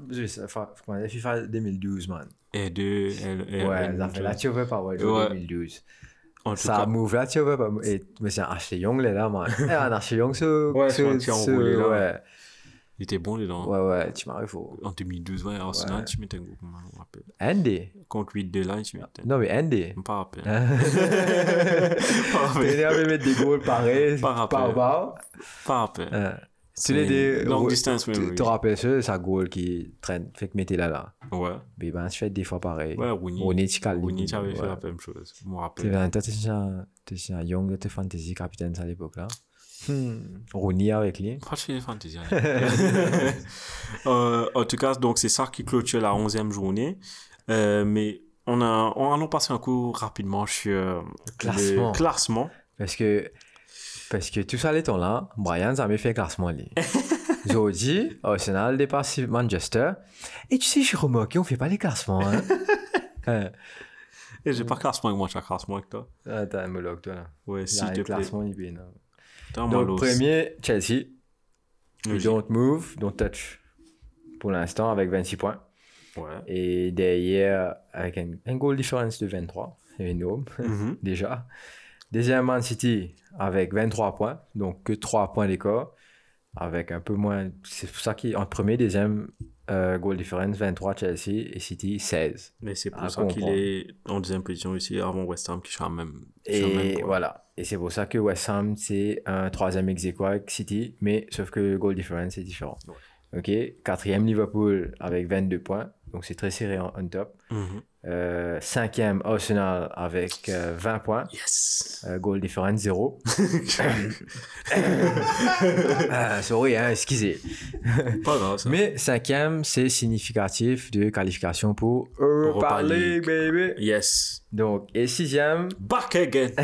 Ait FIFA 2012, man. et deux, elle, elle, Ouais, elle- là, tu veux pas Ouais. 2012. En tout Ça cas, move là, tu veux pas. Et, mais c'est un Ashley Young, là, man. Eh, un Ashley Young, ce. Ouais, ce- ce- là. Ouais, il était bon dedans. ouais, ouais, tu m'arrives faux. En 2012, ouais, Arsenal, Ouais. tu mettais un groupe, je me rappelle. Andy? Contre 8 de là, tu mettais. Non, mais Andy. Je me pas rappelle. T'es énervé de mettre des goals pareils, Par rappel. bas. Pas rappelle. Euh, C'est Tu des. long distance tu- memory. Tu te rappelles ça, sa goal qui traîne, fait que mettez là là. Ouais. Mais ben, tu fais des fois pareil. Ouais, Rooney. Rooney, tu cales. Rooney, tu avais fait la même chose. Je me C'est rappelle. toi, t'es un, young de fantasy capitaine à l'époque là. Hmm. Avec lui. Pas chez les fantasy. euh, en tout cas, donc c'est ça qui clôture la 11e journée. Euh, mais on a, on allons passer un coup rapidement sur euh, Classement. le classement. Parce que, parce que tout ça, les temps là, Brian, ça m'a fait classement. lui. Aujourd'hui, Arsenal dépasse Manchester. Et tu sais, j'ai remarqué, on fait pas les classements. Hein. Euh, Et j'ai pas classement avec moi, j'ai classement avec toi. Attends, un monologue, toi là. Ouais, s'il a te plaît. classement, il est énorme. Moi, Donc, premier, Chelsea. Logique. Don't move, don't touch. Pour l'instant, avec 26 points. Ouais. Et derrière, avec un, un goal difference de 23. C'est énorme, Mhm. déjà. Deuxième, Man City, avec 23 points. Donc, que 3 points d'écart. Avec un peu moins. C'est pour ça qu'en premier, deuxième, euh, goal difference, 23 Chelsea et City, 16. Mais c'est pour ça qu'il est en deuxième position aussi avant West Ham qui sera même. Et voilà. Et c'est pour ça que West Ham, c'est un troisième ex avec City, mais sauf que goal difference est différent. Ok. Quatrième, Liverpool avec 22 points. Donc c'est très serré en top. Mhm. Euh, cinquième, Arsenal avec euh, 20 points. Yes! Euh, goal difference 0. Ah, sorry, hein, excusez. Pas grave, ça. Mais cinquième, c'est significatif de qualification pour Europa League, baby. Yes! Donc, et sixième, Back again!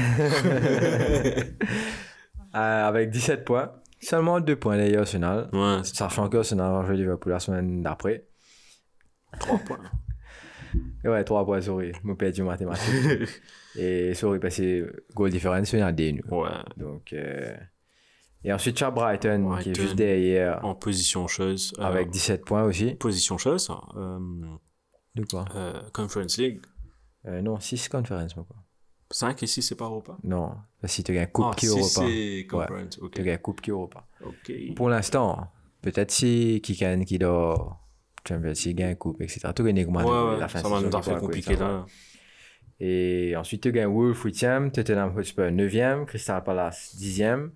Euh, avec 17 points. Seulement 2 points d'ailleurs Arsenal. ouais, Sachant que Arsenal va jouer Liverpool la semaine d'après. c'est 3 points. Et ouais, 3 points, sorry. Je me perds du mathématique. Et sorry, parce que goal difference, il y en a des nous. ouais. Donc, euh, Et ensuite, tu as Brighton, qui est Brighton. juste derrière, En position chose. euh, avec 17 points aussi. Position chose, euh, De quoi? euh, Conference League. euh, Non, 6 conférences, moi, quoi. 5 et 6, c'est pas Europa? Non, que tu as coupe ah, qui 6 Europa. c'est Conference, ok. Tu as coupe qui Europa. Ok. Pour l'instant, peut-être si Kikan qui dort, Champions League, gagne coupe, etc. Tu gagnes comment Ouais, la fin ça de va nous saison, a fait compliqué ça là. Et ensuite, tu gagnes Wolf 8e, Tottenham Hotspur 9e, Crystal Palace 10e,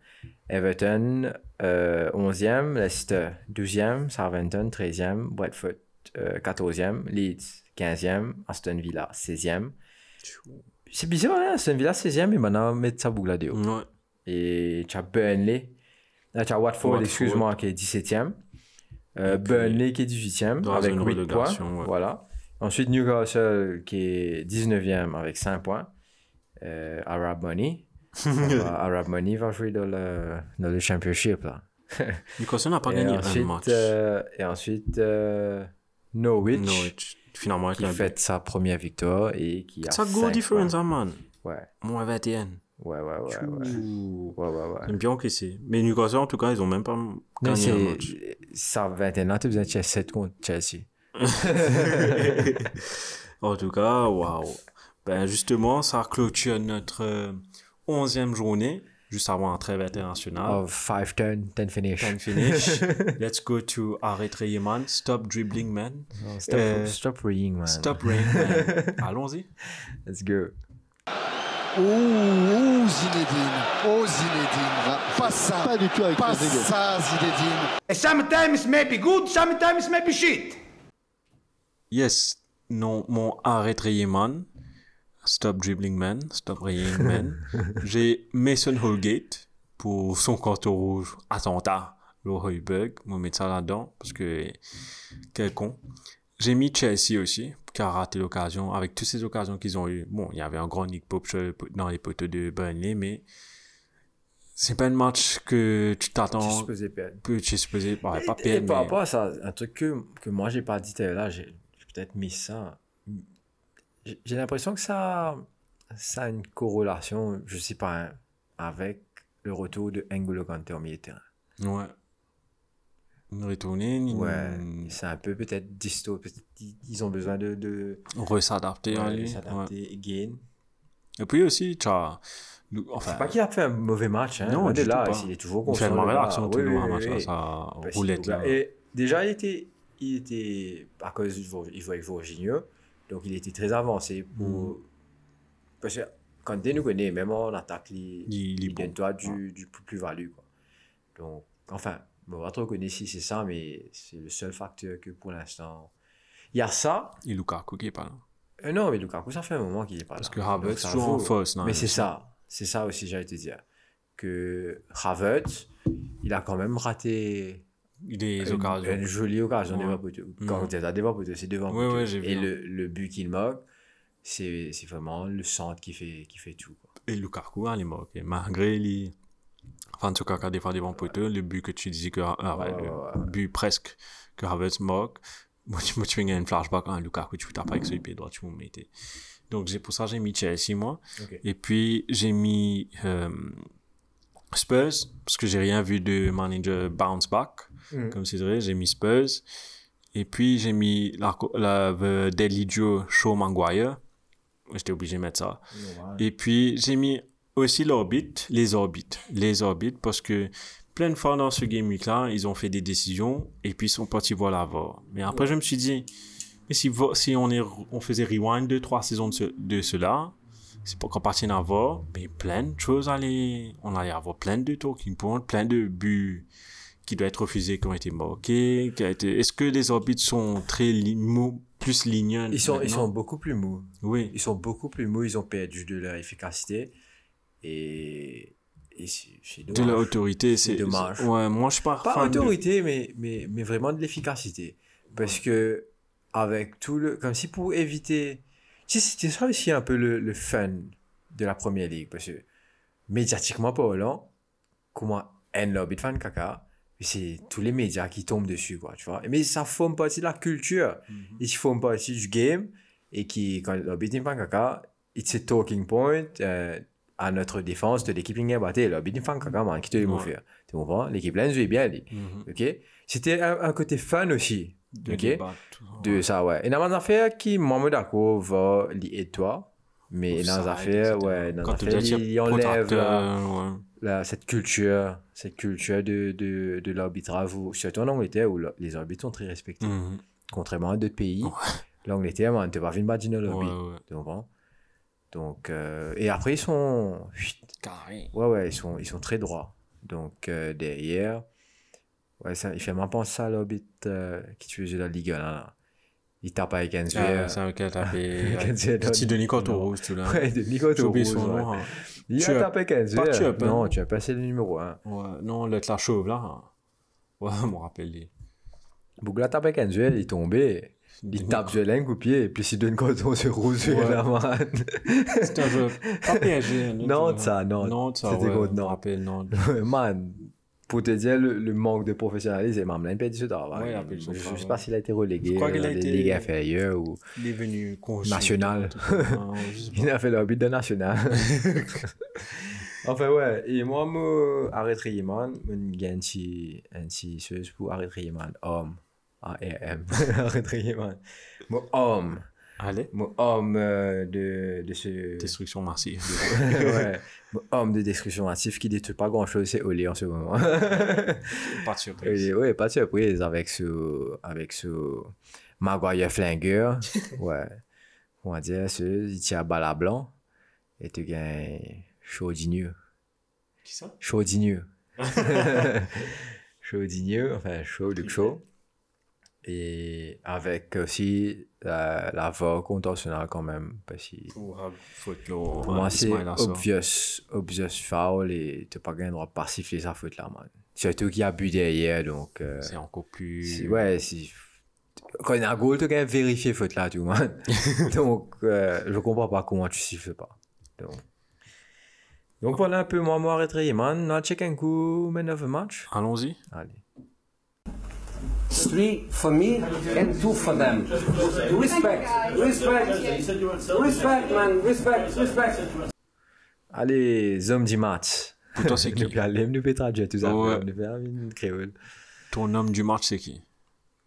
Everton euh, 11e, Leicester 12e, Southampton 13e, Bradford euh, 14e, Leeds 15e, Aston Villa 16e. C'est bizarre, hein? Aston Villa 16e, et maintenant, mettre sa boucle là-dedans. Ouais. Et tu as Burnley, là, tu as Watford, Watford. excuse-moi, qui est 17e. Euh, Burnley qui est 18e dans la avec zone 8 points. ouais. Voilà. Ensuite, Newcastle qui est 19e avec 5 points. Euh, Arab Money. Va- Arab Money va jouer dans le, dans le Championship. Là. Newcastle n'a pas et, gagné ensuite, un match. euh, et ensuite, euh, Norwich, Norwich. Finalement, qui un fête sa première victoire et qui a. Ça goal 5 difference, hein, man. Ouais, Moins 21. Ouais, ouais, ouais. ouais. Ouh. Ouais, ouais, ouais. J'aime bien. Mais Newcastle, en tout cas, ils ont même pas gagné un match. ça 21 tu faisais 7 contre Chelsea. en tout cas, waouh. Ben, justement, ça clôture notre euh, 11e journée, juste avant la trêve internationale. Of 5 turn, 10 finish. Time finish. Let's go to arrête man. Stop dribbling, man. Non, stop, Euh, stop reading, man. Stop rain, man. Allons-y. Let's go. Ouh, ouh, Zinedine. Oh, Zinedine. Pas ça. Pas du tout avec Pas ça, Zinedine. Sometimes maybe good, sometimes maybe shit. Yes, non, mon arrête man. Stop dribbling, man. Stop raying, man. J'ai Mason Holgate pour son carton rouge attentat. Le Heuberg, moi mettre ça là-dedans parce que quel con. J'ai mis Chelsea aussi, qui a raté l'occasion. Avec toutes ces occasions qu'ils ont eues, bon, il y avait un grand Nick Pope dans les poteaux de Burnley, mais c'est pas un match que tu t'attends, suis supposé perdre. que tu es supposé, ouais, pas Et perdre, par mais rapport à ça, un truc que, que moi j'ai pas dit tout à l'heure, j'ai peut-être mis ça. J'ai l'impression que ça, ça a une corrélation, je sais pas, hein, avec le retour de N'Golo Kanté au milieu de terrain. ouais. Retourner, Ouais, c'est un peu peut-être disto. peut-être ils- ont besoin de, de Resadapter à ouais, s'adapter, ouais. gain. Et puis aussi, tu as. Enfin, C'est pas qu'il a fait un mauvais match. Hein. Non, du de là, pas. il est toujours il fait gars. réaction tout le oui, ça, Parce roulette là. Et déjà, il était, il était à cause il jouait avec Jorginho, donc il était très avancé pour. Parce que quand nous connais, même en attaque, il, Il- il est il donne toi du, du plus-value. quoi. Donc, enfin, bon, on va trop connaître si c'est ça, mais c'est le seul facteur que pour l'instant. Il y a ça. Et Lukaku qui est pas là. Euh, non, mais Lukaku, ça fait un moment qu'il est pas Parce là. que Donc, Havertz ça joue en fausse. non, Mais c'est ça. C'est ça aussi, j'allais te dire. Que Havertz, il a quand même raté Des une, occasions. une jolie occasion Ouais. devant poteau. Mhm. Quand tu devant poteau, c'est devant Ouais, poteau. vu, Et hein. le, le but qu'il marque, c'est vraiment le centre qui fait, qui fait tout. quoi. Et Lukaku, hein, il est moqué. Malgré les. Enfin, en tout cas, quand des fois devant poteau, le but que tu disais que. ah, ouais, le but presque que Havertz moque. Moi, tu moi, tu une flashback à Lukaku, tu tapes avec ce pied droit, tu me mettais. Donc, pour ça j'ai mis Chelsea, moi. Et puis, j'ai mis euh, Spurs, parce que j'ai rien vu de manager bounce back, Mhm. comme c'est vrai. J'ai mis Spurs. Et puis, j'ai mis la, la, the Deadly Duo Show Maguire. J'étais obligé de mettre ça. Et puis, j'ai mis aussi l'orbite, les orbites. Les orbites, parce que plein de fois dans ce game week-là, ils ont fait des décisions et puis ils sont partis voir la VAR. Mais après, je me suis dit, mais si, si on, est, on faisait rewind deux, trois saisons de, ce- de cela, c'est pour qu'on partit à VAR, mais plein de choses allaient, on allait avoir plein de talking points, plein de buts qui doivent être refusés, qui ont été marqués, qui a été... Est-ce que les orbites sont très li- mou- plus ligneux Ils sont, ils sont beaucoup plus mous. Oui. Ils sont beaucoup plus mous, ils ont perdu de leur efficacité. Et, et c'est De l'autorité, c'est... dommage. Ouais, moi, je suis pas Pas de- autorité, mais, mais, mais vraiment de l'efficacité. Parce que, avec tout le. Comme si pour éviter. Tu sais, c'était ça aussi un peu le, le fun de la première ligue. Parce que, médiatiquement parlant, comment un lobby de fan caca, c'est tous les médias qui tombent dessus, quoi, tu vois. Mais ça forme partie de la culture. Ils forment partie du game. Et qui, quand le de fan caca, it's a talking point. euh, à notre défense de l'équipe qui a battu, le lobby de fan caca, man, qui te le Ouais. faire. Tu comprends? L'équipe là, elle jouait bien. Mhm. Ok? C'était un, un côté fun aussi. De ok? débattre, De ça, ouais. Et dans les affaires qui, suis d'accord, va lier toi. Mais dans Ça affaires, ouais, dans affaires, il, enlève la- ouais. la- cette culture, cette culture de, de, de l'arbitrage, surtout en Angleterre, où le- les arbitres sont très respectés. Mhm. Contrairement à d'autres pays, Ouais. l'Angleterre, man, tu vas venir battre dans le lobby. Ouais, ouais. Tu comprends? Donc, euh, et après, ils sont. Carré. Ouais, ouais, ils sont, ils sont très droits. Donc, euh, derrière, ouais, ça, il fait même penser à euh, qui tu faisais la Ligue 1. Là. Il tape avec un Ah, c'est un cas tapé. Petit de Nico Non. Toro, tu là. Ouais, de ouais. hein. Il Tu a tapé avec pas Non, tu as passé le numéro 1. Ouais, non, l'autre la chauve là. Ouais, je me rappelle. Bougla tape avec il est tombé. Il tape l'un coup pied, et puis s'il donne coton sur rouge, Ouais. là, man. C'était un jeu. Pas PSG. Nantes, ça, Nantes. Nantes, ça, C'était ouais. contre Nantes. man, pour te dire le, le manque de professionnalisme, même perd du travail. Ouais, il a perdu son je ne sais pas s'il a été relégué Je crois qu'il a les été- ligues inférieures ou Il est venu conçu. National. Non, pas. il a fait l'orbite de national. enfin, ouais, et moi, moi, arrêter Yeman, je gagne un petit pour arrêter Yeman, homme. Yeman. Moi, homme. Allez. Moi, homme euh, de, de ce. Destruction massive. ouais. Moi, homme de destruction massive qui détruit pas grand chose, c'est Oli en ce moment. Pas de surprise. Oui, pas de surprise avec ce, avec ce Maguire flingueur. ouais. On va dire, ce, il tient à balle à blanc. Et tu gagnes Chaudineux. Qui ça? Chaudineux. Chaudineux, enfin, chaud, Luc Chaud. Et avec aussi la, la voix contentionnelle quand même. Parce que Pour euh, moi, c'est obvious, obvious foul et tu n'as pas le droit de pas siffler sa faute là, man. Surtout qu'il y a but derrière, donc. euh, C'est encore plus. ouais, si. Quand il y a un goal, tu as vérifier faute là, tout, man. donc, euh, je comprends pas comment tu siffles pas. Donc, donc voilà un peu, moi, moi, arrêter, man. On a check un coup, man of the match. Allons-y. Allez. Three for me and two for them. Respect, respect, respect, man, respect, respect. Allez, hommes du match. Toi, c'est qui? Nous traduire tout ça. Ton homme du match, c'est qui?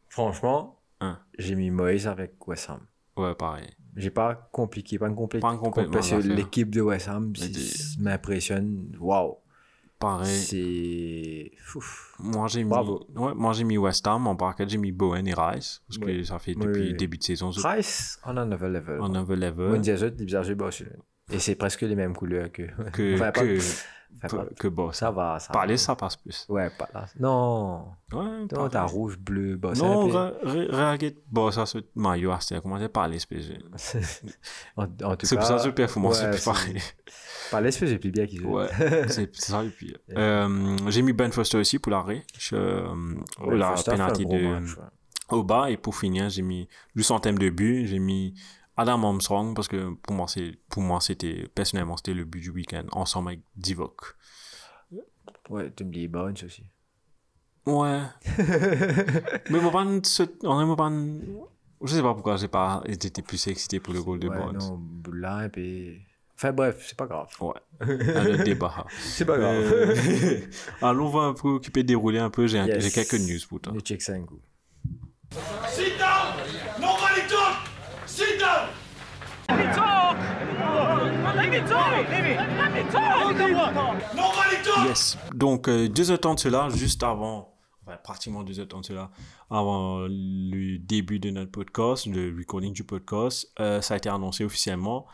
Franchement, Hein. j'ai mis Moïse avec West Ham. Ouais, pareil. J'ai pas compliqué, pas compliqué. Pas complètement Parce que l'équipe de West c'est- m'impressionne. Waouh. Pareil. C'est. Moi, j'ai mis, Bravo. ouais, moi, j'ai mis West Ham. En parquet, j'ai mis Bowen et Rice. Parce que Oui. ça fait depuis oui. le début de saison. Rice, on en avait level. On avait level. Moi. Et c'est presque les mêmes couleurs que. Que, Enfin, pas- que, enfin, pas- que boss. Ça va, ça Parler, va. ça passe plus. Ouais, pas là. Non. Ouais, Non, t'as rouge, bleu, boss. Non, regarde, bon, ça, c'est maillot, c'était comment dire, parler, SPG. en, en tout C'est pour cas, ça, c'est performance, c'est plus c'est- pareil. Par l'espèce, j'ai plus bien qu'ils Ouais, c'est c'est ça le pire. Euh, j'ai mis Ben Foster aussi pour l'arrêt. Euh, la gros de match, ouais. au bas. Et pour finir, j'ai mis, juste en thème de but, j'ai mis Adam Armstrong parce que pour moi, c'est, pour moi, c'était, personnellement, c'était le but du week-end, ensemble avec Divock. Ouais, tu me dis Bones aussi. Ouais. Mais ce- on pas, je sais pas pourquoi j'ai pas été plus excité pour le goal de ouais, Bonds. non, Boulin, et puis. Enfin, bref, c'est pas grave. Ouais. Débat. C'est pas grave. Euh, allons voir un peu occuper de dérouler un peu. J'ai un- Yes. j'ai quelques news pour toi. Les check ça un coup. Sit down! Down! Talk! Yes. Donc, euh, deux heures de temps de cela, juste avant, enfin, pratiquement deux heures de temps de cela, avant le début de notre podcast, le recording du podcast, euh, ça a été annoncé officiellement.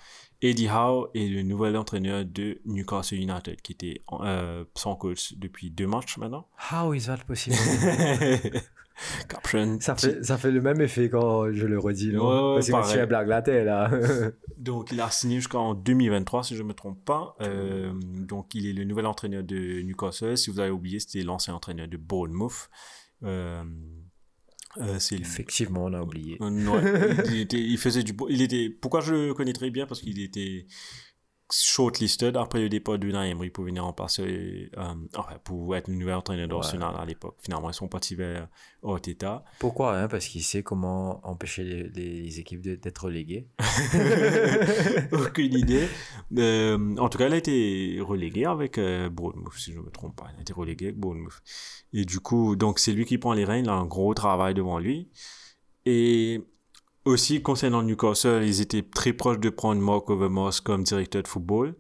Eddie Howe est le nouvel entraîneur de Newcastle United, qui était euh, sans coach depuis deux matchs maintenant. How is that possible? Caption. ça, fait, ça fait le même effet quand je le redis, là. Ouais, Parce que tu blague la tête, là. Donc, il a signé jusqu'en 2023, si je ne me trompe pas. Euh, donc, il est le nouvel entraîneur de Newcastle. Si vous avez oublié, c'était l'ancien entraîneur de Bournemouth. Euh, euh, c'est Effectivement, on a oublié. Euh, ouais, il, était- il faisait du il était pourquoi je le connais très bien? Parce qu'il était shortlisted. Après le départ de Emery pour venir remplacer euh, enfin, pour être nouvel entraîneur d'Arsenal à l'époque. Finalement ils sont partis vers Arteta Pourquoi hein? Parce qu'il sait comment empêcher les, les équipes d'être reléguées. aucune idée. Euh, en tout cas il a été relégué avec euh, Bournemouth si je ne me trompe pas. Il a été relégué avec Bournemouth. Et du coup donc c'est lui qui prend les rênes il a un gros travail devant lui. Et aussi, concernant Newcastle, ils étaient très proches de prendre Mark Overmars comme directeur de football.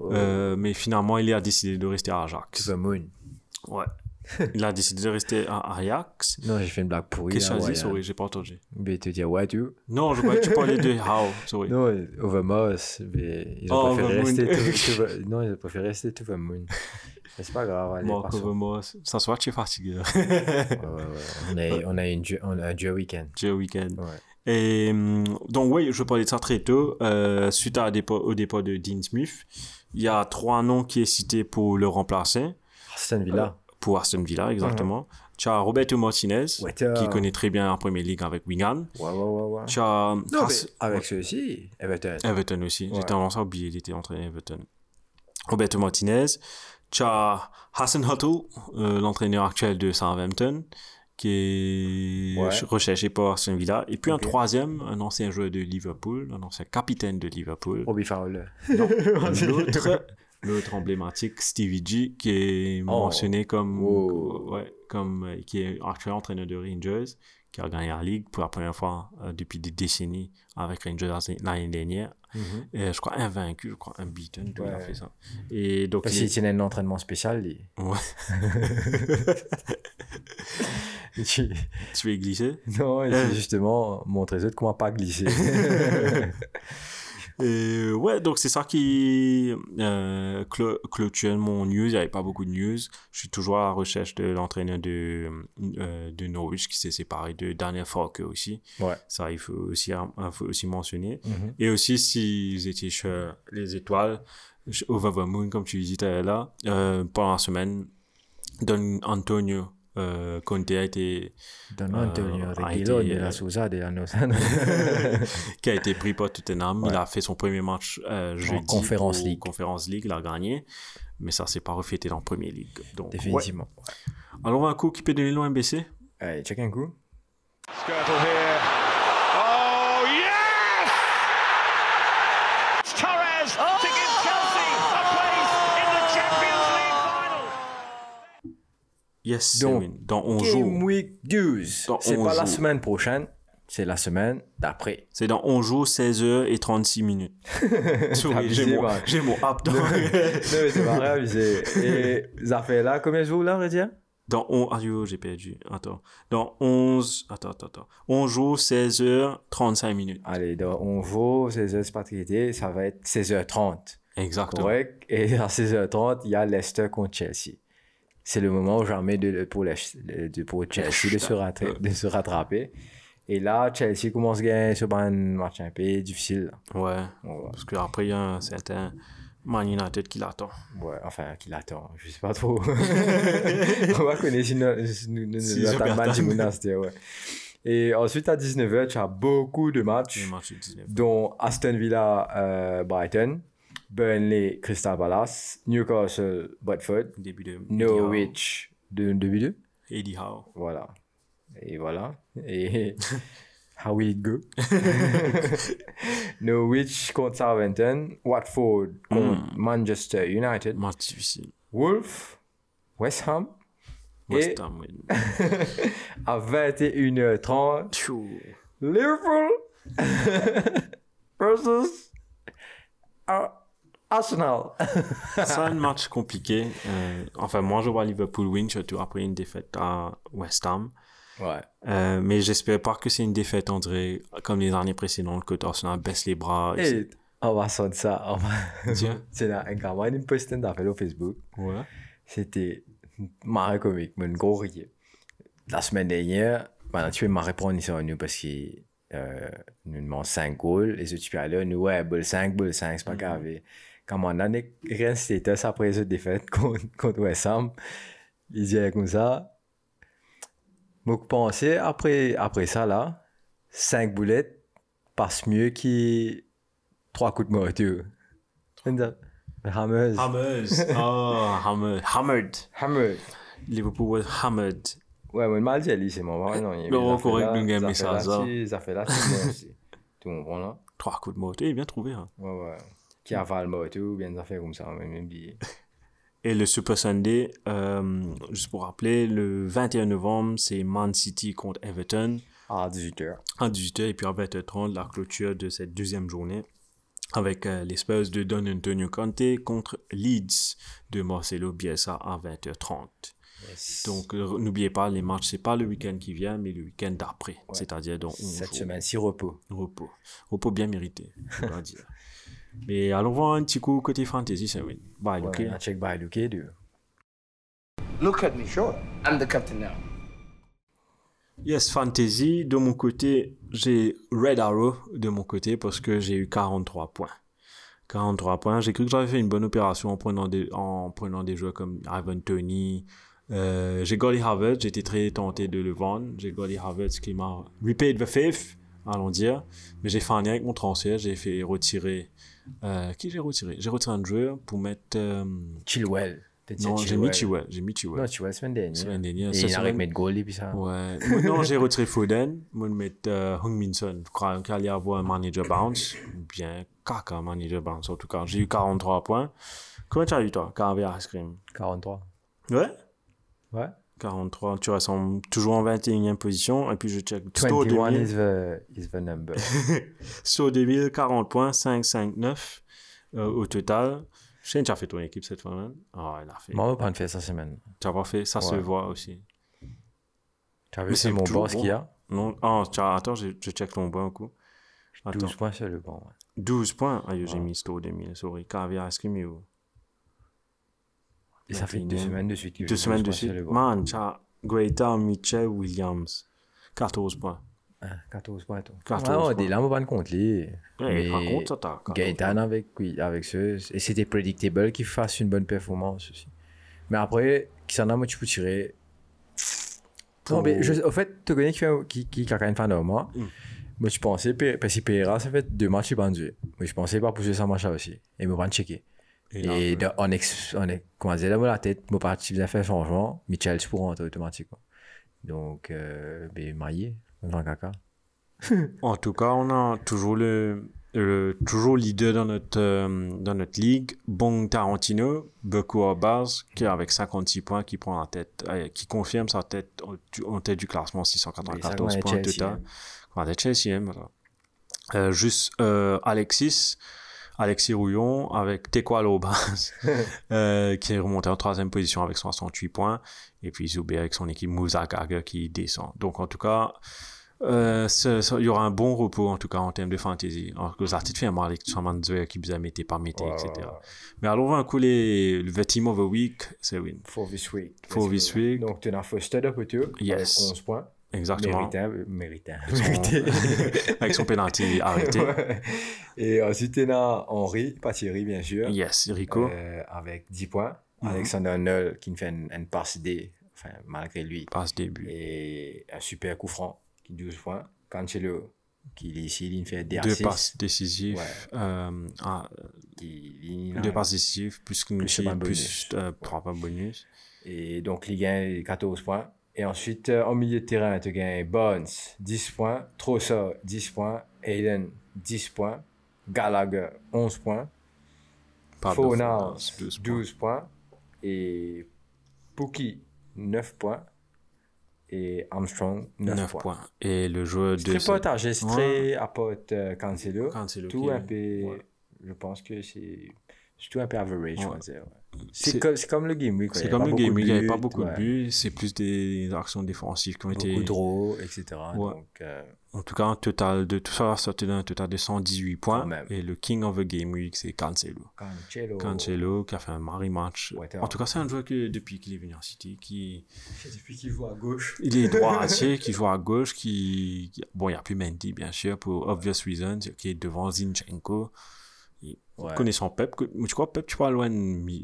Euh, mais finalement, il a décidé de rester à Ajax. The moon. Ouais. il a décidé de rester à Ajax. Non, j'ai fait une blague pourrie. Qu'est-ce que tu as dit? hein. Sorry, j'ai pas entendu. Mais te dire, ouais, tu. Non, je croyais que tu parlais de How. Sorry. Non, Overmars, mais ils ont Oh, préféré rester. To, to the- non, ils ont préféré rester To the moon. Mais c'est pas grave, allez, Mark. Overmars. Ça que tu es fatigué. là. Ouais, ouais, ouais. On a, on a, une, du- on a un duo week-end. J'ai week-end. Ouais. Et hum, donc, oui, je parlais de ça très tôt. Euh, suite à au départ de Dean Smith, il y a trois noms qui est cité pour le remplacer. Aston Villa. Pour Aston Villa, exactement. Tu as Roberto Martinez, Ouais, qui connaît très bien la Première Ligue avec Wigan. Ouais. Tu as Non, avec ceux-ci, Everton. Everton aussi. J'ai tendance à oublier, il était entraîné Everton. Roberto Martinez. Tu as Hassan Huttle, euh, l'entraîneur actuel de Southampton, qui est Ouais. recherché par Aston Villa. Et puis un troisième, un ancien joueur de Liverpool, un ancien capitaine de Liverpool. Robbie Fowler. L'autre, l'autre emblématique, Stevie G, qui est Oh. mentionné comme, Wow. ouais, comme qui est actuel entraîneur de Rangers, qui a gagné la Ligue pour la première fois euh, depuis des décennies avec Rangers l'année dernière. Mhm. Et je crois invaincu, je crois unbeaten, tout il a fait ça. Et donc, Parce il- qu'il un entraînement spécial. Ouais. Tu- tu es glissé. Non, Euh. justement montrer aux autres comment pas glisser? Et ouais, donc c'est ça qui euh, clôture mon news. Il n'y avait pas beaucoup de news. Je suis toujours à la recherche de l'entraîneur de, euh, de Norwich qui s'est séparé de Daniel Falk aussi. Ouais. Ça, il faut aussi, il faut aussi mentionner. Mhm. Et aussi, si vous étiez chez les étoiles, au Vavamoon, comme tu disais là, euh, pendant la semaine, Don Antonio euh, Conte a été Don Antonio a Reguilon été, de la Sousa de la Nozane. qui a été pris par Tottenham. Ouais. Il a fait son premier match euh, jeudi Conference pour League. Conference League, il a gagné. Mais ça s'est pas reflété dans Premier League. Donc, Définitivement. ouais. Alors, un coup qui peut donner loin MBC. Allez, check un coup. Skirtle here. Oh, yes! It's Torres to give Chelsea a place in the Champions League final. Yes, Donc, oui. Dans 11 Game jours. Week 12. Dans C'est 11 pas la jours. semaine prochaine, c'est la semaine d'après. C'est dans 11 jours, 16 heures et 36 minutes. J'ai mon, j'ai mon app dans, non, mais c'est pas grave. Et ça fait là combien de jours là, Redia dans 11, ah yo, j'ai perdu. Attends. Dans 11, attends, attends, attends. 11 jours, 16 heures, 35 minutes. Allez, donc on vaut 16h, c'est pas traité, ça va être 16h30. Exactement. Correct? Et à 16h30, il y a Leicester contre Chelsea. C'est le moment jamais de, pour, de- pour Chelsea de se, rattra- de se rattraper. Et là, Chelsea commence à gagner sur un match un peu difficile. Ouais. Ouais. Parce qu'après, il y a un certain Man United qui l'attend. Ouais, enfin, qui l'attend, je sais pas trop. On va connaître monastère, ouais. Et ensuite, à 19h, tu as beaucoup de matchs, Le match de 19. dont Aston Villa, euh, Brighton, Burnley, Crystal Palace, Newcastle, Watford, Début de. Norwich, de 2 Eddie Howe. Voilà. Et voilà. Et how will it go? Norwich contre Southampton, Watford contre Manchester United, Match difficile. Wolf, West Ham, West Ham, oui. à 21h30, Tchou. Liverpool versus Ar- Arsenal. C'est un match compliqué. Euh, enfin, moi, je vois Liverpool win, surtout après une défaite à West Ham. Ouais. Euh, mais j'espère pas que c'est une défaite, dirait, comme les années précédentes, que Arsenal baisse les bras. et Et on va sortir ça. On va... Tiens. C'est là, un gars, moi, il me poste un affaire au Facebook. Ouais. C'était marrant comique, mon gros rire. La semaine dernière, maintenant tu peux me répondre sur nous parce que euh, nous demandons 5 goals et ce tu peux aller, nous, ouais, bol 5, bol 5, c'est pas grave. Et Quand mon année rien status après cette défaite contre, contre West Ham, il disait comme ça. Donc, pensez, après, après ça, là, 5 boulettes passe mieux que 3 coups de moto. Hammers. Hammers. Oh, hammered. Hammered. Hammer. Liverpool was hammered. Ouais, moi, mal dit, Ali, c'est mon vrai, il a Le là, le game, hasard. là-dessus, des affaires là, c'est bien aussi. Tout le monde là. Trois coups de moto. Eh, bien trouvé. Hein. Ouais, ouais. Qui avale le moto, ou bien des affaires comme ça, même. Et le Super Sunday, euh, juste pour rappeler, le 21 novembre, c'est Man City contre Everton À 18h. à 18h et puis à 20h30, la clôture de cette deuxième journée avec euh, les Spurs de Don Antonio Conte contre Leeds de Marcelo Bielsa à 20h30. Donc, euh, n'oubliez pas, les matchs, c'est pas le week-end qui vient, mais le week-end d'après, c'est-à-dire dans 11 Cette jours. semaine-ci, repos. Repos. Repos bien mérité, je dois dire. Mais allons voir un petit coup côté fantasy, c'est oui. Bye, Ouais, check by Luke, deux. Look at me, sure. I'm the captain now. Yes, fantasy. De mon côté, j'ai Red Arrow de mon côté parce que j'ai eu 43 points. 43 points. J'ai cru que j'avais fait une bonne opération en prenant des, en prenant des joueurs comme Ivan Tony. Euh, j'ai Golly Harvard. J'étais très tenté de le vendre. J'ai Golly Harvard qui m'a repaid the fifth, allons dire. Mais j'ai fait un lien avec mon transfert. J'ai fait retirer. Euh, qui j'ai retiré? J'ai retiré un joueur pour mettre. euh, Chilwell. Non, j'ai mis Chilwell. J'ai mis Chilwell. Non, Chilwell, semaine dernière. Semaine dernière. Et il a semaine- mettre goal, et puis ça. Ouais. Non, j'ai retiré Foden. Moi, je vais mettre euh, Hung Min Son. Je crois qu'il allait avoir un manager bounce. Bien, caca, un manager bounce. En tout cas, j'ai eu 43 points. Combien tu as eu, toi, Carvé Ice Cream 43. Ouais? Ouais. 43. Tu restes toujours en 21e position. Et puis, je check. Store 21 2000. is the, is the number. Store 2000, 40 points, 5, 5, 9 euh, au total. Que tu as fait ton équipe cette semaine. Ah, il a fait. Moi, pas faire cette semaine. Tu n'as pas fait. Ça se Ouais. voit aussi. Tu as vu, c'est mon boss bon. qu'il y a. Non. As- attends, je, je check ton bon un coup. Attends. 12 points sur le banc. ouais. 12 points? Ah, j'ai Ouais. mis Store 2000, sorry. Caviar Cream, yo. Et ça fait deux 21e. semaines de suite. que Deux semaines 12 de suite. Man, Greta, Mitchell, Williams. 14 points. Ah, 14 points, toi. 14 Ah, points. des là, on va pas le compter. Ouais, raconte ça, t'as 14 Gaëtan avec, oui, avec ceux. Et c'était predictable qu'il fasse une bonne performance aussi. Mais après, qui s'en a, moi, tu peux tirer. Non, mais je, au fait, tu connais qui, qui, qui, qui a quand même fait un mois. Mm. Moi, je pensais, Pe- parce que Pereira, ça fait deux matchs, il jouer. Mais je pensais pas pousser ça match aussi. Et me pas checker. Et là, de- on ex, on est, comment dire, dans la tête, moi, parti, fait un changement. Mitchell, c'est pour rentrer automatiquement. Donc, euh, ben, maillé, dans le caca. En tout cas, on a toujours le, Euh, toujours leader dans notre, euh, dans notre ligue, Bong Tarantino, beaucoup à base, qui est avec 56 points, qui prend la tête, euh, qui confirme sa tête en, en tête du classement, 694 Oui, ça, points est Chelsea, total. hein. On est Chelsea, hein, voilà. Euh, juste euh, Alexis, Alexis Rouillon avec Tekwa Lobas, euh, qui est remonté en troisième position avec 68 points. Et puis Zoubé avec son équipe Moussa Gaga qui descend. Donc en tout cas, euh, ce- ce- il y aura un bon repos en tout cas en termes de fantasy. Alors que les artistes fait avec tout ça, qui vous a mis par mété, etc. Mais alors, un coup, les, le team of the week, c'est win. For this week. For this week. Donc, tu as Foster de Couture Yes. avec 11 points. Exactement. Méritant. Méritant. Son- Mérité. avec son penalty arrêté. Ouais. Et ensuite, tu as Henri, pas Thierry, bien sûr. Yes, Rico. Euh, avec 10 points. Mhm. Alexander Arnold qui fait une, une passe D, enfin, malgré lui. Passe début. Et un super coup franc qui 12 points. Cancelo qui ici, il fait des Deux passes décisives. Ouais. euh, ah, Qui- deux passes décisives, plus qu'une Plus plus, plus bonus. euh, trois pas bonus. Et donc, Ligue 1, 14 points. Et ensuite, euh, en milieu de terrain, tu gagnes Bones, 10 points. Trossard, 10 points. Aiden, 10 points. Gallagher, 11 points. Fornals, 12 12 points. points. Et Pookie, 9 points. Et Armstrong, 9, 9 points. points. Et le joueur de. très partagé, c'est très apporte euh, Cancelo. Cancelo Tout qui- un peu, ouais. je pense que c'est c'est tout un peu average, on va dire. ouais. C'est- comme, comme le game week. C'est comme le beaucoup game, de il n'y avait pas beaucoup de buts, c'est plus des actions défensives qui ont Beaucoup été. de draws, etc. Ouais. Donc, euh, En tout cas, un total de tout ça, sorti d'un total de 118 points. Et le King of the Game Week, c'est Cancelo. Cancelo. Cancelo qui a fait un mari match. Ouais, en tout cas, c'est un joueur que depuis qu'il est venu en City, qui Depuis qu'il joue à gauche. il est droitier, qui joue à gauche, qui qui- bon, il n'y a plus Mendy bien sûr pour obvious reasons, qui est devant Zinchenko. Ouais. Connaissant Pep, tu crois Pep, tu parles loin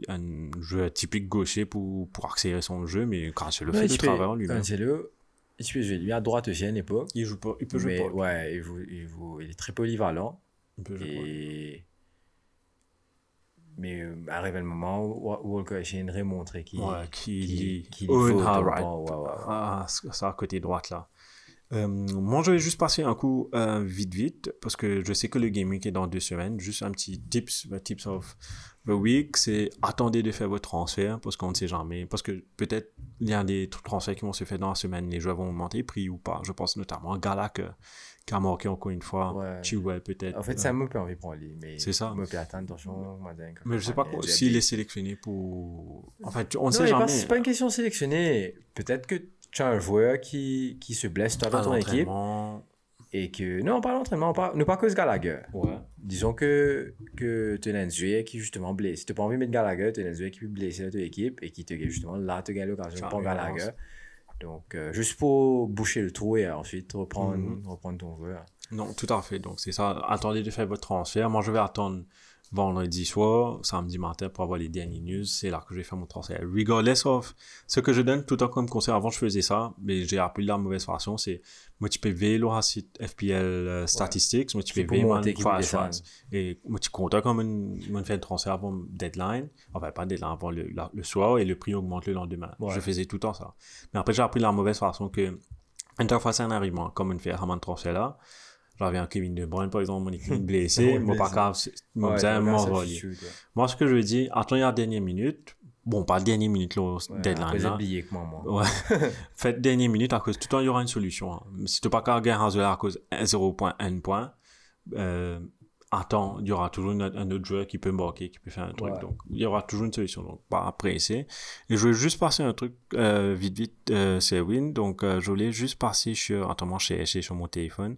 un joueur typique gaucher pour, pour accélérer son jeu, mais Cancelo Ouais, fait il le peut- travail lui-même. Cancelo, il peut jouer lui à droite aussi à une époque. Il joue pas, il peut jouer Mais pas. ouais, il, joue- il, joue- il est très polyvalent. Il peut. Et... Mais euh, arrive le moment où Wa- Walker de remontrer qu'il Ouais, lit qu'il Owen faut le right. temps, ouais, ouais. Ah, ça à côté droite là. Euh, moi, je vais juste passer un coup euh, vite, vite, parce que je sais que le Week est dans deux semaines. Juste un petit tips, the tips of the week, c'est attendez de faire votre transfert, parce qu'on ne sait jamais. Parce que peut-être il y a des tr- transferts qui vont se faire dans la semaine, les joueurs vont augmenter prix ou pas. Je pense notamment à Galak, euh, qui a marqué encore une fois. Ouais. Chilwell peut-être. En fait, ça me envie pour lui. Mais C'est ça. me attendre, Mais je sais pas s'il est sélectionné pour. Enfin, tu- on ne sait jamais. C'est pas une question de sélectionner. Peut-être que tu as un joueur qui, qui se blesse toi, dans À ton équipe et que. Non, pas l'entraînement, pas, ne pas cause Gallagher. Ouais. Disons que, que tu as un joueur qui justement blesse. Si tu n'as pas envie de mettre Gallagher, tu as un joueur qui peut blesser dans ton équipe et qui te justement là, tu as l'occasion avance. Gallagher. Donc, euh, juste pour boucher le trou et ensuite reprendre, Mhm. reprendre ton joueur. Non, tout à fait. Donc, c'est ça. Attendez de faire votre transfert. Moi, je vais attendre vendredi soir, samedi matin pour avoir les dernières news. C'est là que je vais faire mon transfert. Regardless of ce que je donne tout le temps comme conseil. Avant, je faisais ça, mais j'ai appris de la mauvaise façon. C'est moi, tu peux ver FPL euh, Statistics. Moi, tu peux ver. Et moi, tu comptes comme une, une fait un transfert avant deadline. Enfin, pas deadline, avant le, la- le soir et le prix augmente le lendemain. Ouais. Je faisais tout le temps ça. Mais après, j'ai appris de la mauvaise façon que, une fois, c'est un arrivement, comme une fait un transfert là. J'avais un Kevin De Bruyne, par exemple, mon équipe blessé. Moi, blessé. grave, c'est- moi, ce que je veux dire, attendez la dernière minute. Bon, pas la dernière minute, là, Ouais, deadline, là. oublié que moi, moi. Ouais. Faites dernière minute, à cause tout le temps, il y aura une solution. hein. Si tu n'as pas qu'à gagner à cause 0.1 point, euh, attends, il y aura toujours une- un autre joueur qui peut marquer, qui peut faire un truc. Ouais. Donc, il y aura toujours une solution. Donc, pas pressé. Et je vais juste passer un truc euh, vite, vite, euh, c'est win. Donc, euh, je voulais juste passer sur, attends, moi, chez, chez, sur mon téléphone.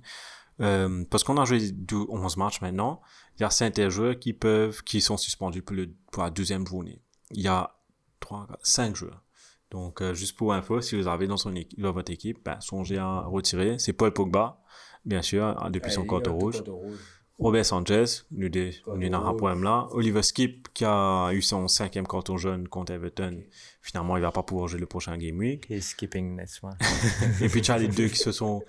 Euh, parce qu'on a joué dou- 11 matchs maintenant, il y a certains joueurs qui peuvent, qui sont suspendus pour, le, pour la deuxième journée. Il y a 3, 5 joueurs. Donc, euh, juste pour info, si vous avez dans, son équipe, dans votre équipe, ben, songez à retirer. C'est Paul Pogba, bien sûr, hein, depuis son compte rouge. Robert Sanchez, nous deux, nous dans un problème là. Oliver Skip, qui a eu son cinquième carton jaune contre Everton. Finalement, il va pas pouvoir jouer le prochain Game Week. He's skipping next one. Et puis, tu as les deux qui se sont,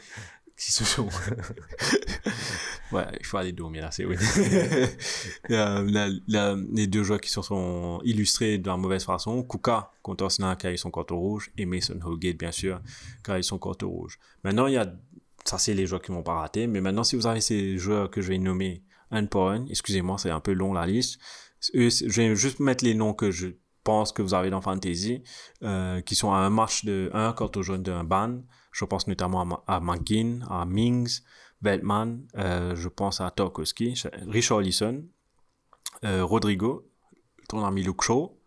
qui se sont, ouais, il faut aller dormir là, c'est oui. La- la- la- les deux joueurs qui se sont illustrés de la mauvaise façon. Kuka contre Arsenal qui a eu son carton rouge et Mason Holgate, bien sûr, qui a eu son carton rouge. Maintenant, il y a, ça c'est les joueurs qui vont pas rater, mais maintenant, si vous avez ces joueurs que je vais nommer un pour un. Excusez-moi, c'est un peu long la liste. Je vais juste mettre les noms que je pense que vous avez dans Fantasy, euh, qui sont à un match de 1 contre jaune d'un ban. Je pense notamment à, McGinn, à Mings, Veltman, euh, je pense à Tarkowski, Richard Lisson, euh, Rodrigo, ton ami Luke Shaw,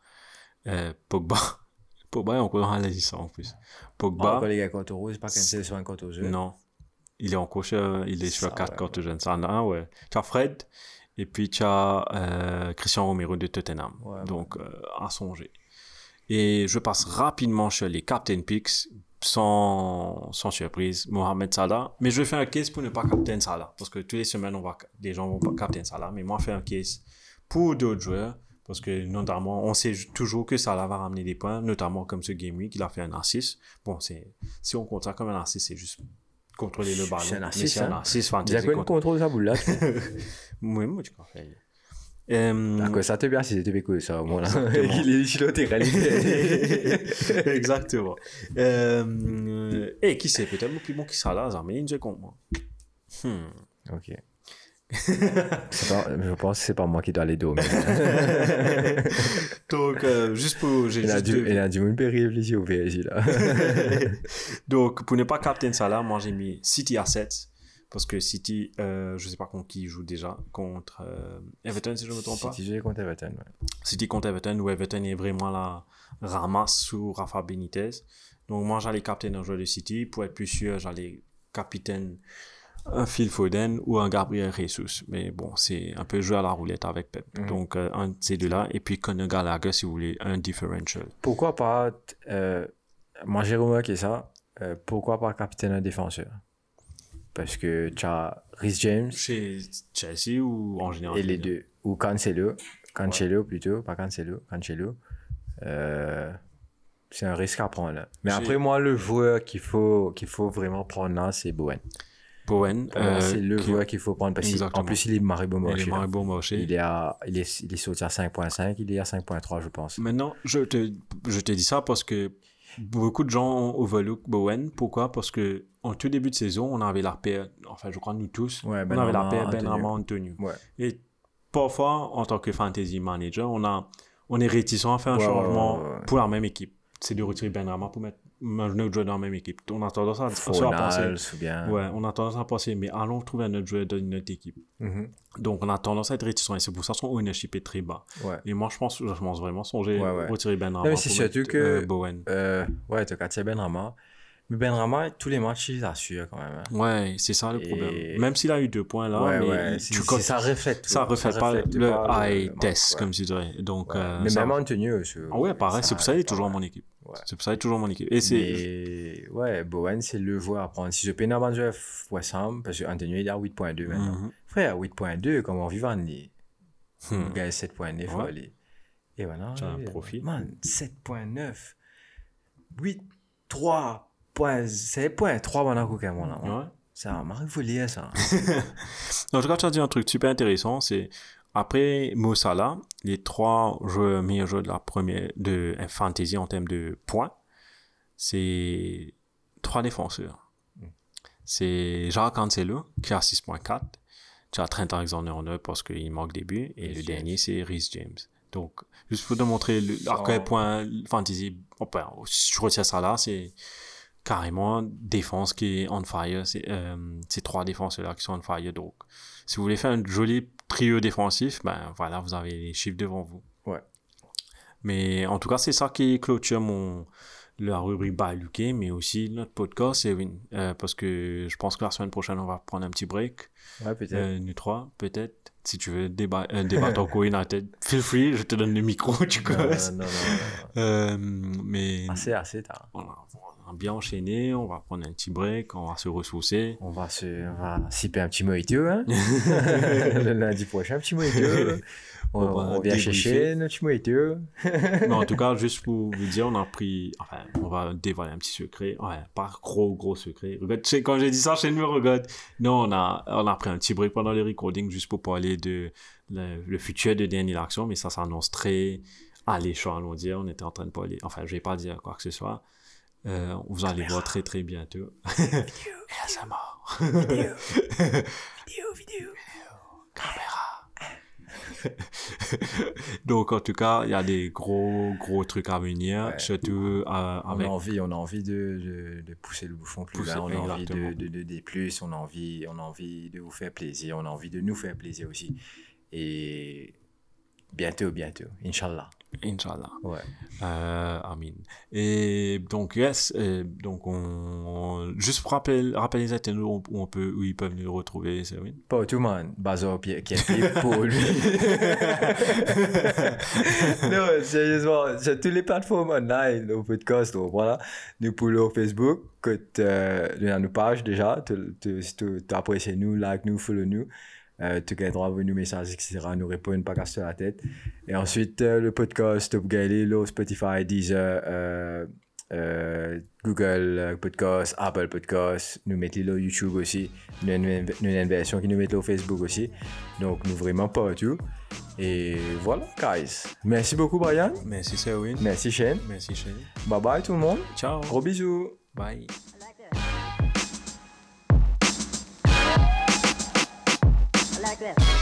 euh, Pogba. Pogba est encore dans la liste en plus. Pogba. Pas les gars contre rouge, pas qu'un c'est sur un contre jeu. Non. Il est en coach, euh, il est sur Ça, 4 ouais, contre jeunes. Ça en a un, ouais. Tu as Fred, et puis tu as euh, Christian Romero de Tottenham. Ouais, Donc, à songer. Et je passe rapidement sur les Captain Picks, sans, sans surprise, Mohamed Salah. Mais je fais un case pour ne pas Captain Salah. Parce que toutes les semaines, on va, des gens vont pas Captain Salah. Mais moi, je fais un case pour d'autres joueurs. Parce que, notamment, on sait toujours que Salah va ramener des points, notamment comme ce Game Week, il a fait un assist. Bon, c'est, si on compte ça comme un assist, c'est juste contrôler le ballon. C'est un assist, c'est un hein. assist une contre- contrôle sa boule là Oui, moi, tu comprends. Euh, D'accord, ça te bien si c'était cool ça au moins là. Il est chilo t'es réalisé. Exactement. Euh, et qui sait, peut-être le plus bon qui sera là, ça mais contre moi. Hmm. Ok. Pas- je pense que c'est pas moi qui dois les dominer. Donc, euh, juste pour. j'ai Il a du, il a du monde réfléchir au PSG là. Donc, pour ne pas captain Salah, moi j'ai mis City à 7. Parce que City, euh, je sais pas contre qui il joue déjà. Contre euh, Everton, si je ne me trompe pas. J'ai contre Everton, ouais. City contre Everton, où Everton est vraiment la ramasse sous Rafa Benitez. Donc, moi j'allais captain un joueur de City. Pour être plus sûr, j'allais capitaine un Phil Foden ou un Gabriel Jesus. Mais bon, c'est un peu jouer à la roulette avec Pep. Mhm. Donc, euh, un de ces deux-là. Et puis Conor Gallagher, si vous voulez, un differential. Pourquoi pas, euh, moi j'ai remarqué ça, euh, pourquoi pas capitaine un défenseur? Parce que tu as Rhys James Chez Chelsea ou en général et les deux, ou Cancelo, Cancelo plutôt, pas Cancelo, Cancelo. Euh, c'est un risque à prendre. là. Mais après, moi, le joueur qu'il faut, qu'il faut vraiment prendre là, c'est Bowen. Bowen. Euh, c'est le qui- joueur qu'il faut prendre parce qu'en plus, il est Il là. Maribo Moché. Il est, à, il, est, il est sorti à 5.5, il est à 5.3, je pense. Maintenant, je te, je te dis ça parce que beaucoup de gens ont overlook Bowen. Pourquoi? Parce que en tout début de saison, on avait la paire, enfin, je crois nous tous, Ouais, on avait la paire Antonio. Benrahma Antonio. Ouais. Et parfois, en tant que fantasy manager, on, a, on est réticent à faire un Ouais, changement pour la même équipe. C'est de retirer Benrahma pour mettre un autre joueur dans la même équipe. On a tendance à, à penser. Bien. Ouais, on a tendance à penser, mais allons trouver un autre joueur dans une autre équipe. Mhm. Donc, on a tendance à être réticent et c'est pour ça que son ownership est très bas. Ouais. Et moi, je pense, je pense vraiment songer Ouais, ouais. retirer Ben Rama mais c'est surtout que. euh, Bowen. euh, ouais, tu as Katia Benrama. Mais Benrama, tous les matchs, il assure quand même. hein. Ouais, c'est ça le Et- problème. Même s'il a eu deux points là, Ouais, mais ouais, il- c'est- tu c'est- cotes- ça reflète ça reflète pas reflète le high test, comme tu dirais. Donc, euh, mais ça- même Antonio. c'est- Ah ouais, pareil, c'est pour ça qu'il est toujours mon équipe. C'est pour ça qu'il est toujours mon équipe. Et c'est. Mais ouais, Bowen, c'est le joueur à prendre. Si je joué West Ham, parce que Antonio, il est à 8.2 maintenant. Mhm. Frère, 8.2, comment en est Hmm. Est 7.9, faut aller. Et voilà. Tu as un profil. Man, 7.9. 8, 3, point, c'est point 3 pendant qu'aucun moment là. Ouais. Ça m'a volé ça. En tout cas, tu as dit un truc super intéressant, c'est après Mo Salah, les trois joueurs, meilleurs joueurs de la première de fantasy en termes de points, c'est trois défenseurs. C'est Jacques Cancelo qui a 6.4, tu as Trent Alexander-Arnold parce qu'il manque des buts, et Rhys le dernier c'est Rhys James. Donc, juste pour te montrer le- à quel point fantasy, enfin, je retiens ça là, c'est carrément défense qui est on fire. C'est euh, ces trois défenseurs-là qui sont on fire. Donc, si vous voulez faire un joli trio défensif, ben voilà, vous avez les chiffres devant vous. Ouais. Mais en tout cas, c'est ça qui clôture mon la rubrique Baluqué, mais aussi notre podcast, Evin. Euh, parce que je pense que la semaine prochaine, on va prendre un petit break. Ouais, peut-être. Euh, nous trois, peut-être. Si tu veux déba euh, débattre encore United, feel free, je te donne le micro, tu non, connais. non, non, non, mais. Assez, assez tard. va bien enchaîner, on va prendre un petit break, on va se ressourcer. On va se, on va siper un petit mojito, hein. le lundi prochain, un petit mojito. On, On va on vient chercher notre petit mojito. Mais en tout cas, juste pour vous dire, on a pris, enfin, on va dévoiler un petit secret. Ouais, pas gros, gros secret. Regarde, quand j'ai dit ça, chez me regarde. Non, on a, on a pris un petit break pendant les recordings juste pour parler de le, le futur de Daniel Action, mais ça s'annonce très alléchant, allons dire. On était en train de parler, enfin, je vais pas dire quoi que ce soit. Euh, vous allez voir très, très bientôt. Ça mort. Vidéo. vidéo, vidéo. Caméra. Donc, en tout cas, il y a des gros, gros trucs à venir, Ouais. surtout euh, On a envie, on a envie de, de, de pousser le bouchon plus Pousser, loin, on a envie de, de des plus, on a envie, on a envie de vous faire plaisir, on a envie de nous faire plaisir aussi. Et bientôt, bientôt, Inch'Allah. Inch'Allah. Ouais. Euh, amin. Et donc, yes, donc on, on- juste pour rappeler, rappeler les internautes où on peut, où ils peuvent nous retrouver, c'est oui. Pas tout le monde, Bazar qui pour lui. non, sérieusement, sur toutes les plateformes online, au podcast, donc voilà, nous pouvons Facebook, que euh, nous pages déjà, tu apprécies nous, like nous, follow nous, euh, droit à nos messages, etc., nous répondre, pas casser la tête. Et ensuite, euh, le podcast, gagner le Spotify, Deezer, euh, euh, Google Podcast, Apple Podcast, nous mettons le YouTube aussi, nous avons une nous version qui nous met au Facebook aussi. Donc, nous vraiment partout. Et voilà, guys. Merci beaucoup, Brian. Merci, Serwin. Merci, Shane. Merci, Shane. Bye bye, tout le monde. Ciao. Gros bisous. Bye. like this.